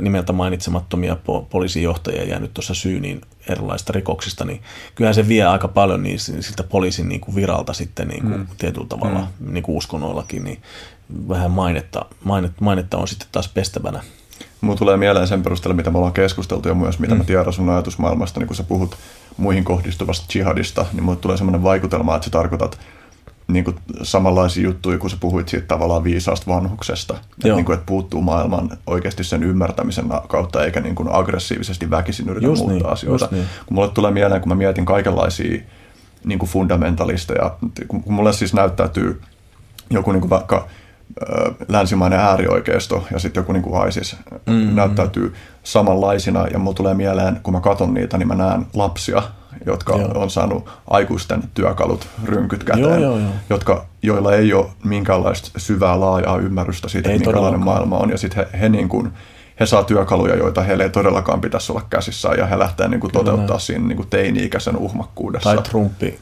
nimeltä mainitsemattomia poliisijohtajia jäänyt tuossa syyniin erilaisista rikoksista, niin kyllähän se vie aika paljon niin siltä poliisin niin kuin viralta sitten niin kuin mm. tietyllä tavalla mm. niin kuin uskonnoillakin, niin vähän mainetta, mainetta, mainetta on sitten taas pestävänä. Mulla tulee mieleen sen perusteella, mitä me ollaan keskusteltu ja myös mitä mm. mä tiedän sun ajatusmaailmasta, niin kun sä puhut muihin kohdistuvasta jihadista, niin mulle tulee sellainen vaikutelma, että sä tarkoitat niin kuin samanlaisia juttuja, kun sä puhuit siitä tavallaan viisaasta vanhuksesta. Että, niin kuin, että puuttuu maailman oikeasti sen ymmärtämisen kautta, eikä niin kuin aggressiivisesti väkisin yritä just muuttaa niin, asioita. Niin. Kun mulle tulee mieleen, kun mä mietin kaikenlaisia niin kuin fundamentalisteja, kun mulle siis näyttäytyy joku niin kuin vaikka länsimainen äärioikeisto ja sitten joku niin kuin ISIS mm-hmm. näyttäytyy samanlaisina ja mulle tulee mieleen, kun mä katson niitä, niin mä näen lapsia, jotka joo. on saanut aikuisten työkalut, rynkyt käteen, joo, joo, joo. Jotka, joilla ei ole minkäänlaista syvää laajaa ymmärrystä siitä, ei minkälainen maailma on ja sitten he, he niin kuin, he saa työkaluja, joita heille ei todellakaan pitäisi olla käsissään ja he lähtee niin kuin toteuttaa siinä niin kuin teini-ikäisen uhmakkuudessa. Tai Trumpi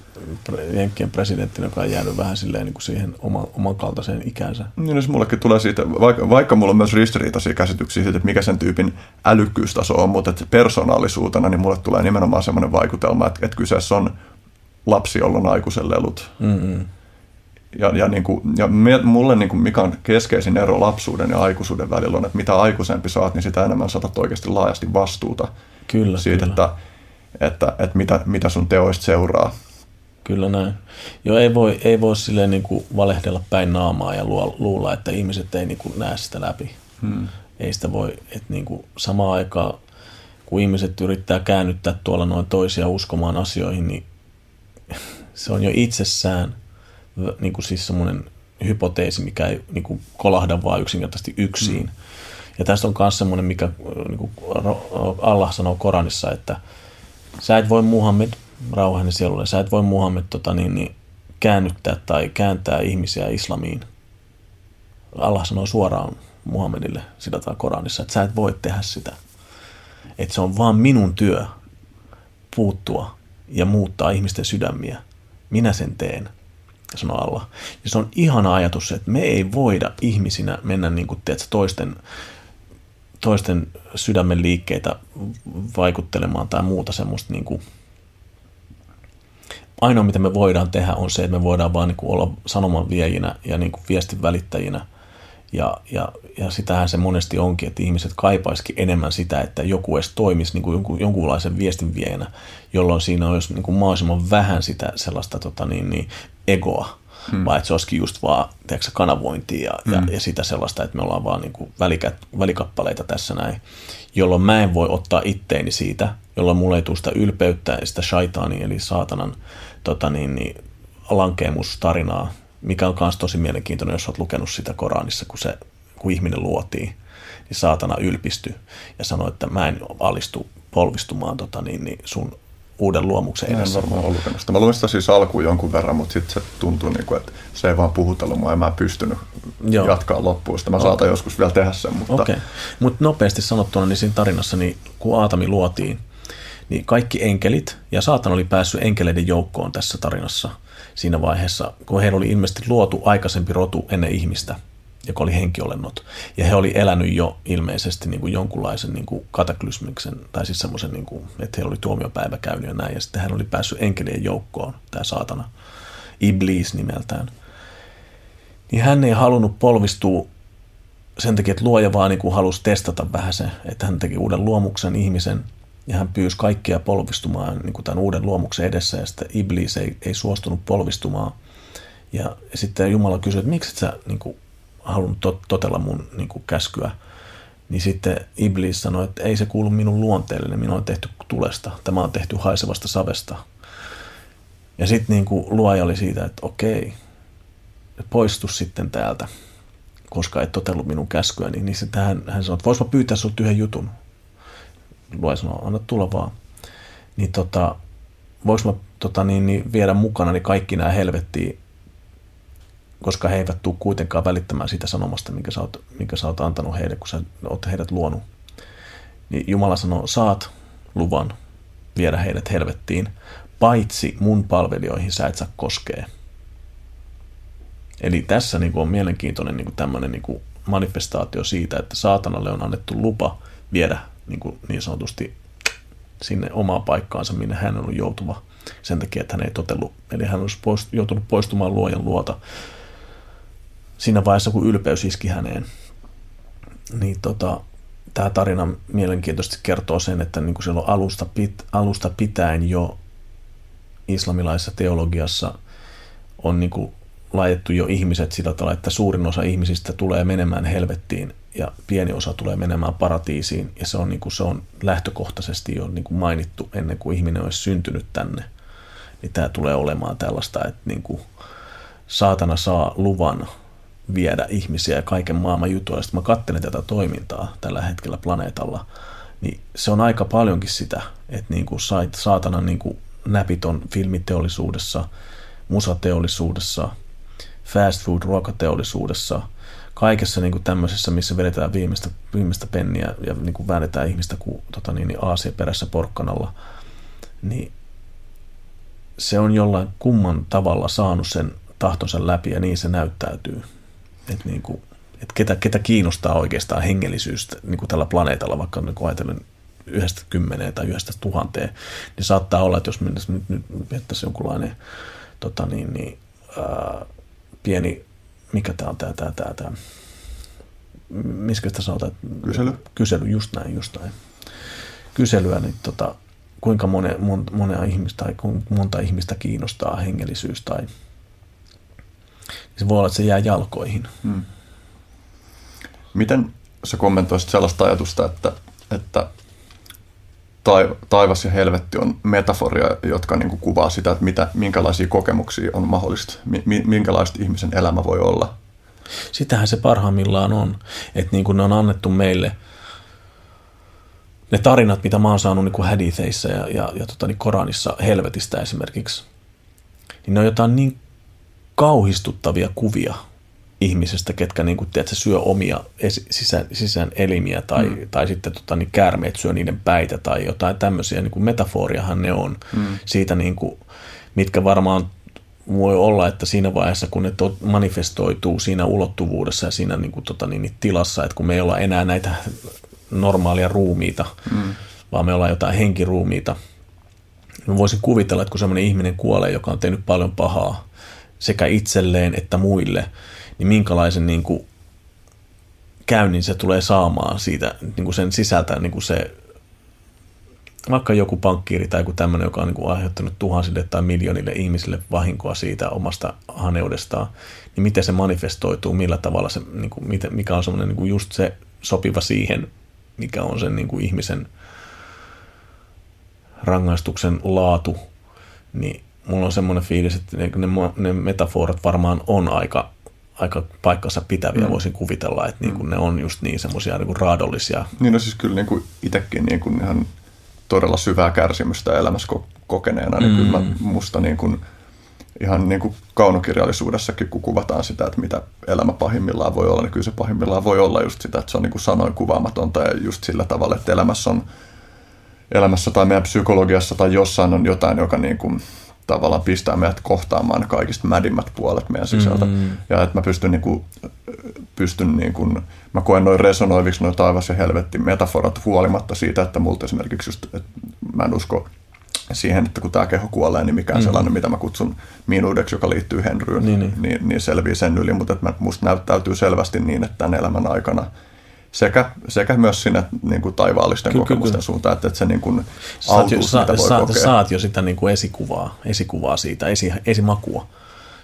Jenkkien presidentti, joka on jäänyt vähän silleen niin kuin siihen oma, oman kaltaiseen ikänsä. Niin, jos mullekin tulee siitä, vaikka, vaikka mulla on myös ristiriitaisia käsityksiä siitä, että mikä sen tyypin älykkyystaso on, mutta että persoonallisuutena, niin mulle tulee nimenomaan semmoinen vaikutelma, että, että kyseessä on lapsi, jolla on aikuisen lelut. Mm-hmm. Ja, ja, niin kuin, ja mulle niin kuin mikä on keskeisin ero lapsuuden ja aikuisuuden välillä on, että mitä aikuisempi saat, niin sitä enemmän saatat oikeasti laajasti vastuuta kyllä, siitä, kyllä. Että, että, että mitä, mitä sun teoista seuraa. Kyllä näin. Jo ei voi, ei voi silleen niin kuin valehdella päin naamaa ja luulla, että ihmiset ei niin kuin näe sitä läpi. Hmm. Ei sitä voi, että niin kuin samaan aikaan, kun ihmiset yrittää käännyttää tuolla noin toisia uskomaan asioihin, niin se on jo itsessään niin kuin siis semmoinen hypoteesi, mikä ei niin kuin kolahda vaan yksinkertaisesti yksin. Hmm. Ja tästä on myös semmoinen, mikä niin kuin Allah sanoo Koranissa, että sä et voi Muhammed rauhani sielulle. Sä et voi Muhammed tota, niin, niin, käännyttää tai kääntää ihmisiä islamiin. Allah sanoo suoraan Muhammedille sitä tai Koranissa, että sä et voi tehdä sitä. Että se on vaan minun työ puuttua ja muuttaa ihmisten sydämiä. Minä sen teen, sanoo Allah. Ja se on ihana ajatus, että me ei voida ihmisinä mennä niin kuin, teet, toisten, toisten sydämen liikkeitä vaikuttelemaan tai muuta semmoista niin kuin, ainoa mitä me voidaan tehdä on se, että me voidaan vaan niin kuin olla sanoman viejinä ja niin kuin viestin välittäjinä. Ja, ja, ja sitähän se monesti onkin, että ihmiset kaipaisikin enemmän sitä, että joku edes toimisi niin kuin jonkun, jonkunlaisen viestin viejänä, jolloin siinä olisi niin kuin mahdollisimman vähän sitä sellaista tota niin, niin, egoa, hmm. vaan että se olisikin just vaan tiedätkö, kanavointia ja, hmm. ja, ja sitä sellaista, että me ollaan vaan niin kuin välikä, välikappaleita tässä näin, jolloin mä en voi ottaa itteeni siitä, jolloin mulle ei tule sitä ylpeyttä ja sitä shaitaania, eli saatanan tota niin, niin, lankeemustarinaa, mikä on myös tosi mielenkiintoinen, jos olet lukenut sitä Koranissa, kun, se, kun ihminen luotiin, niin saatana ylpisty ja sanoi, että mä en alistu polvistumaan tota niin, niin sun uuden luomuksen edessä. En varmaan ole lukenut sitä. Mä luin sitä siis alkuun jonkun verran, mutta sitten se tuntuu, niin kuin, että se ei vaan puhutellut mua ja mä en pystynyt Joo. jatkaa loppuun sitä. Mä okay. saatan joskus vielä tehdä sen. Mutta... Okay. Mut nopeasti sanottuna, niin siinä tarinassa, niin kun Aatami luotiin, niin kaikki enkelit, ja saatan oli päässyt enkeleiden joukkoon tässä tarinassa, siinä vaiheessa, kun heillä oli ilmeisesti luotu aikaisempi rotu ennen ihmistä, joka oli henkiolennot. Ja he oli elänyt jo ilmeisesti niin kuin jonkunlaisen niin kuin kataklysmiksen, tai siis semmoisen, niin kuin, että heillä oli tuomiopäivä käynyt ja näin, ja sitten hän oli päässyt enkelien joukkoon, tämä saatana, Iblis nimeltään. Niin hän ei halunnut polvistua sen takia, että luoja vaan niin kuin halusi testata vähän se, että hän teki uuden luomuksen ihmisen, ja hän pyysi kaikkia polvistumaan niin kuin tämän uuden luomuksen edessä, ja sitten Iblis ei, ei suostunut polvistumaan. Ja sitten Jumala kysyi, että miksi et sä niin kuin, halunnut to- totella mun niin kuin, käskyä. Niin sitten Iblis sanoi, että ei se kuulu minun luonteelle, minun on tehty tulesta, tämä on tehty haisevasta savesta. Ja sitten niin kuin, luoja oli siitä, että okei, poistu sitten täältä, koska et totellut minun käskyäni. Niin sitten hän, hän sanoi, että vois mä pyytää sinulta yhden jutun. Luoja sanoi, anna tulla vaan. Niin tota, vois mä tota, niin, niin, viedä mukana niin kaikki nämä helvettiin koska he eivät tule kuitenkaan välittämään sitä sanomasta, minkä sä oot, minkä sä oot antanut heille, kun sä oot heidät luonut. Niin Jumala sanoo, saat luvan viedä heidät helvettiin, paitsi mun palvelijoihin sä et saa koskee. Eli tässä niin kuin on mielenkiintoinen niin kuin tämmöinen niin kuin manifestaatio siitä, että saatanalle on annettu lupa viedä niin, kuin niin sanotusti sinne omaan paikkaansa, minne hän on joutuva sen takia, että hän ei totellut. Eli hän olisi poist, joutunut poistumaan luojan luota siinä vaiheessa, kun ylpeys iski häneen. Niin tota, tämä tarina mielenkiintoisesti kertoo sen, että niin kuin silloin alusta, pit, alusta pitäen jo islamilaisessa teologiassa on niin kuin laitettu jo ihmiset sillä tavalla, että suurin osa ihmisistä tulee menemään helvettiin ja pieni osa tulee menemään paratiisiin. Ja se on, niin kuin, se on lähtökohtaisesti jo niin kuin mainittu ennen kuin ihminen olisi syntynyt tänne. Niin tämä tulee olemaan tällaista, että niin kuin saatana saa luvan viedä ihmisiä ja kaiken maailman jutuja. Sitten mä katselen tätä toimintaa tällä hetkellä planeetalla, niin se on aika paljonkin sitä, että niin kuin saatana niin kuin näpit on filmiteollisuudessa, musateollisuudessa, fast food ruokateollisuudessa, kaikessa niin kuin tämmöisessä, missä vedetään viimeistä, viimeistä penniä ja niin kuin väännetään ihmistä kuin tota niin, niin Aasia perässä porkkanalla, niin se on jollain kumman tavalla saanut sen tahtonsa läpi ja niin se näyttäytyy. Että niin kuin, että ketä, ketä kiinnostaa oikeastaan hengellisyys niin kuin tällä planeetalla, vaikka niin ajatellen yhdestä kymmeneen tai yhdestä tuhanteen, niin saattaa olla, että jos nyt, nyt viettäisiin jonkunlainen tota niin, niin, ää, pieni, mikä tämä on tämä, tämä, tämä, tämä miskä sitä sanotaan? Kysely. Kysely, just näin, just näin. Kyselyä, niin tota, kuinka mone, mon, monea ihmistä tai monta ihmistä kiinnostaa hengellisyys tai se voi olla, että se jää jalkoihin. Hmm. Miten sä kommentoisit sellaista ajatusta, että, että taivas ja helvetti on metaforia, jotka niin kuin kuvaa sitä, että mitä, minkälaisia kokemuksia on mahdollista, minkälaista ihmisen elämä voi olla. Sitähän se parhaimmillaan on, että niin kuin ne on annettu meille ne tarinat, mitä mä oon saanut niin kuin haditheissä ja, ja, ja tota, niin Koranissa helvetistä esimerkiksi, niin ne on jotain niin kauhistuttavia kuvia ihmisestä, ketkä niin kuin, tiedät, syö omia sisään, sisään elimiä tai, mm. tai sitten tota, niin käärmeet syö niiden päitä tai jotain tämmöisiä. Niin kuin metaforiahan ne on mm. siitä, niin kuin, mitkä varmaan voi olla, että siinä vaiheessa, kun ne manifestoituu siinä ulottuvuudessa ja siinä niin kuin, tota, niin, niin, tilassa, että kun me ei olla enää näitä normaalia ruumiita, mm. vaan me ollaan jotain henkiruumiita, Mä voisin kuvitella, että kun semmoinen ihminen kuolee, joka on tehnyt paljon pahaa, sekä itselleen että muille, niin minkälaisen niin kuin, käynnin se tulee saamaan siitä niin kuin sen sisältä niin kuin se vaikka joku pankkiiri tai joku tämmöinen, joka on niin kuin aiheuttanut tuhansille tai miljoonille ihmisille vahinkoa siitä omasta haneudestaan, niin miten se manifestoituu, millä tavalla se, niin kuin, mikä on semmoinen niin just se sopiva siihen, mikä on sen niin kuin ihmisen rangaistuksen laatu, niin mulla on semmoinen fiilis, että ne, ne metaforat varmaan on aika, aika paikkansa pitäviä, mm. voisin kuvitella, että niin kuin mm. ne on just niin semmoisia niin raadollisia. Niin no siis kyllä niin kuin itsekin niin kuin ihan todella syvää kärsimystä elämässä kokeneena, niin mm. kyllä mä, musta niin kuin, ihan niin kuin kaunokirjallisuudessakin, kun kuvataan sitä, että mitä elämä pahimmillaan voi olla, niin kyllä se pahimmillaan voi olla just sitä, että se on niin kuin sanoin kuvaamatonta ja just sillä tavalla, että elämässä on elämässä tai meidän psykologiassa tai jossain on jotain, joka niin kuin tavallaan pistää meidät kohtaamaan kaikista mädimmät puolet meidän sisältä. Mm. Ja että mä pystyn, niin kuin, pystyn niin kuin, mä koen noin resonoiviksi noin taivas ja helvetti metaforat huolimatta siitä, että multa esimerkiksi just, että mä en usko siihen, että kun tämä keho kuolee, niin mikään mm. sellainen, mitä mä kutsun minuudeksi, joka liittyy Henryyn, niin, niin. Niin, niin selviää sen yli, mutta että musta näyttäytyy selvästi niin, että tämän elämän aikana sekä, sekä myös sinne niin kuin taivaallisten kyllä, kokemusten kyllä. suuntaan, että, että se niin kuin autuus, jo, voi sa, kokea. Saat jo sitä niin kuin esikuvaa, esikuvaa siitä, esi, esimakua.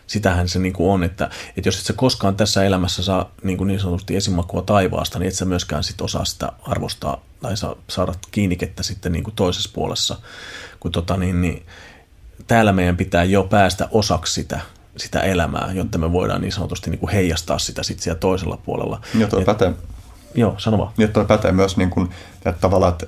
Sitähän se niin kuin on, että, että jos et sä koskaan tässä elämässä saa niin, kuin niin sanotusti esimakua taivaasta, niin et sä myöskään sit osaa sitä arvostaa tai saa, saada kiinnikettä sitten niin kuin toisessa puolessa kun tota, niin, niin, täällä meidän pitää jo päästä osaksi sitä, sitä elämää, jotta me voidaan niin sanotusti niin kuin heijastaa sitä sitten siellä toisella puolella. Joo, Et, pätee. Joo, sano vaan. Niin, toi pätee myös niin kuin, että tavallaan, että,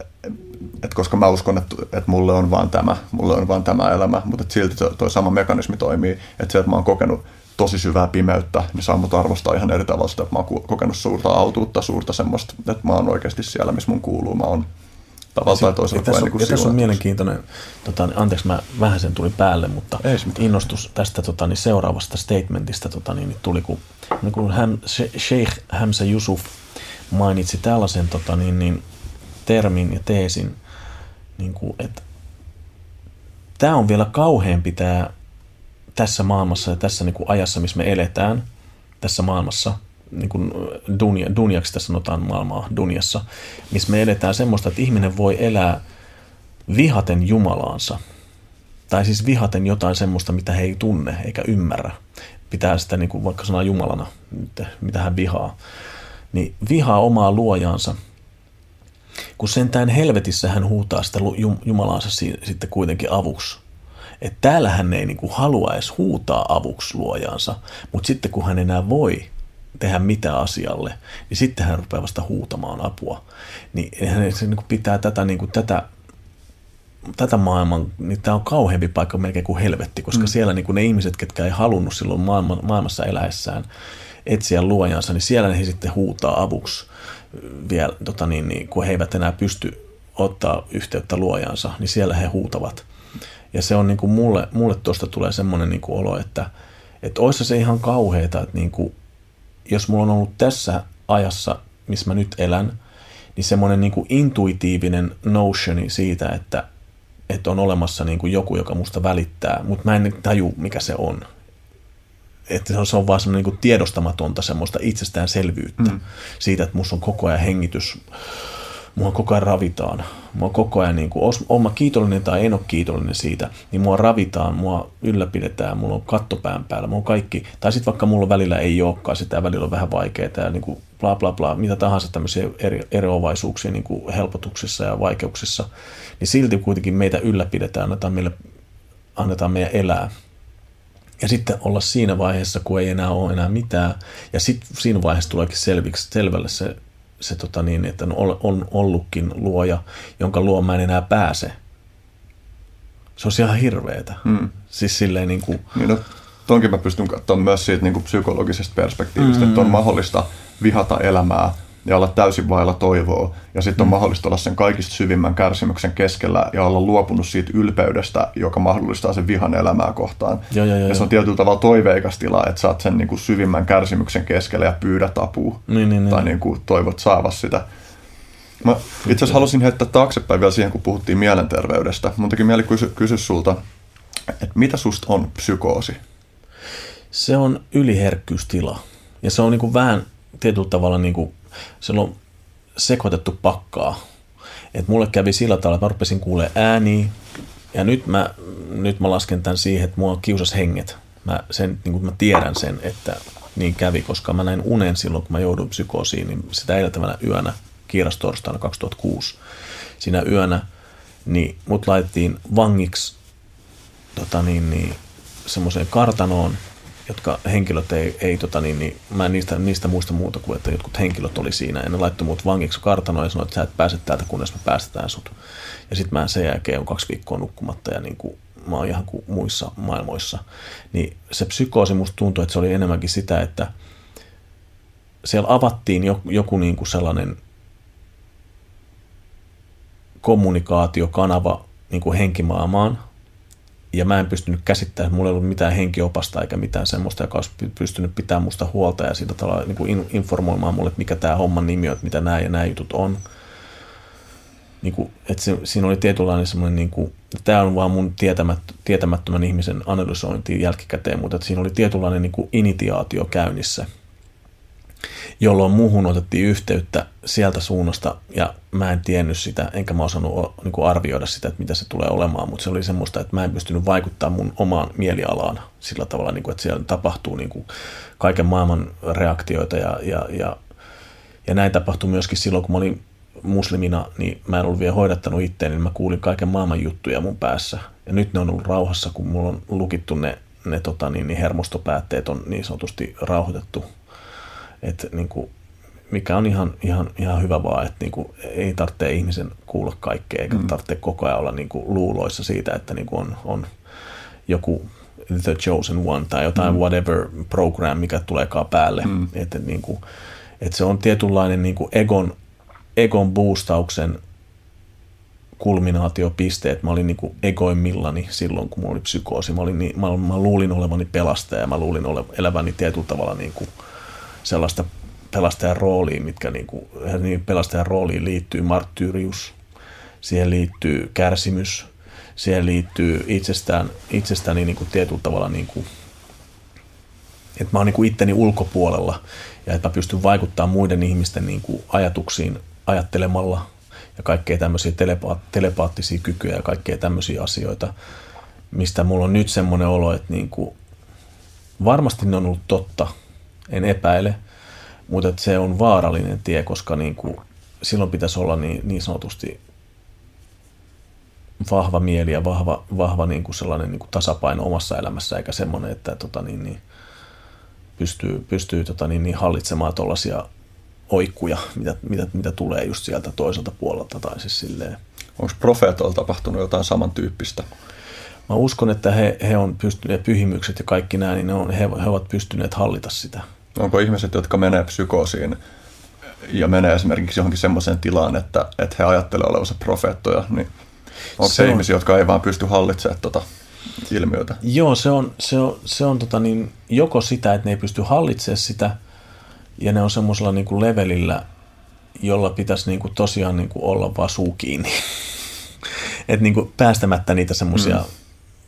että koska mä uskon, että, että mulle on vaan tämä, mulle on vaan tämä elämä, mutta että silti toi sama mekanismi toimii, että se, että mä oon kokenut tosi syvää pimeyttä, niin saa mut arvostaa ihan eri tavalla sitä, että mä oon kokenut suurta autuutta, suurta semmoista, että mä oon oikeasti siellä, missä mun kuuluu. Mä oon tavalla tai toisella tässä, on, niin tässä on mielenkiintoinen, tota, anteeksi mä vähän sen tuli päälle, mutta Ei innostus tästä tota, niin seuraavasta statementista tota, niin, tuli, kun, niin kun Ham, Sheikh Hamza Yusuf mainitsi tällaisen tota, niin, niin, termin ja teesin, niin kuin, että tämä on vielä kauheampi tämä tässä maailmassa ja tässä niin kuin ajassa, missä me eletään, tässä maailmassa, niin kuin dunia, dunjaksi tässä sanotaan maailmaa dunjassa, missä me edetään semmoista, että ihminen voi elää vihaten Jumalaansa. Tai siis vihaten jotain semmoista, mitä he ei tunne eikä ymmärrä. Pitää sitä niin kuin vaikka sanaa Jumalana, mitä hän vihaa. Niin vihaa omaa luojaansa. Kun sentään helvetissä hän huutaa sitä Jumalaansa sitten kuitenkin avuksi. Että täällä hän ei niin kuin halua edes huutaa avuksi luojaansa, mutta sitten kun hän enää voi tehdä mitä asialle, niin sitten hän rupeaa vasta huutamaan apua. Niin hän se niin kuin pitää tätä, niin kuin tätä, tätä maailman, niin tämä on kauheampi paikka melkein kuin helvetti, koska mm. siellä niin kuin ne ihmiset, ketkä ei halunnut silloin maailman, maailmassa eläessään etsiä luojansa, niin siellä he sitten huutaa avuksi vielä, tota niin, niin, kun he eivät enää pysty ottaa yhteyttä luojansa, niin siellä he huutavat. Ja se on niin kuin mulle, mulle tuosta tulee semmoinen niin olo, että, että olisi se ihan kauheeta, että niin kuin jos mulla on ollut tässä ajassa, missä mä nyt elän, niin semmoinen niin kuin intuitiivinen notioni siitä, että, että on olemassa niin kuin joku, joka musta välittää, mutta mä en taju, mikä se on. Että se on, se on vaan semmoinen niin tiedostamatonta semmoista itsestäänselvyyttä mm. siitä, että musta on koko ajan hengitys mua koko ajan ravitaan. Mua koko ajan, niin kuin, on mä kiitollinen tai en ole kiitollinen siitä, niin mua ravitaan, mua ylläpidetään, mulla on kattopään päällä, mulla on kaikki, tai sitten vaikka mulla välillä ei olekaan sitä, välillä on vähän vaikeaa ja niin kuin bla bla bla, mitä tahansa tämmöisiä eri, eroavaisuuksia niin kuin helpotuksissa ja vaikeuksissa, niin silti kuitenkin meitä ylläpidetään, annetaan, meille, annetaan meidän elää. Ja sitten olla siinä vaiheessa, kun ei enää ole enää mitään, ja sitten siinä vaiheessa tuleekin selviksi, selvälle se se tota niin, että on, on ollutkin luoja, jonka luo mä en enää pääse. Se on ihan hirveetä. Hmm. Siis silleen niin kuin... Niin no, tonkin mä pystyn katsomaan myös siitä niin kuin psykologisesta perspektiivistä, hmm. että on mahdollista vihata elämää ja olla täysin vailla toivoa. Ja sitten on mm. mahdollista olla sen kaikista syvimmän kärsimyksen keskellä ja olla luopunut siitä ylpeydestä, joka mahdollistaa sen vihan elämää kohtaan. Ja, ja, ja, ja se on tietyllä tavalla toiveikas tila, että saat sen niin kuin syvimmän kärsimyksen keskellä ja pyydät apua. Niin, niin, tai niin kuin toivot saavas sitä. Mä itse asiassa halusin heittää taaksepäin vielä siihen, kun puhuttiin mielenterveydestä. Mun teki mieli kysyä kysy sulta, että mitä susta on psykoosi? Se on yliherkkyystila. Ja se on niin kuin vähän tietyllä tavalla niin kuin siellä on sekoitettu pakkaa. Et mulle kävi sillä tavalla, että mä rupesin kuulee ääniä, ja nyt mä, nyt mä lasken tämän siihen, että mua kiusas henget. Mä, sen, niin mä tiedän sen, että niin kävi, koska mä näin unen silloin, kun mä jouduin psykoosiin, niin sitä edeltävänä yönä, kiirastorstaina 2006, siinä yönä, niin mut laitettiin vangiksi tota niin, niin, semmoiseen kartanoon, jotka henkilöt ei, ei tota niin, niin, mä en niistä, niistä muista muuta kuin, että jotkut henkilöt oli siinä ja ne laittoi mut vangiksi kartanoon ja sanoi, että sä et pääse täältä, kunnes me päästetään sut. Ja sitten mä sen jälkeen on kaksi viikkoa nukkumatta ja niin kuin, mä oon ihan kuin muissa maailmoissa. Niin se psykoosi musta tuntui, että se oli enemmänkin sitä, että siellä avattiin joku, joku niin kuin sellainen kommunikaatiokanava niin kuin henkimaailmaan, ja mä en pystynyt käsittämään, mulla ei ollut mitään henkiopasta eikä mitään semmoista, joka olisi pystynyt pitämään musta huolta ja sillä tavalla niin kuin informoimaan mulle, että mikä tämä homman nimi on, että mitä nämä ja nämä jutut on. Niin kuin, että se, siinä oli tietynlainen semmoinen, niin kuin, tämä on vaan mun tietämät, tietämättömän ihmisen analysointi jälkikäteen, mutta että siinä oli tietynlainen niin kuin initiaatio käynnissä – jolloin muuhun otettiin yhteyttä sieltä suunnasta. Ja mä en tiennyt sitä, enkä mä osannut niin kuin arvioida sitä, että mitä se tulee olemaan, mutta se oli semmoista, että mä en pystynyt vaikuttaa mun omaan mielialaan sillä tavalla, niin kuin, että siellä tapahtuu niin kuin kaiken maailman reaktioita ja, ja, ja, ja näin tapahtui myöskin silloin, kun mä olin muslimina, niin mä en ollut vielä hoidattanut itseäni, niin mä kuulin kaiken maailman juttuja mun päässä. Ja nyt ne on ollut rauhassa, kun mulla on lukittu ne, ne tota, niin, niin hermostopäätteet on niin sanotusti rauhoitettu että niin kuin, mikä on ihan, ihan, ihan hyvä vaan, että niin kuin, ei tarvitse ihmisen kuulla kaikkea, eikä mm. tarvitse koko ajan olla niin kuin, luuloissa siitä, että niin kuin on, on joku The Chosen One tai jotain mm. whatever program, mikä tuleekaan päälle. Mm. Että, niin kuin, että se on tietynlainen niin kuin egon, egon boostauksen kulminaatiopiste, että mä olin niin kuin egoimmillani silloin, kun mulla oli psykoosi. Mä, olin niin, mä, mä luulin olevani pelastaja ja mä luulin ole, eläväni tietyllä tavalla niin kuin – sellaista pelastajan rooliin, mitkä niin kuin, niin pelastajan rooliin liittyy marttyrius, siihen liittyy kärsimys, siihen liittyy itsestään, itsestäni niin kuin tietyllä tavalla, niin kuin, että mä oon niin kuin itteni ulkopuolella ja että mä pystyn vaikuttamaan muiden ihmisten niin kuin ajatuksiin ajattelemalla ja kaikkea tämmöisiä telepa- telepaattisia kykyjä ja kaikkea tämmöisiä asioita, mistä mulla on nyt semmoinen olo, että niin kuin, varmasti ne on ollut totta – en epäile, mutta se on vaarallinen tie, koska niin kuin, silloin pitäisi olla niin, niin sanotusti vahva mieli ja vahva, vahva niin kuin sellainen niin kuin tasapaino omassa elämässä, eikä semmoinen, että tota, niin, niin, pystyy, pystyy tota, niin, niin hallitsemaan tuollaisia oikkuja, mitä, mitä, mitä tulee just sieltä toiselta puolelta. Tai siis silleen. Onko profeetoilla tapahtunut jotain samantyyppistä? Mä uskon, että he, he on pystyneet, pyhimykset ja kaikki nämä, niin ne on, he, he ovat pystyneet hallita sitä. Onko ihmiset, jotka menee psykoosiin ja menee esimerkiksi johonkin semmoiseen tilaan, että, että he ajattelevat olevansa profeettoja, niin onko se, se on... ihmisiä, jotka ei vaan pysty hallitsemaan tuota ilmiötä? Joo, se on, se on, se on tota niin, joko sitä, että ne ei pysty hallitsemaan sitä, ja ne on semmoisella niin kuin levelillä, jolla pitäisi niin kuin tosiaan niin kuin olla vaan suu kiinni. että niin kuin päästämättä niitä semmoisia mm.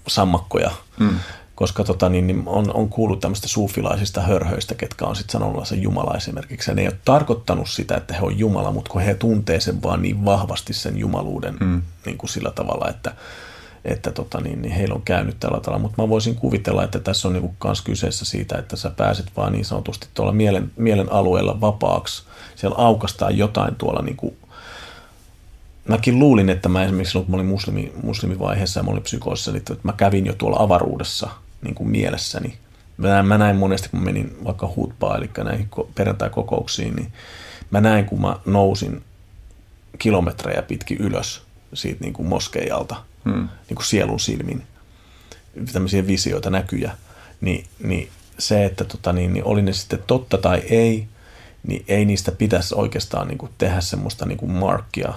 sammakkoja. Mm koska tota, niin, niin on, on kuullut tämmöistä suufilaisista hörhöistä, ketkä on sitten sanonut se Jumala esimerkiksi. Ja ne ei ole tarkoittanut sitä, että he on Jumala, mutta kun he tuntee sen vaan niin vahvasti sen jumaluuden mm. niin kuin sillä tavalla, että, että tota, niin, niin heillä on käynyt tällä tavalla. Mutta mä voisin kuvitella, että tässä on niin myös kyseessä siitä, että sä pääset vaan niin sanotusti tuolla mielen, mielen alueella vapaaksi. Siellä aukastaa jotain tuolla niin kuin mäkin luulin, että mä esimerkiksi silloin, kun mä olin muslimi, muslimivaiheessa ja mä olin psykoosissa, että mä kävin jo tuolla avaruudessa – niin kuin mielessäni. Mä, mä näin monesti, kun menin vaikka hutpaa, eli näihin perjantai-kokouksiin, niin mä näin, kun mä nousin kilometrejä pitkin ylös siitä niin kuin moskeijalta, hmm. niin kuin sielun silmin, tämmöisiä visioita, näkyjä, niin, niin se, että tota, niin, niin oli ne sitten totta tai ei, niin ei niistä pitäisi oikeastaan niin kuin tehdä semmoista niin kuin markkia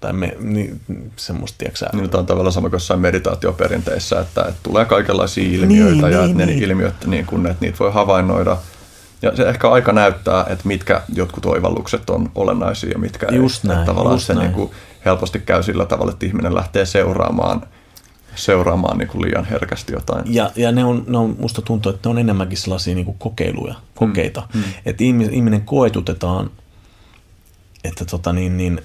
tai me, niin, semmoista, tiedätkö Niin, tämä on tavallaan sama kuin jossain meditaatioperinteissä, että, että tulee kaikenlaisia ilmiöitä niin, ja niin, ne niin. ilmiöt, niin kun, että niitä voi havainnoida. Ja se ehkä aika näyttää, että mitkä jotkut oivallukset on olennaisia ja mitkä just ei. Näin, että tavallaan just se näin. Niin kuin helposti käy sillä tavalla, että ihminen lähtee seuraamaan seuraamaan niin kuin liian herkästi jotain. Ja, ja ne on, ne on, musta tuntuu, että ne on enemmänkin sellaisia niin kuin kokeiluja, kokeita. Mm. Mm. Että ihminen koetutetaan, että tota niin, niin,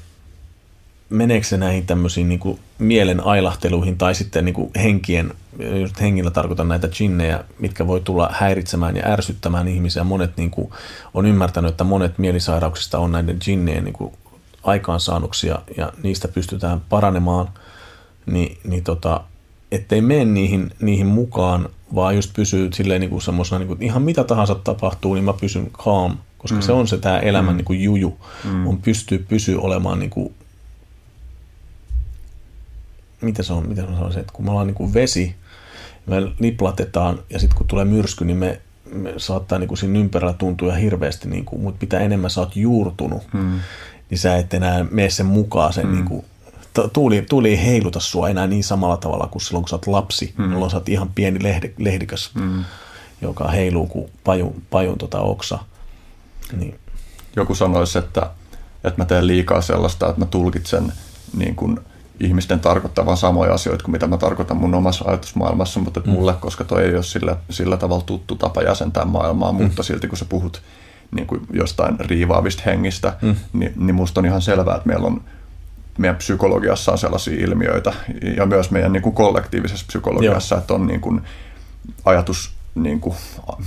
meneekö se näihin tämmöisiin niin kuin mielen ailahteluihin tai sitten niin kuin henkien, just hengillä tarkoitan näitä jinnejä, mitkä voi tulla häiritsemään ja ärsyttämään ihmisiä. Monet niin kuin, on ymmärtänyt, että monet mielisairauksista on näiden jinneen niin kuin, aikaansaannuksia ja niistä pystytään paranemaan. Ni, niin tota, ettei mene niihin, niihin mukaan, vaan just pysyy silleen niin kuin semmoisena, niin kuin, ihan mitä tahansa tapahtuu, niin mä pysyn calm, koska mm. se on se tämä elämän mm. niin kuin juju, mm. on pystyy pysyä olemaan niin kuin, mitä se on, mitä se on se, että kun me ollaan niin kuin vesi, me liplatetaan ja sitten kun tulee myrsky, niin me, me saattaa niin kuin siinä ympärillä tuntua hirveästi, niin kuin, mutta mitä enemmän sä oot juurtunut, mm. niin sä et enää mene sen mukaan sen mm. niin kuin, tuuli, tuuli ei heiluta sua enää niin samalla tavalla kuin silloin, kun sä oot lapsi, mm. jolloin sä oot ihan pieni lehde, lehdikäs, mm. joka heiluu kuin pajun, pajun tota oksa. Niin. Joku sanoisi, että, että mä teen liikaa sellaista, että mä tulkitsen niin kuin ihmisten tarkoittavan samoja asioita kuin mitä mä tarkoitan mun omassa ajatusmaailmassa, mutta mm. mulle, koska toi ei ole sillä, sillä tavalla tuttu tapa jäsentää maailmaa, mm. mutta silti kun sä puhut niin kuin jostain riivaavista hengistä, mm. niin, niin musta on ihan selvää, että meillä on meidän psykologiassa on sellaisia ilmiöitä ja myös meidän niin kuin kollektiivisessa psykologiassa, Joo. että on niin kuin ajatus, niin kuin,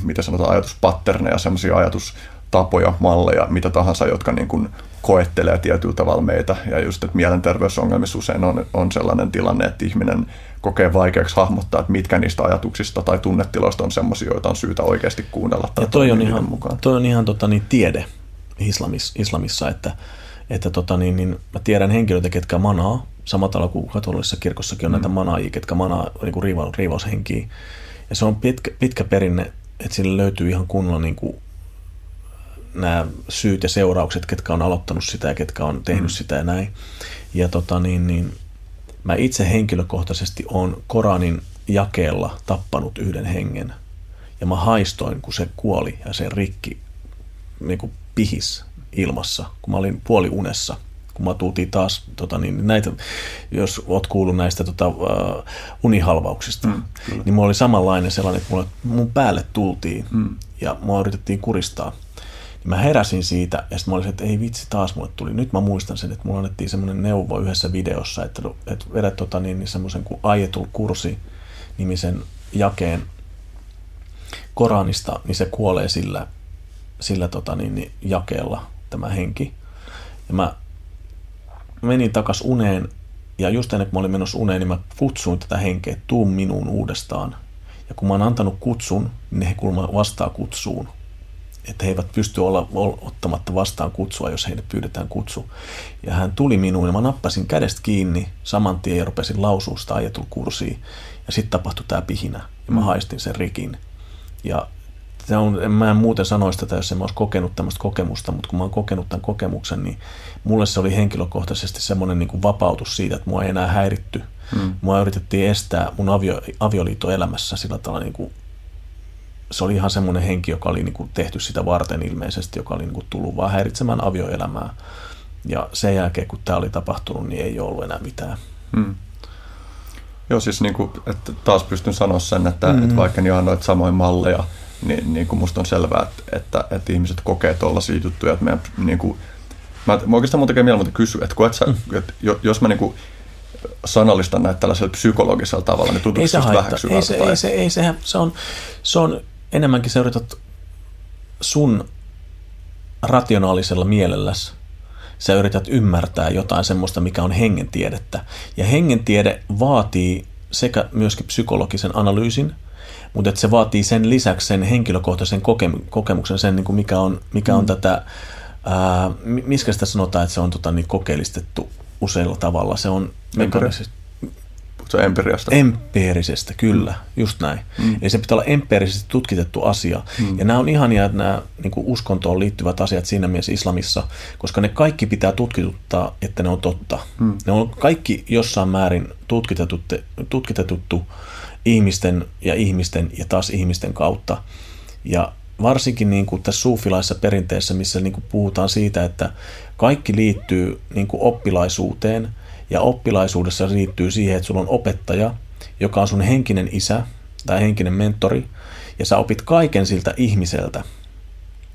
mitä sanotaan, ajatuspatterneja, sellaisia ajatustapoja, malleja, mitä tahansa, jotka niin kuin koettelee tietyllä tavalla meitä. Ja just, että mielenterveysongelmissa usein on, on sellainen tilanne, että ihminen kokee vaikeaksi hahmottaa, että mitkä niistä ajatuksista tai tunnetiloista on sellaisia, joita on syytä oikeasti kuunnella. Tai ja toi on, ihan, mukaan. toi on ihan tota, niin, tiede islamis, islamissa, että, että tota, niin, niin, mä tiedän henkilöitä, ketkä manaa, samalla tavalla kuin katolisessa kirkossakin on mm. näitä manaajia, ketkä manaa niin kuin riiva, riivaushenkiä. Ja se on pitkä, pitkä perinne, että sille löytyy ihan kunnolla niin kuin nämä syyt ja seuraukset, ketkä on aloittanut sitä ja ketkä on tehnyt mm. sitä ja näin. Ja tota, niin, niin, mä itse henkilökohtaisesti on Koranin jakeella tappanut yhden hengen. Ja mä haistoin, kun se kuoli ja se rikki niin kuin pihis ilmassa, kun mä olin puoli unessa kun mä tultiin taas, tota, niin näitä, jos oot kuullut näistä tota, uh, unihalvauksista, mm, niin mulla oli samanlainen sellainen, että mulle, mun päälle tultiin mm. ja mua yritettiin kuristaa. Mä heräsin siitä ja sitten mä olisin, että ei vitsi, taas mulle tuli. Nyt mä muistan sen, että mulla annettiin semmoinen neuvo yhdessä videossa, että, että vedät tota, niin, niin semmoisen kuin Ajetul Kursi nimisen jakeen Koranista, niin se kuolee sillä, sillä tota, niin, niin, jakeella tämä henki. Ja mä menin takas uneen ja just ennen kuin mä olin menossa uneen, niin mä kutsuin tätä henkeä, tuu minuun uudestaan. Ja kun mä oon antanut kutsun, niin ne kulma vastaa kutsuun että he eivät pysty olla ottamatta vastaan kutsua, jos heille pyydetään kutsu. Ja hän tuli minuun ja mä nappasin kädestä kiinni saman tien ja rupesin lausua sitä ajetul kursiin. Ja sitten tapahtui tämä pihinä ja mä mm. haistin sen rikin. Ja se on, mä en muuten sanoisi tätä, jos en mä olisi kokenut tämmöistä kokemusta, mutta kun mä oon kokenut tämän kokemuksen, niin mulle se oli henkilökohtaisesti semmoinen niin kuin vapautus siitä, että mua ei enää häiritty. Mm. Mua yritettiin estää mun avio, avioliittoelämässä sillä tavalla niin kuin se oli ihan semmoinen henki, joka oli niin kuin tehty sitä varten ilmeisesti, joka oli niin kuin tullut vaan häiritsemään avioelämää. Ja sen jälkeen, kun tämä oli tapahtunut, niin ei ollut enää mitään. Hmm. Joo, siis niin kuin, että taas pystyn sanoa sen, että, mm. että vaikka niin annoit samoin malleja, niin, niin kuin musta on selvää, että, että, että ihmiset kokee tuollaisia juttuja, että meidän, niin kuin, mä, mä oikeastaan mun tekee mieltä kysyä, että, kun et sä, mm. että jos mä niin kuin, sanallistan näitä tällaisella psykologisella tavalla, niin tuntuu se Ei se, ei se, ei se, se, on, se on enemmänkin sä yrität sun rationaalisella mielelläsi, sä yrität ymmärtää jotain semmoista, mikä on hengentiedettä. Ja hengentiede vaatii sekä myöskin psykologisen analyysin, mutta että se vaatii sen lisäksi sen henkilökohtaisen kokemuksen, sen niin kuin mikä on, mikä on mm. tätä, ää, miskä sitä sanotaan, että se on tota, niin kokeellistettu useilla tavalla. Se on mekaanisesti se. Empiirisestä, kyllä, mm. just näin. Mm. Eli se pitää olla empiirisesti tutkitettu asia. Mm. Ja nämä on ihania, että nämä niin kuin uskontoon liittyvät asiat siinä mielessä islamissa, koska ne kaikki pitää tutkituttaa, että ne on totta. Mm. Ne on kaikki jossain määrin tutkitetuttu, tutkitetuttu ihmisten ja ihmisten ja taas ihmisten kautta. Ja varsinkin niin kuin tässä suufilaisessa perinteessä, missä niin kuin puhutaan siitä, että kaikki liittyy niin kuin oppilaisuuteen – ja oppilaisuudessa liittyy siihen, että sulla on opettaja, joka on sun henkinen isä tai henkinen mentori, ja sä opit kaiken siltä ihmiseltä.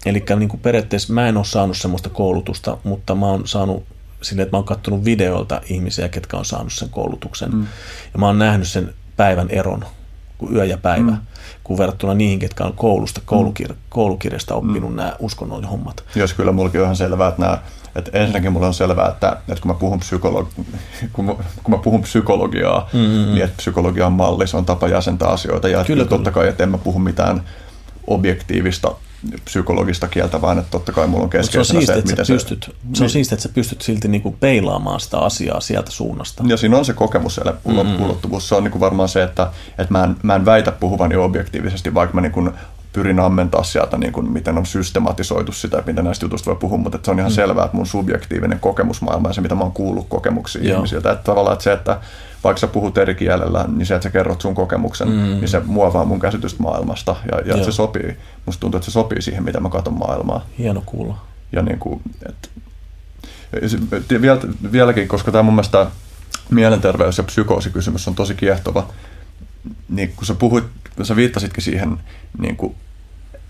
Eli niin kuin periaatteessa mä en ole saanut semmoista koulutusta, mutta mä oon saanut sille, että mä oon katsonut videoilta ihmisiä, ketkä on saanut sen koulutuksen. Mm. Ja mä oon nähnyt sen päivän eron, kuin yö ja päivä, mm. kuin verrattuna niihin, ketkä on koulusta, koulukir- koulukirjasta oppinut mm. nämä uskonnolliset hommat. Jos kyllä mullakin on ihan selvää, että nämä että ensinnäkin mulle on selvää, että, että kun, mä puhun psykologi- kun, mä, kun mä puhun psykologiaa, mm-hmm. niin että psykologia on malli, se on tapa jäsentää asioita. Ja kyllä, totta kai, että en mä puhu mitään objektiivista psykologista kieltä, vaan että totta kai mulla on keskeisenä se, on siisti, se, että, että sä pystyt, se, se on siistiä, että sä pystyt silti niinku peilaamaan sitä asiaa sieltä suunnasta. Ja siinä on se kokemus mm-hmm. ulottuvuus. Se on niinku varmaan se, että, että mä, en, mä en väitä puhuvani objektiivisesti, vaikka mä niinku pyrin ammentaa sieltä, niin kuin, miten on systematisoitu sitä, mitä näistä jutuista voi puhua, mutta että se on ihan mm. selvää, että mun subjektiivinen kokemusmaailma ja se, mitä mä oon kuullut kokemuksia Joo. ihmisiltä, että tavallaan että se, että vaikka sä puhut eri kielellä, niin se, että sä kerrot sun kokemuksen, mm. niin se muovaa mun käsitystä maailmasta ja, ja se sopii, musta tuntuu, että se sopii siihen, mitä mä katson maailmaa. Hieno kuulla. Ja niin kuin, että, vielä, vieläkin, koska tämä mun mielestä mielenterveys- ja psykoosikysymys on tosi kiehtova, niin kun sä puhuit, sä viittasitkin siihen, niin kuin,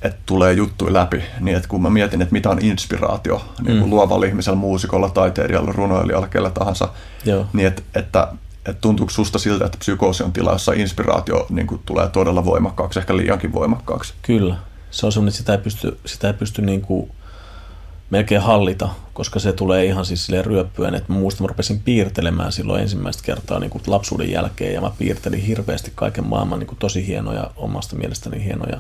että tulee juttuja läpi, niin että kun mä mietin, että mitä on inspiraatio niin kuin mm. luovalla ihmisellä, muusikolla, taiteilijalla, runoilijalla, kellä tahansa, Joo. niin että, että, että tuntuuko susta siltä, että psykoosi on tila, jossa inspiraatio niin kuin, tulee todella voimakkaaksi, ehkä liiankin voimakkaaksi? Kyllä. Se on sellainen, että sitä ei pysty, sitä ei pysty niin kuin melkein hallita, koska se tulee ihan siis silleen ryöppyen, että mä muistan, mä rupesin piirtelemään silloin ensimmäistä kertaa niin kuin lapsuuden jälkeen ja mä piirtelin hirveästi kaiken maailman niin kuin tosi hienoja, omasta mielestäni hienoja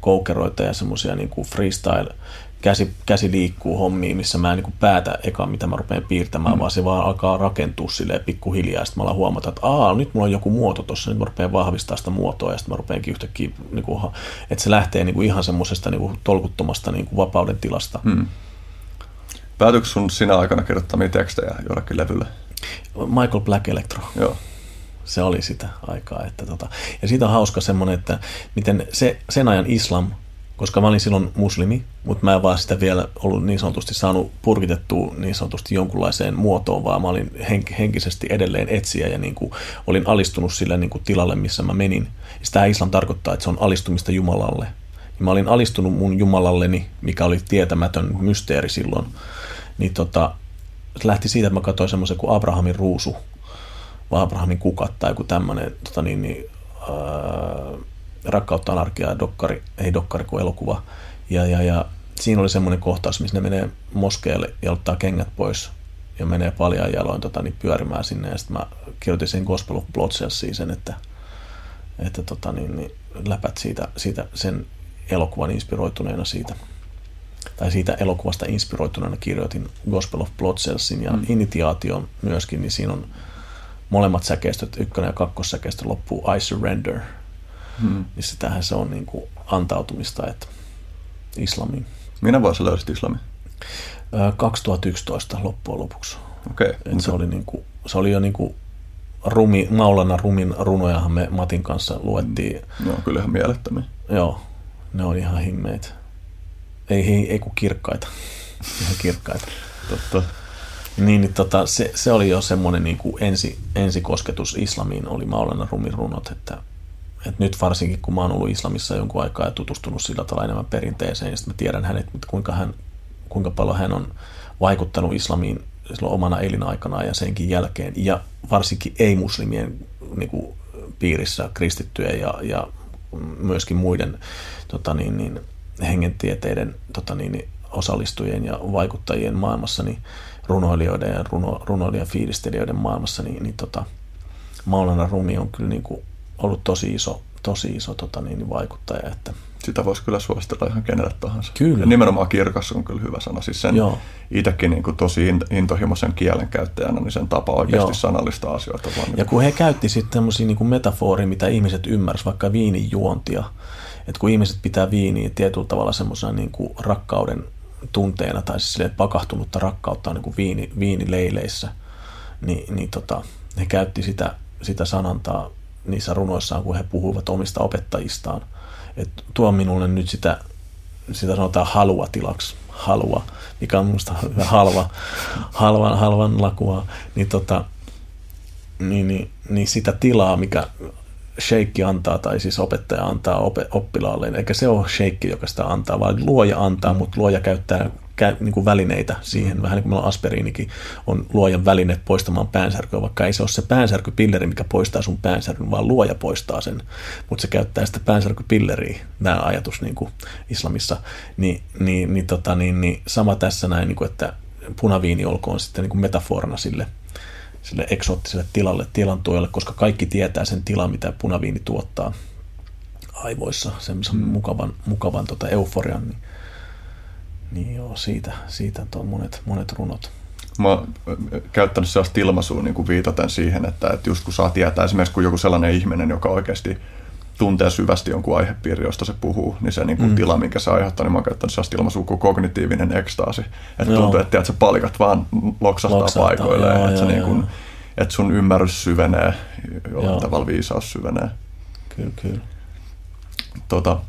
koukeroita ja semmoisia niin kuin freestyle käsi, käsi liikkuu hommiin, missä mä en niin kuin päätä eka, mitä mä rupean piirtämään, mm. vaan se vaan alkaa rakentua silleen pikkuhiljaa. Sitten mä alan huomata, että aa, nyt mulla on joku muoto tuossa, nyt mä rupean vahvistaa sitä muotoa ja sitten mä rupeankin yhtäkkiä, niin kuin, että se lähtee niin kuin ihan semmoisesta niin kuin tolkuttomasta niin kuin vapauden tilasta. Mm. Päätyykö sun sinä aikana kirjoittamia tekstejä jollekin levylle? Michael Black Electro. Joo. Se oli sitä aikaa. Että tota. Ja siitä on hauska semmoinen, että miten se, sen ajan islam, koska mä olin silloin muslimi, mutta mä en vaan sitä vielä ollut niin sanotusti saanut purkitettua niin sanotusti jonkunlaiseen muotoon, vaan mä olin henk- henkisesti edelleen etsiä ja niin kuin olin alistunut sille niin kuin tilalle, missä mä menin. Ja sitä islam tarkoittaa, että se on alistumista Jumalalle. Ja mä olin alistunut mun Jumalalleni, mikä oli tietämätön mysteeri silloin niin tota, lähti siitä, että mä katsoin semmoisen kuin Abrahamin ruusu, vai Abrahamin kukat tai joku tämmöinen tota niin, niin, rakkautta anarkia, dokkari, ei dokkari kuin elokuva. Ja, ja, ja siinä oli semmoinen kohtaus, missä ne menee moskeelle ja ottaa kengät pois ja menee paljon jaloin tota, niin pyörimään sinne. Ja sitten mä kirjoitin sen Gospel of Blood sen, että, että tota, niin, niin, läpät siitä, siitä, sen elokuvan inspiroituneena siitä tai siitä elokuvasta inspiroituneena kirjoitin Gospel of Blood Cellsin ja mm. Initiation myöskin, niin siinä on molemmat säkeistöt, ykkönen ja kakkossäkeistö loppuu I surrender. Mm. Niin sitähän se on niin kuin antautumista, että islamiin. Minä vuonna löysit islamin? 2011 loppujen lopuksi. Okay, mutta... se, oli niin kuin, se oli jo niin kuin rumi, Maulana Rumin runojahan me Matin kanssa luettiin. Mm. No, kyllähän mielettömiä. Joo, ne on ihan himmeitä. Ei, ei, ei kun kirkkaita. Ihan kirkkaita. Totta. Niin, niin tota, se, se, oli jo semmoinen niin kuin ensi, ensikosketus islamiin, oli Maulana Rumin runot, että, että nyt varsinkin kun mä oon ollut islamissa jonkun aikaa ja tutustunut sillä tavalla enemmän perinteeseen, ja sitten mä tiedän hänet, kuinka, hän, kuinka paljon hän on vaikuttanut islamiin silloin omana elinaikanaan ja senkin jälkeen, ja varsinkin ei-muslimien niin kuin, piirissä kristittyjen ja, ja myöskin muiden tota niin, niin, hengentieteiden tota niin, osallistujien ja vaikuttajien maailmassa, niin runoilijoiden ja runo, runoilijan fiilistelijöiden maailmassa, niin, niin tota, Maulana Rumi on kyllä niin kuin ollut tosi iso, tosi iso tota niin, vaikuttaja. Että sitä voisi kyllä suositella ihan kenelle tahansa. Kyllä. Ja nimenomaan kirkas on kyllä hyvä sana. Siis sen Joo. itsekin niin kuin tosi intohimoisen kielen käyttäjänä, niin sen tapa oikeasti Joo. sanallista asioita. Vaan ja niin kun he käytti sitten tämmöisiä niin metaforia, mitä ihmiset ymmärsivät, vaikka viinin juontia, että kun ihmiset pitää viiniä tietyllä tavalla semmoisena niin kuin rakkauden tunteena tai siis pakahtunutta rakkautta on niin kuin viini, viinileileissä, niin, niin tota, he käytti sitä, sitä sanantaa niissä runoissaan, kun he puhuivat omista opettajistaan. että tuo minulle nyt sitä, sitä sanotaan halua tilaksi, halua, mikä on minusta halva, halvan, halvan lakua, niin, tota, niin, niin, niin sitä tilaa, mikä sheikki antaa tai siis opettaja antaa oppilaalle, eikä se ole sheikki, joka sitä antaa, vaan luoja antaa, mm. mutta luoja käyttää kä, niin kuin välineitä siihen, vähän niin kuin meillä on aspiriinikin, on luojan väline poistamaan päänsärkyä, vaikka ei se ole se päänsärkypilleri, mikä poistaa sun päänsärkyn, vaan luoja poistaa sen, mutta se käyttää sitä päänsärkypilleriä, tämä ajatus niin kuin islamissa, niin, niin, niin, tota, niin, niin sama tässä näin, niin kuin, että punaviini olkoon sitten niin kuin metaforana sille – sille eksoottiselle tilalle, tilantuojalle, koska kaikki tietää sen tilan, mitä punaviini tuottaa aivoissa, semmoisen mm. mukavan, mukavan tota euforian, niin, niin joo, siitä, siitä on monet, monet runot. Mä oon käyttänyt sellaista ilmaisua niin kuin viitaten siihen, että, että just kun saa tietää, esimerkiksi kun joku sellainen ihminen, joka oikeasti tuntee syvästi jonkun aihepiiri, josta se puhuu, niin se niin kuin mm. tila, minkä se aiheuttaa, niin mä oon käyttänyt sellaista ilmaisua kuin kognitiivinen ekstaasi. Että tuntuu, että tiedät, palikat vaan loksahtaa, loksahtaa paikoilleen, joo, että, joo, se niin kuin, että sun ymmärrys syvenee, jollain joo. tavalla viisaus syvenee. Kyllä, kyllä. Tota,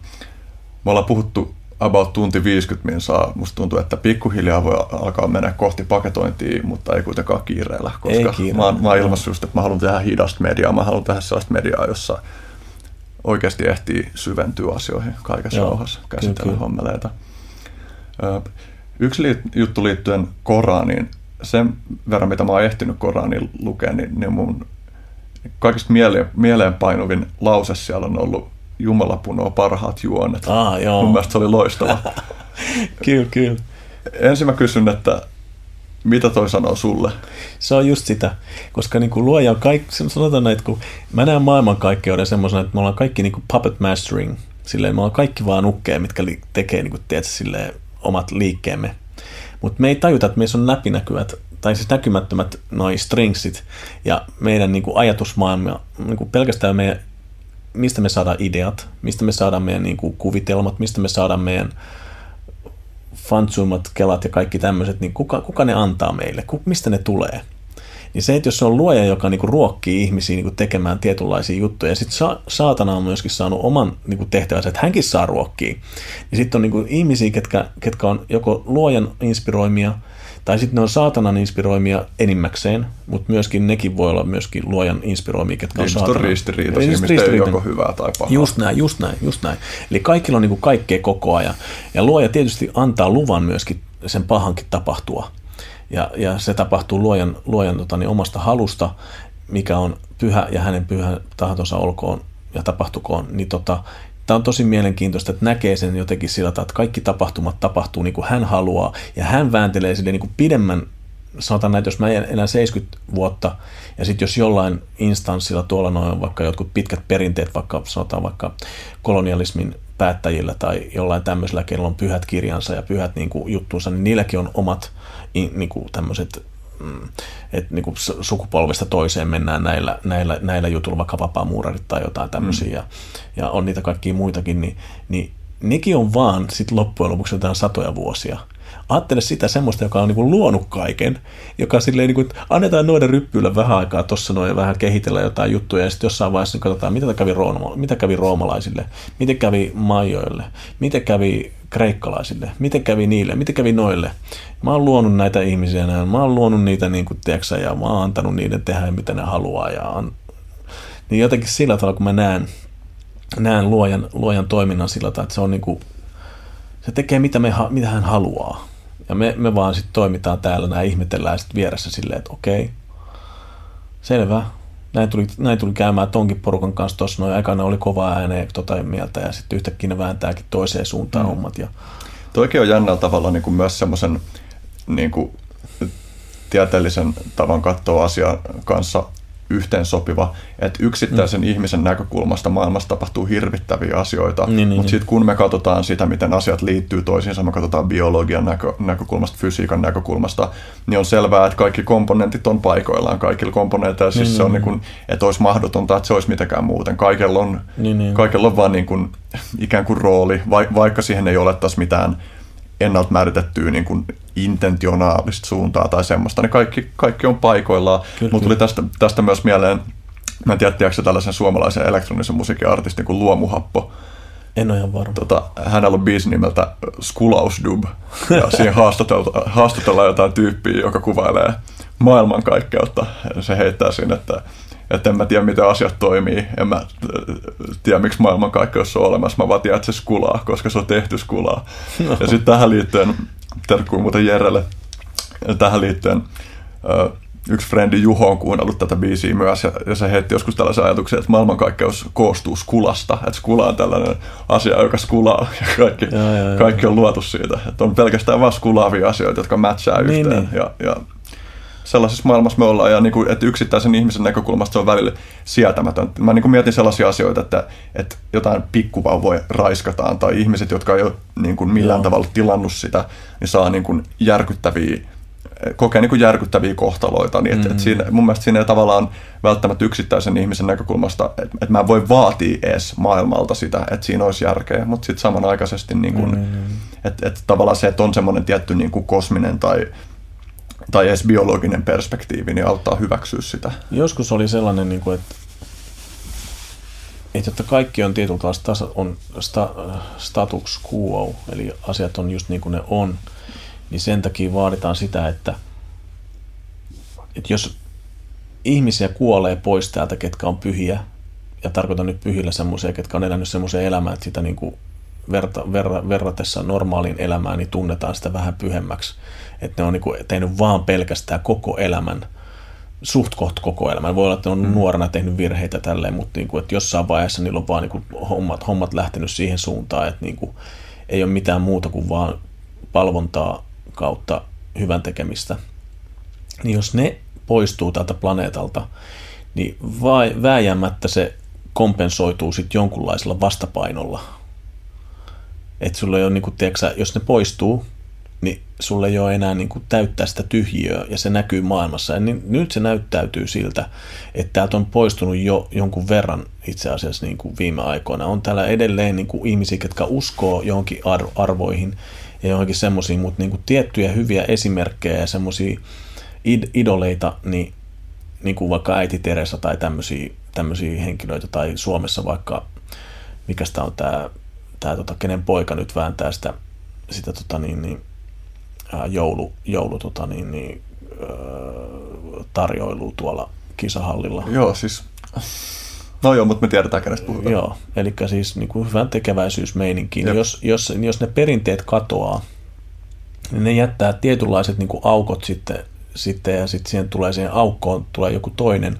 me ollaan puhuttu about tunti 50 minsaa. Musta tuntuu, että pikkuhiljaa voi alkaa mennä kohti paketointia, mutta ei kuitenkaan kiireellä, koska ei kiireellä. mä, oon, mä oon ilmaissut että mä haluan tehdä hidasta mediaa, mä haluan tehdä sellaista mediaa, jossa oikeasti ehtii syventyä asioihin kaikessa Joo, rauhassa, käsitellä kyllä, hommeleita. Yksi juttu liittyen Koraniin, sen verran mitä mä oon ehtinyt Koranin lukea, niin, niin mun kaikista mieleen, mieleenpainuvin lause siellä on ollut Jumala punoo parhaat juonet. Ah, joo. Mun mielestä se oli loistava. kyllä, kyllä. Ensin mä kysyn, että mitä toi sanoo sulle? Se on just sitä, koska niin kuin luoja on kaikki, sanotaan näin, että kun mä näen maailmankaikkeuden semmoisena, että me ollaan kaikki niin kuin puppet mastering, silleen me ollaan kaikki vaan nukkeja, mitkä tekee niin kuin, tiedätkö, silleen, omat liikkeemme. Mutta me ei tajuta, että meissä on läpinäkyvät, tai siis näkymättömät noin stringsit, ja meidän niin kuin ajatusmaailma, niin kuin pelkästään meidän mistä me saadaan ideat, mistä me saadaan meidän niin kuin, kuvitelmat, mistä me saadaan meidän fantsuimat, kelat ja kaikki tämmöiset, niin kuka, kuka ne antaa meille, mistä ne tulee. Niin se, että jos se on luoja, joka niinku ruokkii ihmisiä niinku tekemään tietynlaisia juttuja, ja sitten sa- saatana on myöskin saanut oman niinku tehtävänsä, että hänkin saa ruokkia, niin sitten on niinku ihmisiä, ketkä, ketkä on joko luojan inspiroimia, tai sitten ne on saatanan inspiroimia enimmäkseen, mutta myöskin nekin voi olla myöskin luojan inspiroimia, ketkä on saatanan. on ristiriitaisia, mistä ei joko hyvää tai pahaa. Just näin, just näin, just näin. Eli kaikilla on niin kuin kaikkea koko ajan. Ja luoja tietysti antaa luvan myöskin sen pahankin tapahtua. Ja, ja se tapahtuu luojan, luojan tota, niin omasta halusta, mikä on pyhä ja hänen pyhän tahtonsa olkoon ja tapahtukoon, niin tota, Tämä on tosi mielenkiintoista, että näkee sen jotenkin sillä tavalla, että kaikki tapahtumat tapahtuu niin kuin hän haluaa, ja hän vääntelee sille niin kuin pidemmän, sanotaan näin, jos mä elän 70 vuotta, ja sitten jos jollain instanssilla tuolla noin vaikka jotkut pitkät perinteet, vaikka sanotaan vaikka kolonialismin päättäjillä tai jollain tämmöisellä, kenellä on pyhät kirjansa ja pyhät niin kuin, juttunsa, niin niilläkin on omat niin kuin, tämmöiset Mm, että niin kuin sukupolvesta toiseen mennään näillä, näillä, näillä jutuilla, vaikka vapaamuurarit tai jotain tämmöisiä, mm. ja, ja on niitä kaikkia muitakin, niin, niin nekin on vaan sit loppujen lopuksi jotain satoja vuosia. Ajattele sitä semmoista, joka on niin kuin luonut kaiken, joka silleen, niin kuin, annetaan noiden ryppyillä vähän aikaa tuossa noin ja vähän kehitellä jotain juttuja, ja sitten jossain vaiheessa niin katsotaan, mitä kävi, rooma, mitä kävi roomalaisille, miten kävi majoille, miten kävi kreikkalaisille, miten kävi niille, miten kävi noille. Mä oon luonut näitä ihmisiä, mä oon luonut niitä niin kuin, tiiäksä, ja mä oon antanut niiden tehdä mitä ne haluaa. Ja on... Niin jotenkin sillä tavalla, kun mä näen, näen luojan, luojan toiminnan sillä tavalla, että se on niin kuin, se tekee mitä, me, mitä hän haluaa. Ja me, me vaan sitten toimitaan täällä, nämä ihmetellään sitten vieressä silleen, että okei, selvä, näin tuli, näin tuli käymään tonkin porukan kanssa tuossa noin aikana oli kova ääneen tota mieltä ja sitten yhtäkkiä ne vääntääkin toiseen suuntaan mm. hommat. Ja... Toikin on jännällä tavalla niin kuin myös semmoisen niin kuin, tieteellisen tavan katsoa asian kanssa yhteensopiva, että yksittäisen mm. ihmisen näkökulmasta maailmassa tapahtuu hirvittäviä asioita, niin, niin, mutta niin. sitten kun me katsotaan sitä, miten asiat liittyy toisiinsa, me katsotaan biologian näkö, näkökulmasta, fysiikan näkökulmasta, niin on selvää, että kaikki komponentit on paikoillaan, kaikilla komponenteilla, siis niin, se on niin, niin kuin, että olisi mahdotonta, että se olisi mitenkään muuten. Kaikella on, niin, niin. Kaikella on vaan niin kuin, ikään kuin rooli, vaikka siihen ei olettaisi mitään ennalta määritettyä niin kuin intentionaalista suuntaa tai semmoista, niin kaikki, kaikki on paikoillaan. Mutta tuli tästä, tästä myös mieleen, mä en tiedä, tiedätkö tällaisen suomalaisen elektronisen musiikin artistin kuin Luomuhappo. En ole ihan varma. Tota, hänellä on biisi nimeltä Skulausdub, ja siihen haastatellaan, haastatellaan jotain tyyppiä, joka kuvailee maailmankaikkeutta. Se heittää siinä, että että en mä tiedä, miten asiat toimii. En mä tiedä, miksi maailmankaikkeus on olemassa. Mä vaan tiedän, että se skulaa, koska se on tehty skulaa. No. Ja sitten tähän liittyen, terkkuu muuten Jerelle, tähän liittyen yksi frendi Juho on kuunnellut tätä biisiä myös, ja, ja se heitti joskus tällaisen ajatuksen, että maailmankaikkeus koostuu skulasta, että skula on tällainen asia, joka skulaa, ja kaikki, ja, ja, ja. kaikki on luotu siitä, että on pelkästään vain skulaavia asioita, jotka matchaa niin, yhteen, niin. Ja, ja sellaisessa maailmassa me ollaan ja niin kuin, että yksittäisen ihmisen näkökulmasta se on välillä sietämätön. Mä niin kuin mietin sellaisia asioita, että, että jotain pikkuvauvoja raiskataan tai ihmiset, jotka ei ole niin kuin millään Joo. tavalla tilannut sitä, niin saa niin kuin järkyttäviä kokee niin kuin järkyttäviä kohtaloita. Niin et, mm. et siinä, mun mielestä siinä ei tavallaan välttämättä yksittäisen ihmisen näkökulmasta, että et mä en voi vaatia edes maailmalta sitä, että siinä olisi järkeä, mutta sitten samanaikaisesti niin kuin, mm. että et tavallaan se, että on semmoinen tietty niin kuin kosminen tai tai edes biologinen perspektiivi, niin auttaa hyväksyä sitä. Joskus oli sellainen, niin kuin, että, että, että kaikki on tietyllä tavalla on sta, status quo, eli asiat on just niin kuin ne on, niin sen takia vaaditaan sitä, että, että jos ihmisiä kuolee pois täältä, ketkä on pyhiä, ja tarkoitan nyt pyhillä semmoisia, ketkä on elänyt semmoisen elämään, että sitä niin kuin verta, verra, verratessa normaaliin elämään, niin tunnetaan sitä vähän pyhemmäksi. Että ne on niin kuin tehnyt vaan pelkästään koko elämän, suht koht koko elämän. Voi olla, että ne on mm. nuorena tehnyt virheitä tälleen, mutta niin kuin, että jossain vaiheessa niillä on vaan niin kuin hommat, hommat lähtenyt siihen suuntaan, että niin kuin ei ole mitään muuta kuin vaan palvontaa kautta hyvän tekemistä. Niin jos ne poistuu tältä planeetalta, niin vai, vääjäämättä se kompensoituu sitten jonkunlaisella vastapainolla. Että sulla ei ole, niin kuin, tiedätkö, jos ne poistuu, niin sulle ei ole enää niin kuin täyttää sitä tyhjiöä ja se näkyy maailmassa. Ja niin, nyt se näyttäytyy siltä, että täältä on poistunut jo jonkun verran itse asiassa niin kuin viime aikoina. On täällä edelleen niin kuin ihmisiä, jotka uskoo johonkin arvoihin ja johonkin semmoisiin, mutta niin kuin tiettyjä hyviä esimerkkejä ja semmoisia id- idoleita, niin, niin kuin vaikka äiti Teresa tai tämmöisiä, tämmöisiä henkilöitä, tai Suomessa vaikka, mikä sitä on tämä, tämä tota, kenen poika nyt vääntää sitä, sitä tota, niin, niin, joulu, joulu tota, niin, niin, tarjoilua tuolla kisahallilla. Joo, siis No joo, mutta me tiedetään, kenestä puhutaan. Joo, eli siis niin kuin hyvän tekeväisyysmeininki. Niin jos, jos, jos ne perinteet katoaa, niin ne jättää tietynlaiset niin kuin aukot sitten, sitten ja sitten siihen tulee siihen aukkoon tulee joku toinen,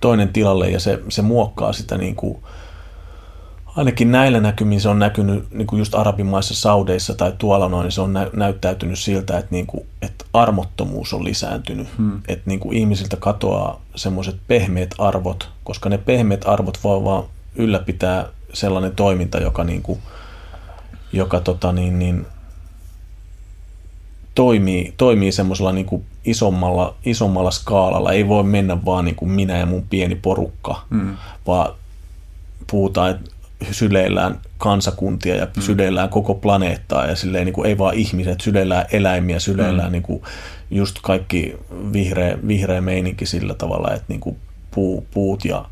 toinen tilalle ja se, se muokkaa sitä niin kuin, ainakin näillä näkymin se on näkynyt niin kuin just arabimaissa saudeissa tai tuolla noin, niin se on nä- näyttäytynyt siltä, että, niin kuin, että armottomuus on lisääntynyt. Hmm. Että niin kuin ihmisiltä katoaa semmoiset pehmeät arvot, koska ne pehmeät arvot voi vaan ylläpitää sellainen toiminta, joka, niin kuin, joka tota niin, niin, toimii, toimii semmoisella niin kuin isommalla, isommalla skaalalla. Ei voi mennä vaan niin kuin minä ja mun pieni porukka, hmm. vaan puhutaan, että syleillään kansakuntia ja mm. syleillään koko planeettaa ja silleen niin kuin ei vaan ihmiset, syleillään eläimiä, syleillään mm. niin kuin just kaikki vihreä, vihreä meininki sillä tavalla, että niin kuin puu, puut ja,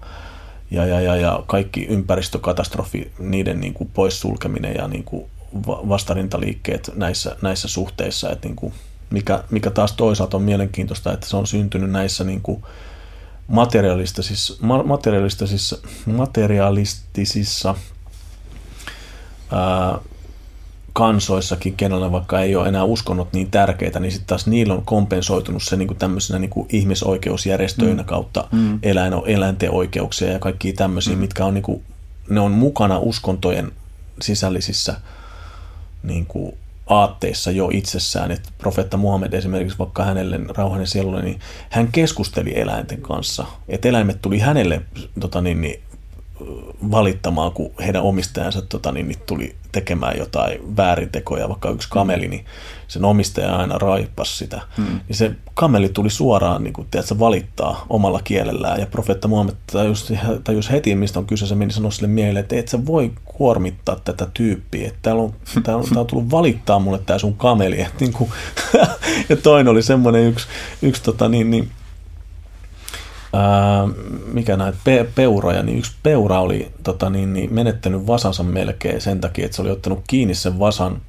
ja, ja, ja, ja kaikki ympäristökatastrofi, niiden niin kuin poissulkeminen ja niin kuin vastarintaliikkeet näissä, näissä suhteissa, että niin kuin mikä, mikä taas toisaalta on mielenkiintoista, että se on syntynyt näissä niin kuin materialistisissa, materialistisissa, materialistisissa ää, kansoissakin, kenellä vaikka ei ole enää uskonnot niin tärkeitä, niin sitten taas niillä on kompensoitunut se niin kuin tämmöisenä niin kuin ihmisoikeusjärjestöinä mm. kautta mm. Eläin, eläinten oikeuksia ja kaikki tämmöisiä, mm. mitkä on, niin kuin, ne on mukana uskontojen sisällisissä niin kuin, aatteissa jo itsessään, että profeetta Muhammed esimerkiksi vaikka hänelle rauhanen sielulle, niin hän keskusteli eläinten kanssa, että eläimet tuli hänelle tota niin, niin, valittamaan, kun heidän omistajansa tota, niin, niin, tuli tekemään jotain väärintekoja, vaikka yksi kameli, niin sen omistaja aina raippasi sitä. Hmm. Niin se kameli tuli suoraan niin kuin, tiedätkö, valittaa omalla kielellään, ja profeetta Muhammed tajus, tajus heti, mistä on kyse, se meni sanoa sille miehelle, että et sä voi kuormittaa tätä tyyppiä, että täällä on, täällä on, täällä on tullut valittaa mulle tämä sun kameli. Et, niin kuin, ja toinen oli semmoinen yksi, yksi tota, niin, niin, ää, mikä näitä pe, peuroja, niin yksi peura oli tota, niin, niin, menettänyt vasansa melkein sen takia, että se oli ottanut kiinni sen vasan,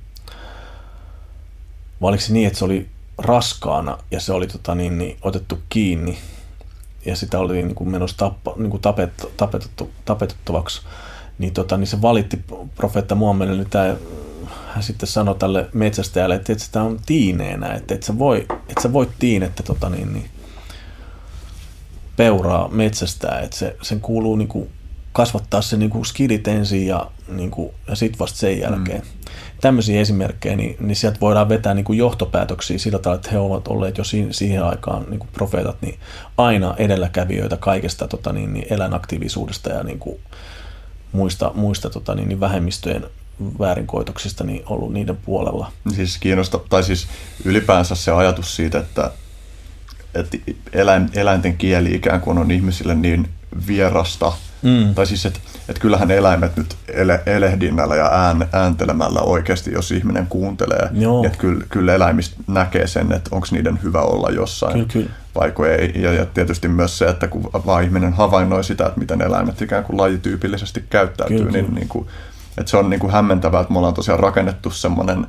vai oliko se niin, että se oli raskaana ja se oli tota, niin, niin, otettu kiinni ja sitä oli niin kuin menossa tappa, niin kuin tapet, tapetettu, tapetettavaksi, niin, tota, niin se valitti profeetta Muhammedille, niin hän sitten sanoi tälle metsästäjälle, että, että sitä on tiineenä, että, että, sä, voi, että sä voit että tota, niin, niin, peuraa metsästää, että se, sen kuuluu niin kuin, kasvattaa se niin kuin skidit ensin ja, niin kuin, ja sitten vasta sen jälkeen. Mm tämmöisiä esimerkkejä, niin, niin sieltä voidaan vetää niin kuin johtopäätöksiä sillä tavalla, että he ovat olleet jo siihen, siihen aikaan niin kuin profeetat niin aina edelläkävijöitä kaikesta tota, niin, niin eläinaktiivisuudesta ja niin kuin muista, muista tota, niin, niin vähemmistöjen väärinkoitoksista niin ollut niiden puolella. Siis kiinnosta, tai siis ylipäänsä se ajatus siitä, että, että eläin, eläinten kieli ikään kuin on ihmisille niin vierasta, Mm. Tai siis, että et kyllähän eläimet nyt ele, elehdinnällä ja ään, ääntelemällä oikeasti, jos ihminen kuuntelee, niin että kyllä, kyllä eläimistä näkee sen, että onko niiden hyvä olla jossain, kyllä, kyllä. vaiko ei. Ja, ja tietysti myös se, että kun vaan ihminen havainnoi sitä, että miten eläimet ikään kuin lajityypillisesti käyttäytyy, kyllä, niin, kyllä. niin kuin, että se on niin kuin hämmentävää, että me ollaan tosiaan rakennettu semmoinen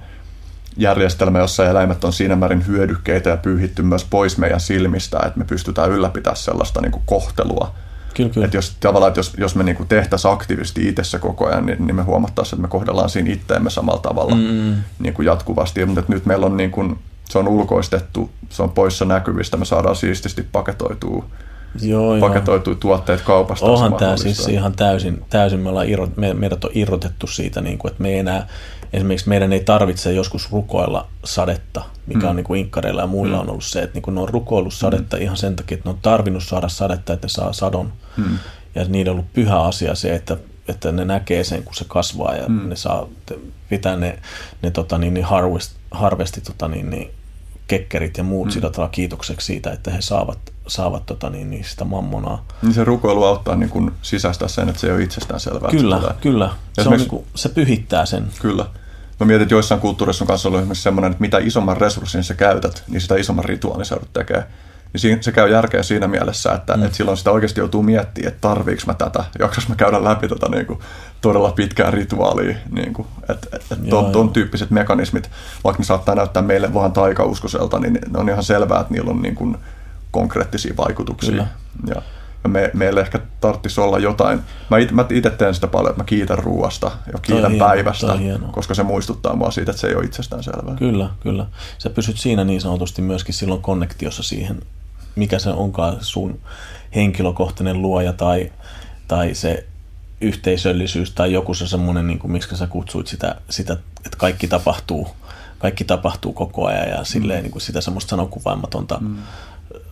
järjestelmä, jossa eläimet on siinä määrin hyödykkeitä ja pyyhitty myös pois meidän silmistä, että me pystytään ylläpitämään sellaista niin kuin kohtelua, Kyllä, kyllä. Että jos, tavallaan, että jos, jos me niinku tehtäisiin aktiivisesti itsessä koko ajan, niin, niin me huomattaisiin, että me kohdellaan siinä itteemme samalla tavalla mm. niin kuin jatkuvasti. Mutta nyt meillä on, niin kuin, se on ulkoistettu, se on poissa näkyvistä, me saadaan siististi paketoitua Joo, paketoitu tuotteet kaupasta. Onhan tämä siis ihan täysin, täysin me ollaan irro, me, meidät on irrotettu siitä, niin kuin, että me ei enää, esimerkiksi meidän ei tarvitse joskus rukoilla sadetta, mikä mm. on niin kuin inkkareilla ja muilla mm. on ollut se, että niin kuin ne on rukoillut sadetta mm. ihan sen takia, että ne on tarvinnut saada sadetta, että ne saa sadon. Mm. Ja niiden on ollut pyhä asia se, että, että ne näkee sen, kun se kasvaa ja mm. ne saa pitää ne, ne tota, niin, niin harvest, harvesti tota, niin, niin, kekkerit ja muut mm. sillä tavalla kiitokseksi siitä, että he saavat, saavat tota, niin, niin sitä mammonaa. Niin se rukoilu auttaa niin kuin sisäistää sen, että se ei ole itsestään selvää. Kyllä, se kyllä. Se, on, niin kuin, se pyhittää sen. Kyllä. Mä mietin, että joissain kulttuurissa on kanssa ollut esimerkiksi semmoinen, että mitä isomman resurssin sä käytät, niin sitä isomman rituaalin sä tekemään. Niin se käy järkeä siinä mielessä, että, mm. että silloin sitä oikeasti joutuu miettimään, että tarviiko mä tätä, jaksas mä käydä läpi tätä niin kuin, todella pitkää rituaalia. Niin kuin, että, että ton, ton tyyppiset mekanismit, vaikka ne saattaa näyttää meille vaan taikauskoselta, niin ne on ihan selvää, että niillä on niin kuin, konkreettisia vaikutuksia. Kyllä. Ja, ja me, meille ehkä tarvitsisi olla jotain. Mä itse teen sitä paljon, että mä kiitän ruoasta ja kiitän hieno, päivästä, koska se muistuttaa mua siitä, että se ei ole itsestään selvää. Kyllä, kyllä. Sä pysyt siinä niin sanotusti myöskin silloin konnektiossa siihen, mikä se onkaan sun henkilökohtainen luoja tai, tai se yhteisöllisyys tai joku se semmoinen, niin kuin, miksi sä kutsuit sitä, sitä, että kaikki tapahtuu, kaikki tapahtuu koko ajan ja silleen mm. niin kuin sitä semmoista sanokuvaamatonta mm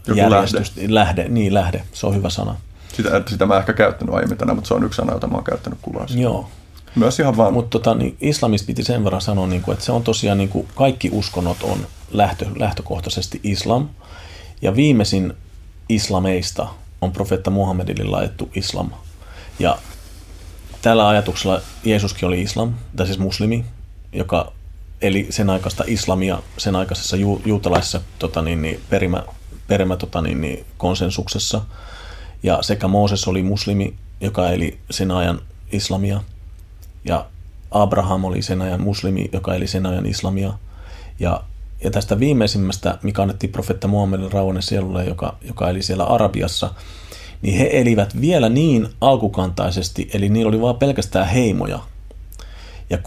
joku järjestystä. Lähde. lähde. Niin, lähde. Se on hyvä sana. Sitä, sitä mä ehkä käyttänyt aiemmin tänään, mutta se on yksi sana, jota mä oon käyttänyt kuvassa. Joo. Myös ihan vaan. Mutta tota, niin islamista piti sen verran sanoa, niin kuin, että se on tosiaan niin kuin kaikki uskonnot on lähtö, lähtökohtaisesti islam. Ja viimeisin islameista on profeetta Muhammedille laitettu islam. Ja tällä ajatuksella Jeesuskin oli islam, tai siis muslimi, joka eli sen aikaista islamia sen aikaisessa ju, juutalaisessa tota niin, niin, perimä, perimä tota, niin, niin, konsensuksessa. Ja sekä Mooses oli muslimi, joka eli sen ajan islamia, ja Abraham oli sen ajan muslimi, joka eli sen ajan islamia. Ja, ja tästä viimeisimmästä, mikä annettiin profetta Muhammedin rauhanen sielulle, joka, joka eli siellä Arabiassa, niin he elivät vielä niin alkukantaisesti, eli niillä oli vain pelkästään heimoja, ja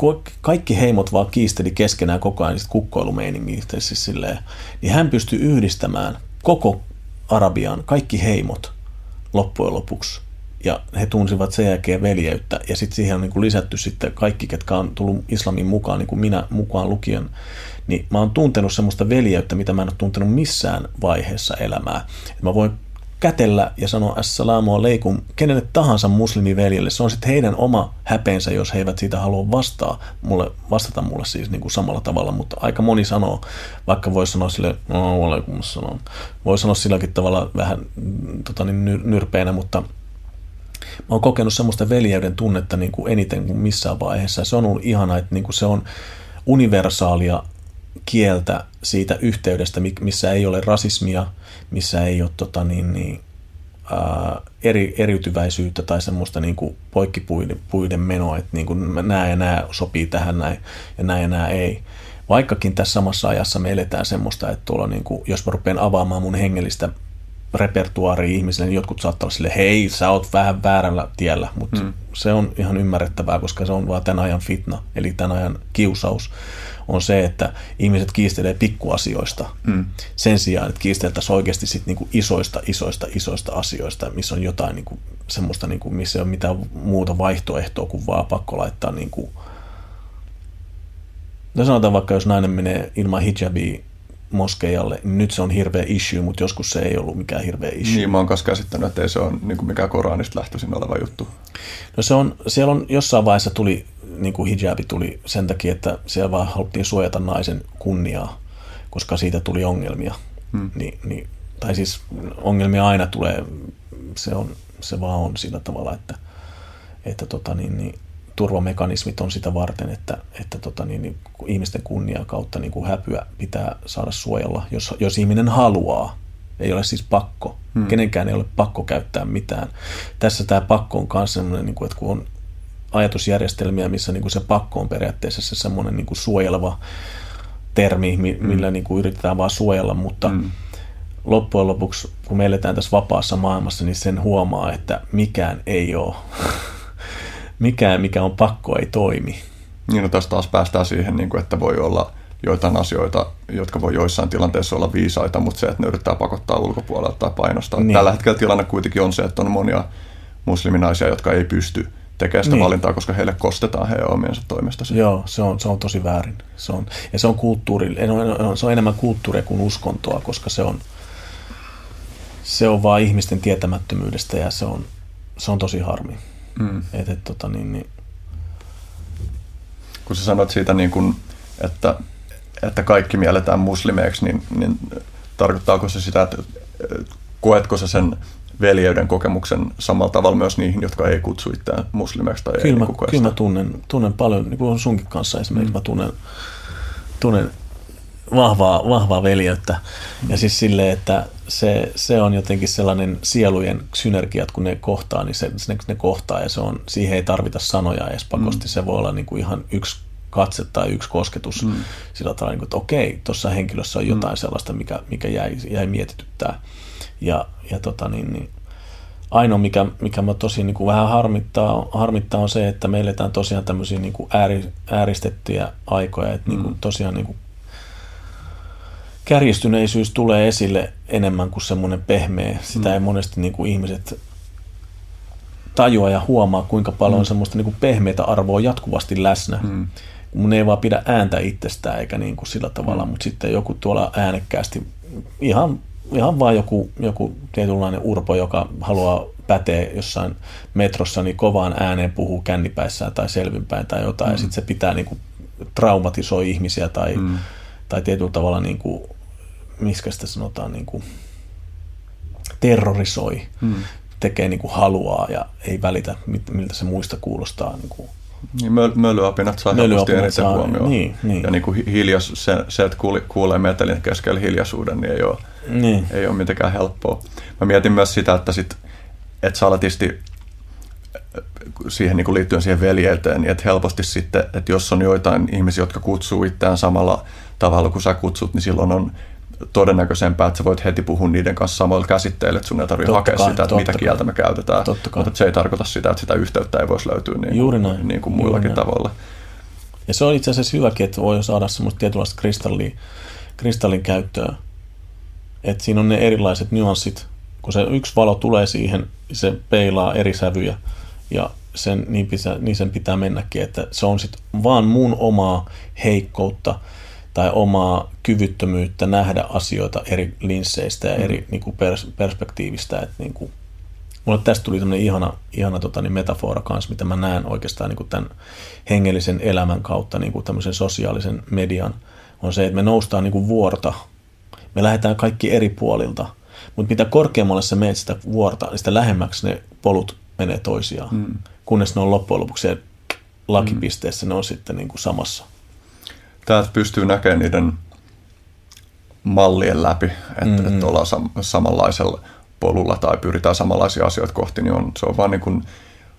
kaikki heimot vaan kiisteli keskenään koko ajan kukkoilumeiningistä, siis silleen, niin hän pystyi yhdistämään koko Arabian, kaikki heimot loppujen lopuksi. Ja he tunsivat sen jälkeen veljeyttä. Ja sitten siihen on niin kuin lisätty sitten kaikki, ketkä on tullut islamin mukaan, niin kuin minä mukaan lukien. Niin mä oon tuntenut semmoista veljeyttä, mitä mä en ole tuntenut missään vaiheessa elämää. Et mä voin kätellä ja sanoa assalamu alaikum kenelle tahansa muslimiveljelle. Se on sitten heidän oma häpeensä, jos he eivät siitä halua vastaa mulle, vastata mulle siis niin kuin samalla tavalla, mutta aika moni sanoo, vaikka voi sanoa sille, no alaikum. Voi sanoa silläkin tavalla vähän tota niin, nyrpeänä, mutta mä oon kokenut semmoista veljeyden tunnetta niin kuin eniten kuin missään vaiheessa. Se on ollut ihana, että niin kuin se on universaalia kieltä siitä yhteydestä, missä ei ole rasismia, missä ei ole tota, niin, niin, ää, eri, eriytyväisyyttä tai semmoista niin kuin poikkipuiden puiden menoa, että niin kuin nämä ja nämä sopii tähän näin ja nämä ja nämä ei. Vaikkakin tässä samassa ajassa me eletään semmoista, että tuolla niin kuin, jos mä rupean avaamaan mun hengellistä repertuaaria ihmisille, niin jotkut saattaa olla sille, hei, sä oot vähän väärällä tiellä, mutta mm. se on ihan ymmärrettävää, koska se on vaan tämän ajan fitna, eli tämän ajan kiusaus on se, että ihmiset kiistelee pikkuasioista mm. sen sijaan, että kiisteltäisiin oikeasti sit niinku isoista, isoista, isoista asioista, missä on jotain niinku semmoista, niinku, missä ei ole mitään muuta vaihtoehtoa kuin vaan pakko laittaa niinku, No sanotaan vaikka, jos nainen menee ilman hijabia moskeijalle, niin nyt se on hirveä issue, mutta joskus se ei ollut mikään hirveä issue. Niin, mä oon kanssa käsittänyt, että ei se ole niin mikään Koranista lähtöisin oleva juttu. No se on, siellä on jossain vaiheessa tuli niin kuin hijabi tuli sen takia, että siellä vaan haluttiin suojata naisen kunniaa, koska siitä tuli ongelmia. Hmm. Ni, niin, tai siis ongelmia aina tulee, se, on, se vaan on sillä tavalla, että, että tota niin, niin, turvamekanismit on sitä varten, että, että tota niin, niin, ihmisten kunnia kautta niin kuin häpyä pitää saada suojella, jos, jos ihminen haluaa. Ei ole siis pakko. Hmm. Kenenkään ei ole pakko käyttää mitään. Tässä tämä pakko on myös sellainen, niin kuin, että kun on ajatusjärjestelmiä, missä niin kuin se pakko on periaatteessa se semmoinen niin kuin suojeleva termi, millä hmm. niin kuin yritetään vaan suojella, mutta hmm. loppujen lopuksi, kun me eletään tässä vapaassa maailmassa, niin sen huomaa, että mikään ei ole, mikään mikä on pakko ei toimi. Niin no tässä taas päästään siihen, niin kuin, että voi olla joitain asioita, jotka voi joissain tilanteissa olla viisaita, mutta se, että ne yrittää pakottaa ulkopuolelta tai painostaa. Niin. Tällä hetkellä tilanne kuitenkin on se, että on monia musliminaisia, jotka ei pysty tekemään sitä niin. valintaa, koska heille kostetaan heidän omiensa toimesta. Joo, se on, se on tosi väärin. Se on, ja se on, kulttuuri, se on enemmän kulttuuria kuin uskontoa, koska se on, se on vaan ihmisten tietämättömyydestä ja se on, se on tosi harmi. Mm. Et, et, tota, niin, niin. Kun sä sanoit siitä, niin kun, että, että kaikki mielletään muslimeiksi, niin, niin tarkoittaako se sitä, että koetko sä sen veljeyden kokemuksen samalla tavalla myös niihin, jotka ei kutsu itseään muslimeiksi tai kyllä ei mä, Kyllä mä tunnen, tunnen paljon, niin kuin sunkin kanssa esimerkiksi, mm. mä tunnen, tunnen vahvaa, vahvaa veljeyttä. Ja siis silleen, että se, se on jotenkin sellainen sielujen synergiat, kun ne kohtaa, niin se, ne, ne kohtaa ja se on, siihen ei tarvita sanoja edes pakosti. Mm. Se voi olla niin kuin ihan yksi katse tai yksi kosketus mm. sillä tavalla, niin että okei, tuossa henkilössä on jotain mm. sellaista, mikä, mikä jäi, jäi mietityttää. Ja, ja tota niin, niin ainoa, mikä, mikä mä tosi niin kuin vähän harmittaa, harmittaa, on se, että me eletään tosiaan tämmöisiä niin kuin ääri, ääristettyjä aikoja, että mm. niin kuin tosiaan niin kuin kärjistyneisyys tulee esille enemmän kuin semmoinen pehmeä. Sitä mm. ei monesti niin kuin ihmiset tajua ja huomaa, kuinka paljon mm. on semmoista niin kuin pehmeitä arvoa jatkuvasti läsnä. Mm. Mun ei vaan pidä ääntä itsestään eikä niin kuin sillä tavalla, mm. mutta sitten joku tuolla äänekkäästi ihan ihan vaan joku, joku tietynlainen urpo, joka haluaa päteä jossain metrossa, niin kovaan ääneen puhuu kännipäissään tai selvinpäin tai jotain, mm. ja sitten se pitää niin kuin, traumatisoi ihmisiä tai, mm. tai tietyllä tavalla, niin kuin, miskä sitä sanotaan, niin kuin, terrorisoi, mm. tekee niin kuin haluaa ja ei välitä, miltä se muista kuulostaa niin kuin, niin, möl- mölyapinat saa helposti eniten huomioon. Niin, niin. Ja niin kuin hiljas, se, se, että kuulee metelin keskellä hiljaisuuden, niin ei ole, niin. ei ole mitenkään helppoa. Mä mietin myös sitä, että, sit, että salatisti siihen niin kuin liittyen siihen veljeyteen, niin että helposti sitten, että jos on joitain ihmisiä, jotka kutsuu itseään samalla tavalla kuin sä kutsut, niin silloin on todennäköisempää, että sä voit heti puhua niiden kanssa samoilla käsitteillä, että sun ei tarvitse hakea kai, sitä, että mitä kai. kieltä me käytetään. Mutta se ei tarkoita sitä, että sitä yhteyttä ei voisi löytyä niin, Juuri näin. niin kuin muillakin Juuri tavoilla. Ja se on itse asiassa hyväkin, että voi saada semmoista tietynlaista kristallin, kristallin käyttöä. Että siinä on ne erilaiset nyanssit. Kun se yksi valo tulee siihen, se peilaa eri sävyjä ja sen, niin, pitää, niin sen pitää mennäkin, että se on sitten vaan mun omaa heikkoutta – tai omaa kyvyttömyyttä nähdä asioita eri linsseistä ja eri mm. niin kuin pers- perspektiivistä. Että niin kuin, mulle tästä tuli tämmöinen ihana, ihana tota, niin metafora kanssa, mitä mä näen oikeastaan niin kuin tämän hengellisen elämän kautta, niin kuin tämmöisen sosiaalisen median, on se, että me noustaan niin kuin vuorta. Me lähdetään kaikki eri puolilta, mutta mitä korkeammalle sä menet sitä vuorta, niin sitä lähemmäksi ne polut menee toisiaan, mm. kunnes ne on loppujen lopuksi lakipisteessä, mm. ne on sitten niin kuin samassa täältä pystyy näkemään niiden mallien läpi, että, mm-hmm. että ollaan sam- samanlaisella polulla tai pyritään samanlaisia asioita kohti, niin on, se on vaan niin kuin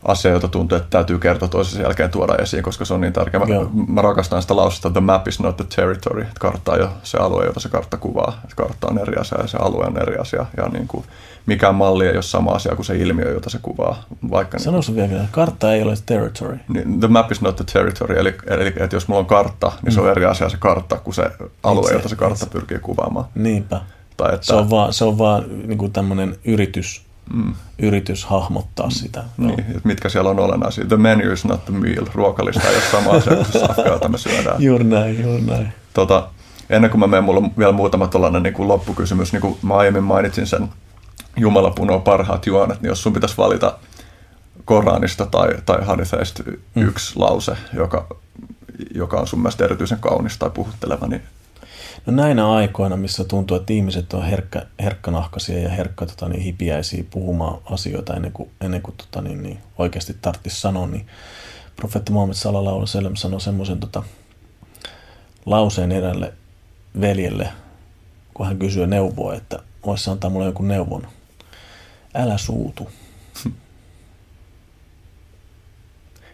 asia, jota tuntuu, että täytyy kertoa toisen jälkeen tuoda esiin, koska se on niin tärkeä. Mä, mä rakastan sitä lausetta, the map is not the territory, että kartta on jo se alue, jota se kartta kuvaa. Että kartta on eri asia ja se alue on eri asia. Ja niin kuin, mikään malli ei ole sama asia kuin se ilmiö, jota se kuvaa. Vaikka Sano niin, vielä, kartta ei ole territory. Niin, the map is not the territory, eli, eli että jos mulla on kartta, niin se on mm. eri asia se kartta kuin se alue, se, jota se kartta se. pyrkii kuvaamaan. Niinpä. Tai että, se on vaan, se on vaan niin kuin tämmöinen yritys, mm. yritys hahmottaa mm. sitä. Niin, että mitkä siellä on olennaisia. The menu is not the meal. Ruokalista ei ole sama asia kuin se safka, jota me syödään. Juuri näin, juuri näin. Tota, ennen kuin mä menen, mulla on vielä muutama tällainen niin kuin loppukysymys. Niin kuin mä aiemmin mainitsin sen Jumala punoo parhaat juonet, niin jos sun pitäisi valita Koranista tai, tai Hadithista mm. yksi lause, joka, joka on sun mielestä erityisen kaunis tai puhutteleva, niin No näinä aikoina, missä tuntuu, että ihmiset on herkkä, herkkänahkaisia ja herkkä tota, niin hipiäisiä puhumaan asioita ennen kuin, ennen kuin tota, niin, niin oikeasti tarvitsisi sanoa, niin profeetta Muhammed alaihi wasallam sanoi semmoisen tota, lauseen erälle veljelle, kun hän kysyy neuvoa, että voisi antaa mulle jonkun neuvon. Älä suutu.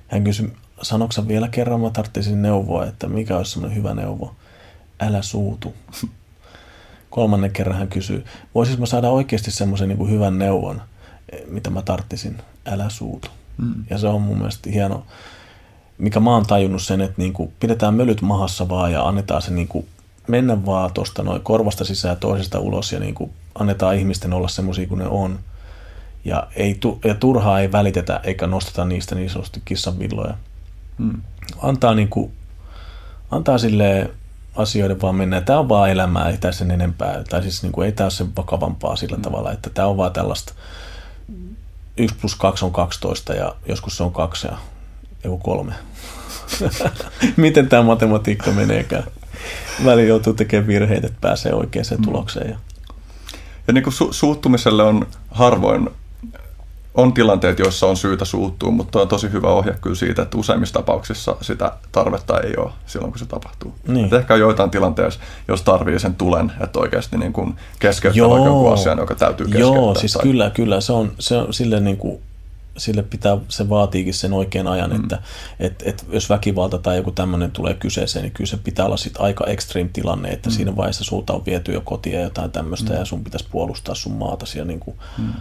Hän kysyi, sanoksa vielä kerran, mä tarvitsisin neuvoa, että mikä olisi semmoinen hyvä neuvo. Älä suutu. Kolmannen kerran hän kysyy, voisinko mä saada oikeasti semmoisen niin hyvän neuvon, mitä mä tarttisin. Älä suutu. Mm. Ja se on mun mielestä hieno, mikä mä oon tajunnut sen, että niin kuin pidetään mölyt mahassa vaan ja annetaan se niin kuin mennä vaan tuosta noin korvasta sisään ja toisesta ulos ja niin kuin annetaan ihmisten olla semmoisia kuin ne on. Ja, ei, ja turhaa ei välitetä eikä nosteta niistä niin sanotusti kissanvilloja. Hmm. Antaa, niin kuin, antaa sille asioiden vaan mennä. Tämä on vaan elämää, ei tämä sen enempää. Tai siis niin kuin, ei tämä ole sen vakavampaa sillä hmm. tavalla, että tämä on vaan tällaista 1 plus 2 on 12 ja joskus se on 2 ja joku kolme. Miten tämä matematiikka meneekään? Väli joutuu tekemään virheitä, että pääsee oikeaan mm. tulokseen. Ja, ja niin kuin su- suuttumiselle on harvoin on tilanteet, joissa on syytä suuttua, mutta on tosi hyvä ohje kyllä siitä, että useimmissa tapauksissa sitä tarvetta ei ole silloin, kun se tapahtuu. Niin. Et ehkä on joitain tilanteessa, jos tarvii sen tulen, että oikeasti niin kuin keskeyttää Joo. jonkun asian, joka täytyy keskeyttää. Joo, siis tai... kyllä, kyllä. Se on, se on sille niin kuin sille pitää, se vaatiikin sen oikean ajan, mm. että et, et, jos väkivalta tai joku tämmöinen tulee kyseeseen, niin kyllä se pitää olla sit aika extreme tilanne, että mm. siinä vaiheessa sulta on viety jo kotia ja jotain tämmöistä mm. ja sun pitäisi puolustaa sun maata siellä niin kuin, mm.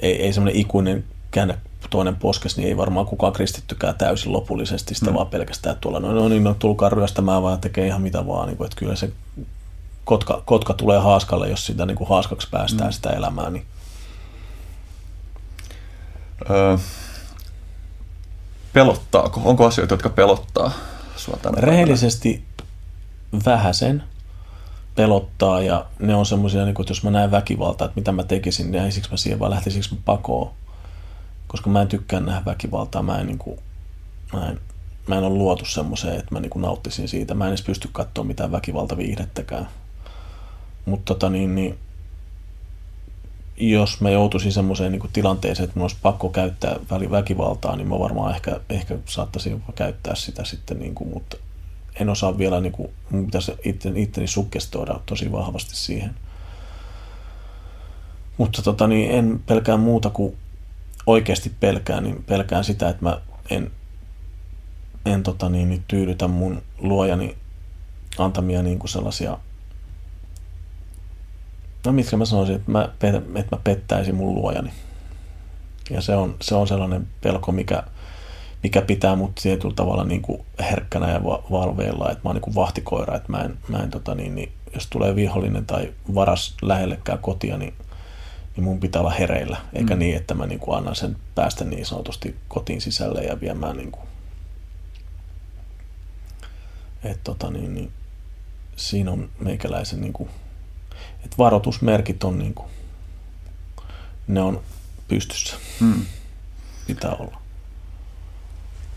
Ei, ei semmoinen ikuinen käännä toinen poskes, niin ei varmaan kukaan kristittykään täysin lopullisesti sitä mm. vaan pelkästään tuolla, no, no niin, no tulkaa ryöstämään vaan tekee ihan mitä vaan, niin kuin, että kyllä se kotka, kotka tulee haaskalle, jos sitä niin kuin haaskaksi päästään mm. sitä elämää, niin Öö, pelottaako? Onko asioita, jotka pelottaa tänä Rehellisesti päivänä? vähäsen pelottaa ja ne on semmoisia, niin että jos mä näen väkivaltaa, että mitä mä tekisin, niin jäisikö mä siihen vai lähtisikö mä pakoon. Koska mä en tykkää nähdä väkivaltaa, mä en, niin kuin, mä en, mä en ole luotu semmoiseen, että mä niin kuin nauttisin siitä. Mä en edes pysty katsoa mitään väkivaltaviihdettäkään. Mutta tota niin, niin jos mä joutuisin semmoiseen niin tilanteeseen, että mun olisi pakko käyttää väkivaltaa, niin mä varmaan ehkä, ehkä saattaisin jopa käyttää sitä sitten, niin kuin, mutta en osaa vielä, niin kuin, mun pitäisi itteni, itteni sukkestoida tosi vahvasti siihen. Mutta tota, niin en pelkää muuta kuin oikeasti pelkään, niin pelkään sitä, että mä en, en tota, niin, niin tyydytä mun luojani antamia niin kuin sellaisia no mitkä mä sanoisin, että mä, että mä pettäisin mun luojani. Ja se on, se on sellainen pelko, mikä, mikä pitää mut tietyllä tavalla niin kuin herkkänä ja valveilla, että mä oon niin kuin vahtikoira, että mä en, mä en tota niin, niin, jos tulee vihollinen tai varas lähellekään kotia, niin, niin mun pitää olla hereillä, eikä mm. niin, että mä niin kuin annan sen päästä niin sanotusti kotiin sisälle ja viemään niin kuin, että tota niin, niin, siinä on meikäläisen niin kuin että varoitusmerkit on niin kuin, ne on pystyssä. Hmm. Pitää olla.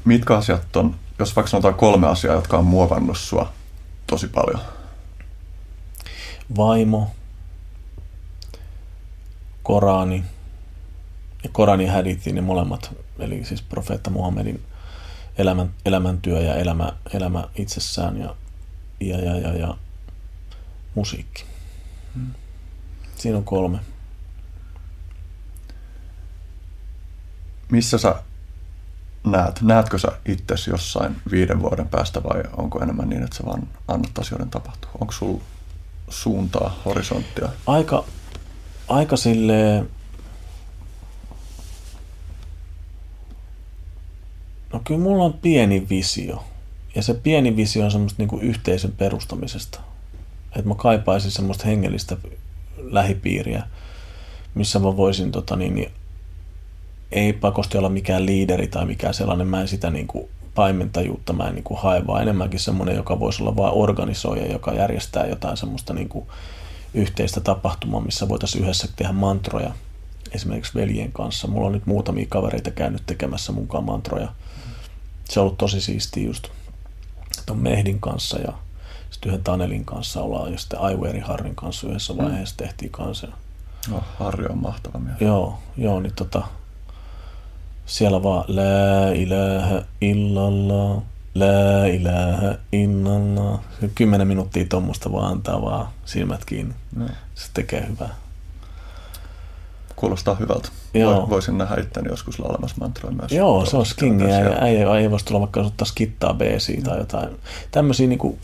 Mitkä asiat on, jos vaikka sanotaan kolme asiaa, jotka on muovannut sua tosi paljon? Vaimo, Korani ja Korani häditti ne molemmat, eli siis profeetta Muhammedin elämän, elämäntyö ja elämä, elämä itsessään ja, ja, ja, ja, ja musiikki. Siinä on kolme. Missä sä näet? Näetkö sä itsesi jossain viiden vuoden päästä vai onko enemmän niin, että sä vaan annat asioiden tapahtua? Onko sulla suuntaa, horisonttia? Aika, aika sille No kyllä mulla on pieni visio. Ja se pieni visio on semmoista niin yhteisön perustamisesta että mä kaipaisin semmoista hengellistä lähipiiriä, missä mä voisin, tota, niin, niin, ei pakosti olla mikään liideri tai mikään sellainen, mä en sitä niin kuin, paimentajuutta mä en niin kuin, hae, vaan enemmänkin semmoinen, joka voisi olla vain organisoija, joka järjestää jotain semmoista niin kuin, yhteistä tapahtumaa, missä voitaisiin yhdessä tehdä mantroja. esimerkiksi veljen kanssa. Mulla on nyt muutamia kavereita käynyt tekemässä mukaan mantroja. Se on ollut tosi siistiä just ton Mehdin kanssa ja sitten yhden Tanelin kanssa ollaan ja sitten Aiweri Harrin kanssa yhdessä vaiheessa tehtiin kanssa. No, Harri on mahtava mies. Joo, joo, niin tota, siellä vaan la ilaha illallah, la ilaha illallah. Kymmenen minuuttia tuommoista vaan antaa vaan silmät kiinni. No. Se tekee hyvää. Kuulostaa hyvältä. Joo. Voisin nähdä itteni joskus laulamassa mantroja myös. Joo, se. Siellä. Äijä, äijä, äijä voisi tulla vaikka ottaa skittaa b tai jotain. Tämmöisiä niin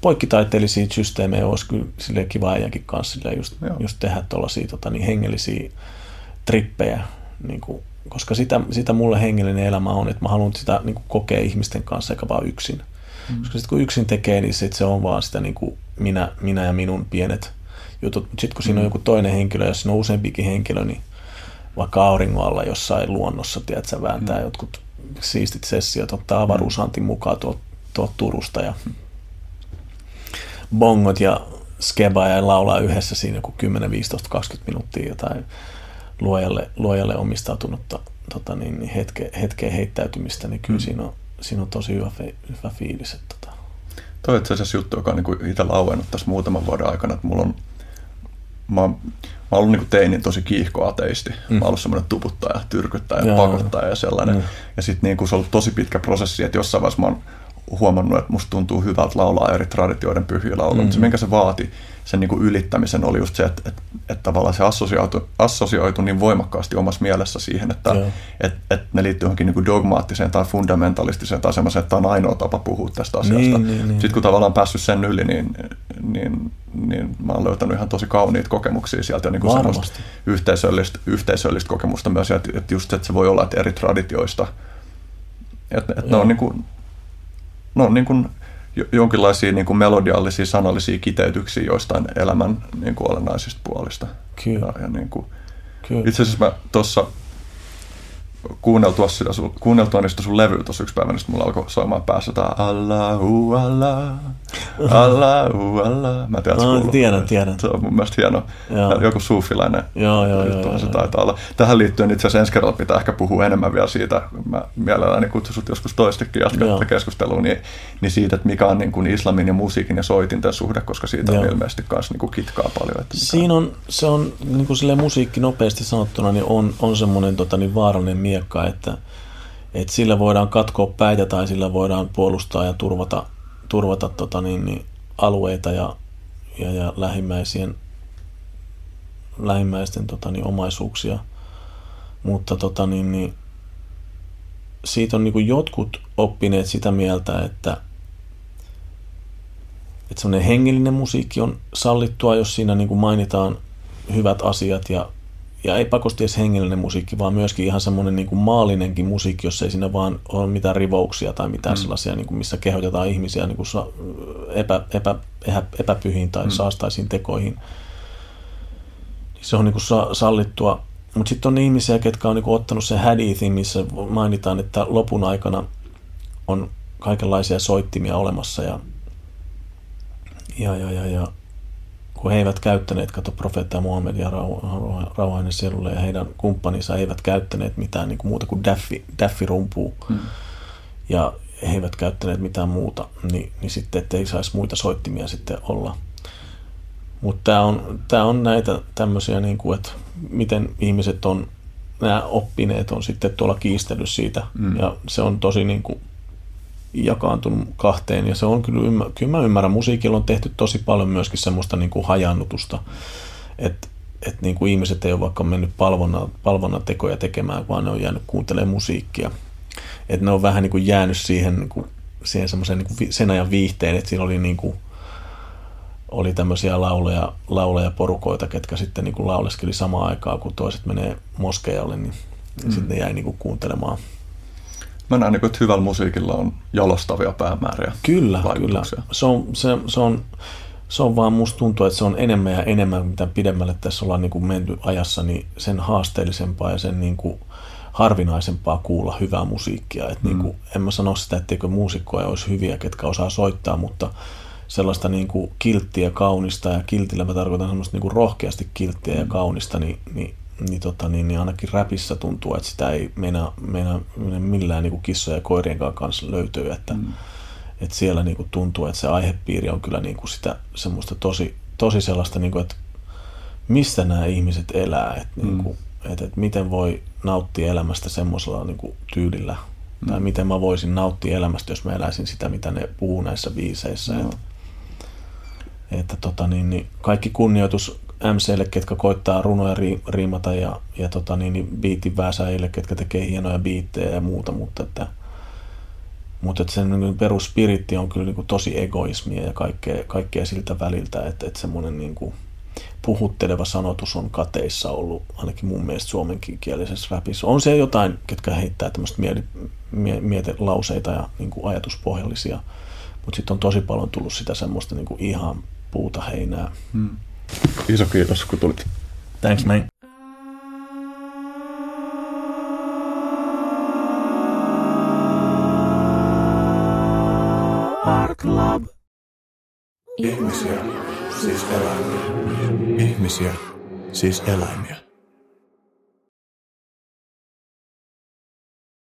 poikkitaiteellisia systeemejä olisi kyllä silleen kiva äijänkin kanssa just, Joo. just tehdä tuollaisia tota, niin hengellisiä trippejä. Niin kuin, koska sitä, sitä mulle hengellinen elämä on, että mä haluan sitä niin kuin, kokea ihmisten kanssa eikä vaan yksin. Mm. Koska sitten kun yksin tekee, niin sit se on vaan sitä niin kuin minä, minä ja minun pienet jutut. Mutta sitten kun siinä on joku toinen henkilö, jos siinä on useampikin henkilö, niin vaikka auringon alla jossain luonnossa, tiedätkö, vääntää mm. jotkut siistit sessiot, ottaa avaruusantin mukaan tuolta tuolta Turusta ja bongot ja skeba ja laulaa yhdessä siinä joku 10, 15, 20 minuuttia jotain luojalle, luojalle omistautunutta tota niin, niin hetke, hetkeen heittäytymistä, niin kyllä mm. siinä, on, siinä on tosi hyvä, hyvä fiilis. Että, tota. Toi on itse asiassa juttu, joka on niin itsellä auennut tässä muutaman vuoden aikana, että mulla on mä oon, mä oon ollut niin teinin tosi kiihkoateisti. Mm. Mä oon ollut semmoinen tuputtaja, tyrkyttäjä, pakottaja ja sellainen. Mm. Ja sitten niin se on ollut tosi pitkä prosessi, että jossain vaiheessa mä oon huomannut, että musta tuntuu hyvältä laulaa eri traditioiden pyhiä lauluja, mm. mutta se minkä se vaati sen niin kuin ylittämisen oli just se, että, että, että tavallaan se assosioitu, assosioitu niin voimakkaasti omassa mielessä siihen, että, Joo. että, että ne liittyy johonkin niin kuin dogmaattiseen tai fundamentalistiseen tai semmoiseen, että tämä on ainoa tapa puhua tästä asiasta. Niin, niin, niin. Sitten kun tavallaan päässyt sen yli, niin, niin, niin mä oon löytänyt ihan tosi kauniita kokemuksia sieltä ja niin kuin yhteisöllistä, yhteisöllistä kokemusta myös, että, että just että se voi olla, että eri traditioista, että, että ne Joo. on niin kuin, ne on niin kuin jo- jonkinlaisia niin kuin melodiallisia, sanallisia kiteytyksiä joistain elämän niin kuin olennaisista puolista. Kyllä. Ja, ja niin kuin, Kyllä. itse asiassa mä tuossa kuunneltua, sitä sun, kuunneltua niistä sun levyä tuossa yksi päivä, niin mulla alkoi soimaan päässä tää Allahu Allah, Allahu Allah. Mä tiedän, No, tiedän, tiedän. Se on mun mielestä hieno. Joo. Joku suufilainen Joo, joo, joo, joo, se taitaa olla. Tähän liittyen itse asiassa ensi kerralla pitää ehkä puhua enemmän vielä siitä. Mä mielelläni kutsun sut joskus toistekin jatkaa keskustelua, niin, niin siitä, että mikä on niin kuin islamin ja musiikin ja soitinten suhde, koska siitä on Joo. ilmeisesti myös niin kuin kitkaa paljon. Että Siinä on, se on niin kuin musiikki nopeasti sanottuna, niin on, on semmoinen tota, niin vaarallinen miekka, että, että sillä voidaan katkoa päitä tai sillä voidaan puolustaa ja turvata, turvata tota, niin, niin, alueita ja, ja, ja lähimmäisien, lähimmäisten tota, niin, omaisuuksia. Mutta tota, niin, niin, siitä on niin jotkut oppineet sitä mieltä, että että semmoinen hengellinen musiikki on sallittua, jos siinä niin kuin mainitaan hyvät asiat ja, ja ei pakosti edes hengellinen musiikki, vaan myöskin ihan semmoinen niin kuin maallinenkin musiikki, jos ei siinä vaan ole mitään rivouksia tai mitään mm. sellaisia, niin kuin missä kehotetaan ihmisiä niin kuin sa- epä, epä, epä, epäpyhiin tai mm. saastaisiin tekoihin. Niin se on niin kuin sa- sallittua. Mutta sitten on ihmisiä, ketkä on niin kuin ottanut sen hadithin, missä mainitaan, että lopun aikana on kaikenlaisia soittimia olemassa ja ja, ja, ja, ja kun he eivät käyttäneet, kato profeetta Muhammed ja rau- rau- rauhainen sielulle ja heidän kumppaninsa eivät käyttäneet mitään niin kuin muuta kuin daffi, daffirumpua Hmm. ja he eivät käyttäneet mitään muuta, niin, niin sitten ettei saisi muita soittimia sitten olla. Mutta tämä on, tää on näitä tämmöisiä, niin kuin, että miten ihmiset on, nämä oppineet on sitten tuolla kiistellyt siitä Mm. ja se on tosi niin kuin, jakaantunut kahteen ja se on kyllä, kyllä mä ymmärrän, musiikilla on tehty tosi paljon myöskin semmoista niin kuin hajannutusta, että et niin kuin ihmiset ei ole vaikka mennyt palvonnan, palvonnan tekoja tekemään, vaan ne on jäänyt kuuntelemaan musiikkia. Että ne on vähän niin kuin jäänyt siihen, niin kuin, siihen semmoiseen niin kuin sen ajan viihteen, että siinä oli niin kuin, oli tämmöisiä lauleja, lauleja porukoita, ketkä sitten niin kuin lauleskeli samaan aikaan, kun toiset menee moskeijalle, niin mm. sitten ne jäi niin kuin kuuntelemaan Mä näen, niin kuin, että hyvällä musiikilla on jalostavia päämääriä. Kyllä, kyllä. Se on, se, se, on, se on vaan musta tuntuu, että se on enemmän ja enemmän, mitä pidemmälle tässä ollaan niin kuin menty ajassa, niin sen haasteellisempaa ja sen niin kuin harvinaisempaa kuulla hyvää musiikkia. Et mm. niin kuin, en mä sano sitä, etteikö muusikkoja olisi hyviä, ketkä osaa soittaa, mutta sellaista niin kuin kilttiä, kaunista ja kiltillä mä tarkoitan semmoista niin kuin rohkeasti kilttiä ja kaunista, niin, niin niin, tota, niin, niin ainakin räpissä tuntuu, että sitä ei meinaa, meinaa, millään niin kuin kissojen ja koirien kanssa löytyy, että, mm. että siellä niin kuin tuntuu, että se aihepiiri on kyllä niin kuin sitä semmoista tosi, tosi sellaista, niin kuin, että mistä nämä ihmiset elää, että, mm. niin kuin, että, että miten voi nauttia elämästä semmoisella niin kuin tyylillä, mm. tai miten mä voisin nauttia elämästä, jos mä eläisin sitä, mitä ne puhuu näissä biiseissä. No. Että, että tota, niin, niin, kaikki kunnioitus MClle, ketkä koittaa runoja riimata ja, ja tota, niin, niin biitin ketkä tekee hienoja biittejä ja muuta, mutta että, mutta että sen niin peruspiritti on kyllä niin kuin tosi egoismia ja kaikkea, kaikkea siltä väliltä, että, että semmoinen niin kuin puhutteleva sanotus on kateissa ollut ainakin mun mielestä suomenkielisessä rapissa. On se jotain, ketkä heittää tämmöistä mieli, mie, mietelauseita ja niin kuin ajatuspohjallisia, mutta sitten on tosi paljon tullut sitä semmoista niin kuin ihan puuta heinää. Hmm. Iso kiitos, kun tulit. Thanks, man. Art Club. Ihmisiä, siis eläimiä. Ihmisiä, siis eläimiä.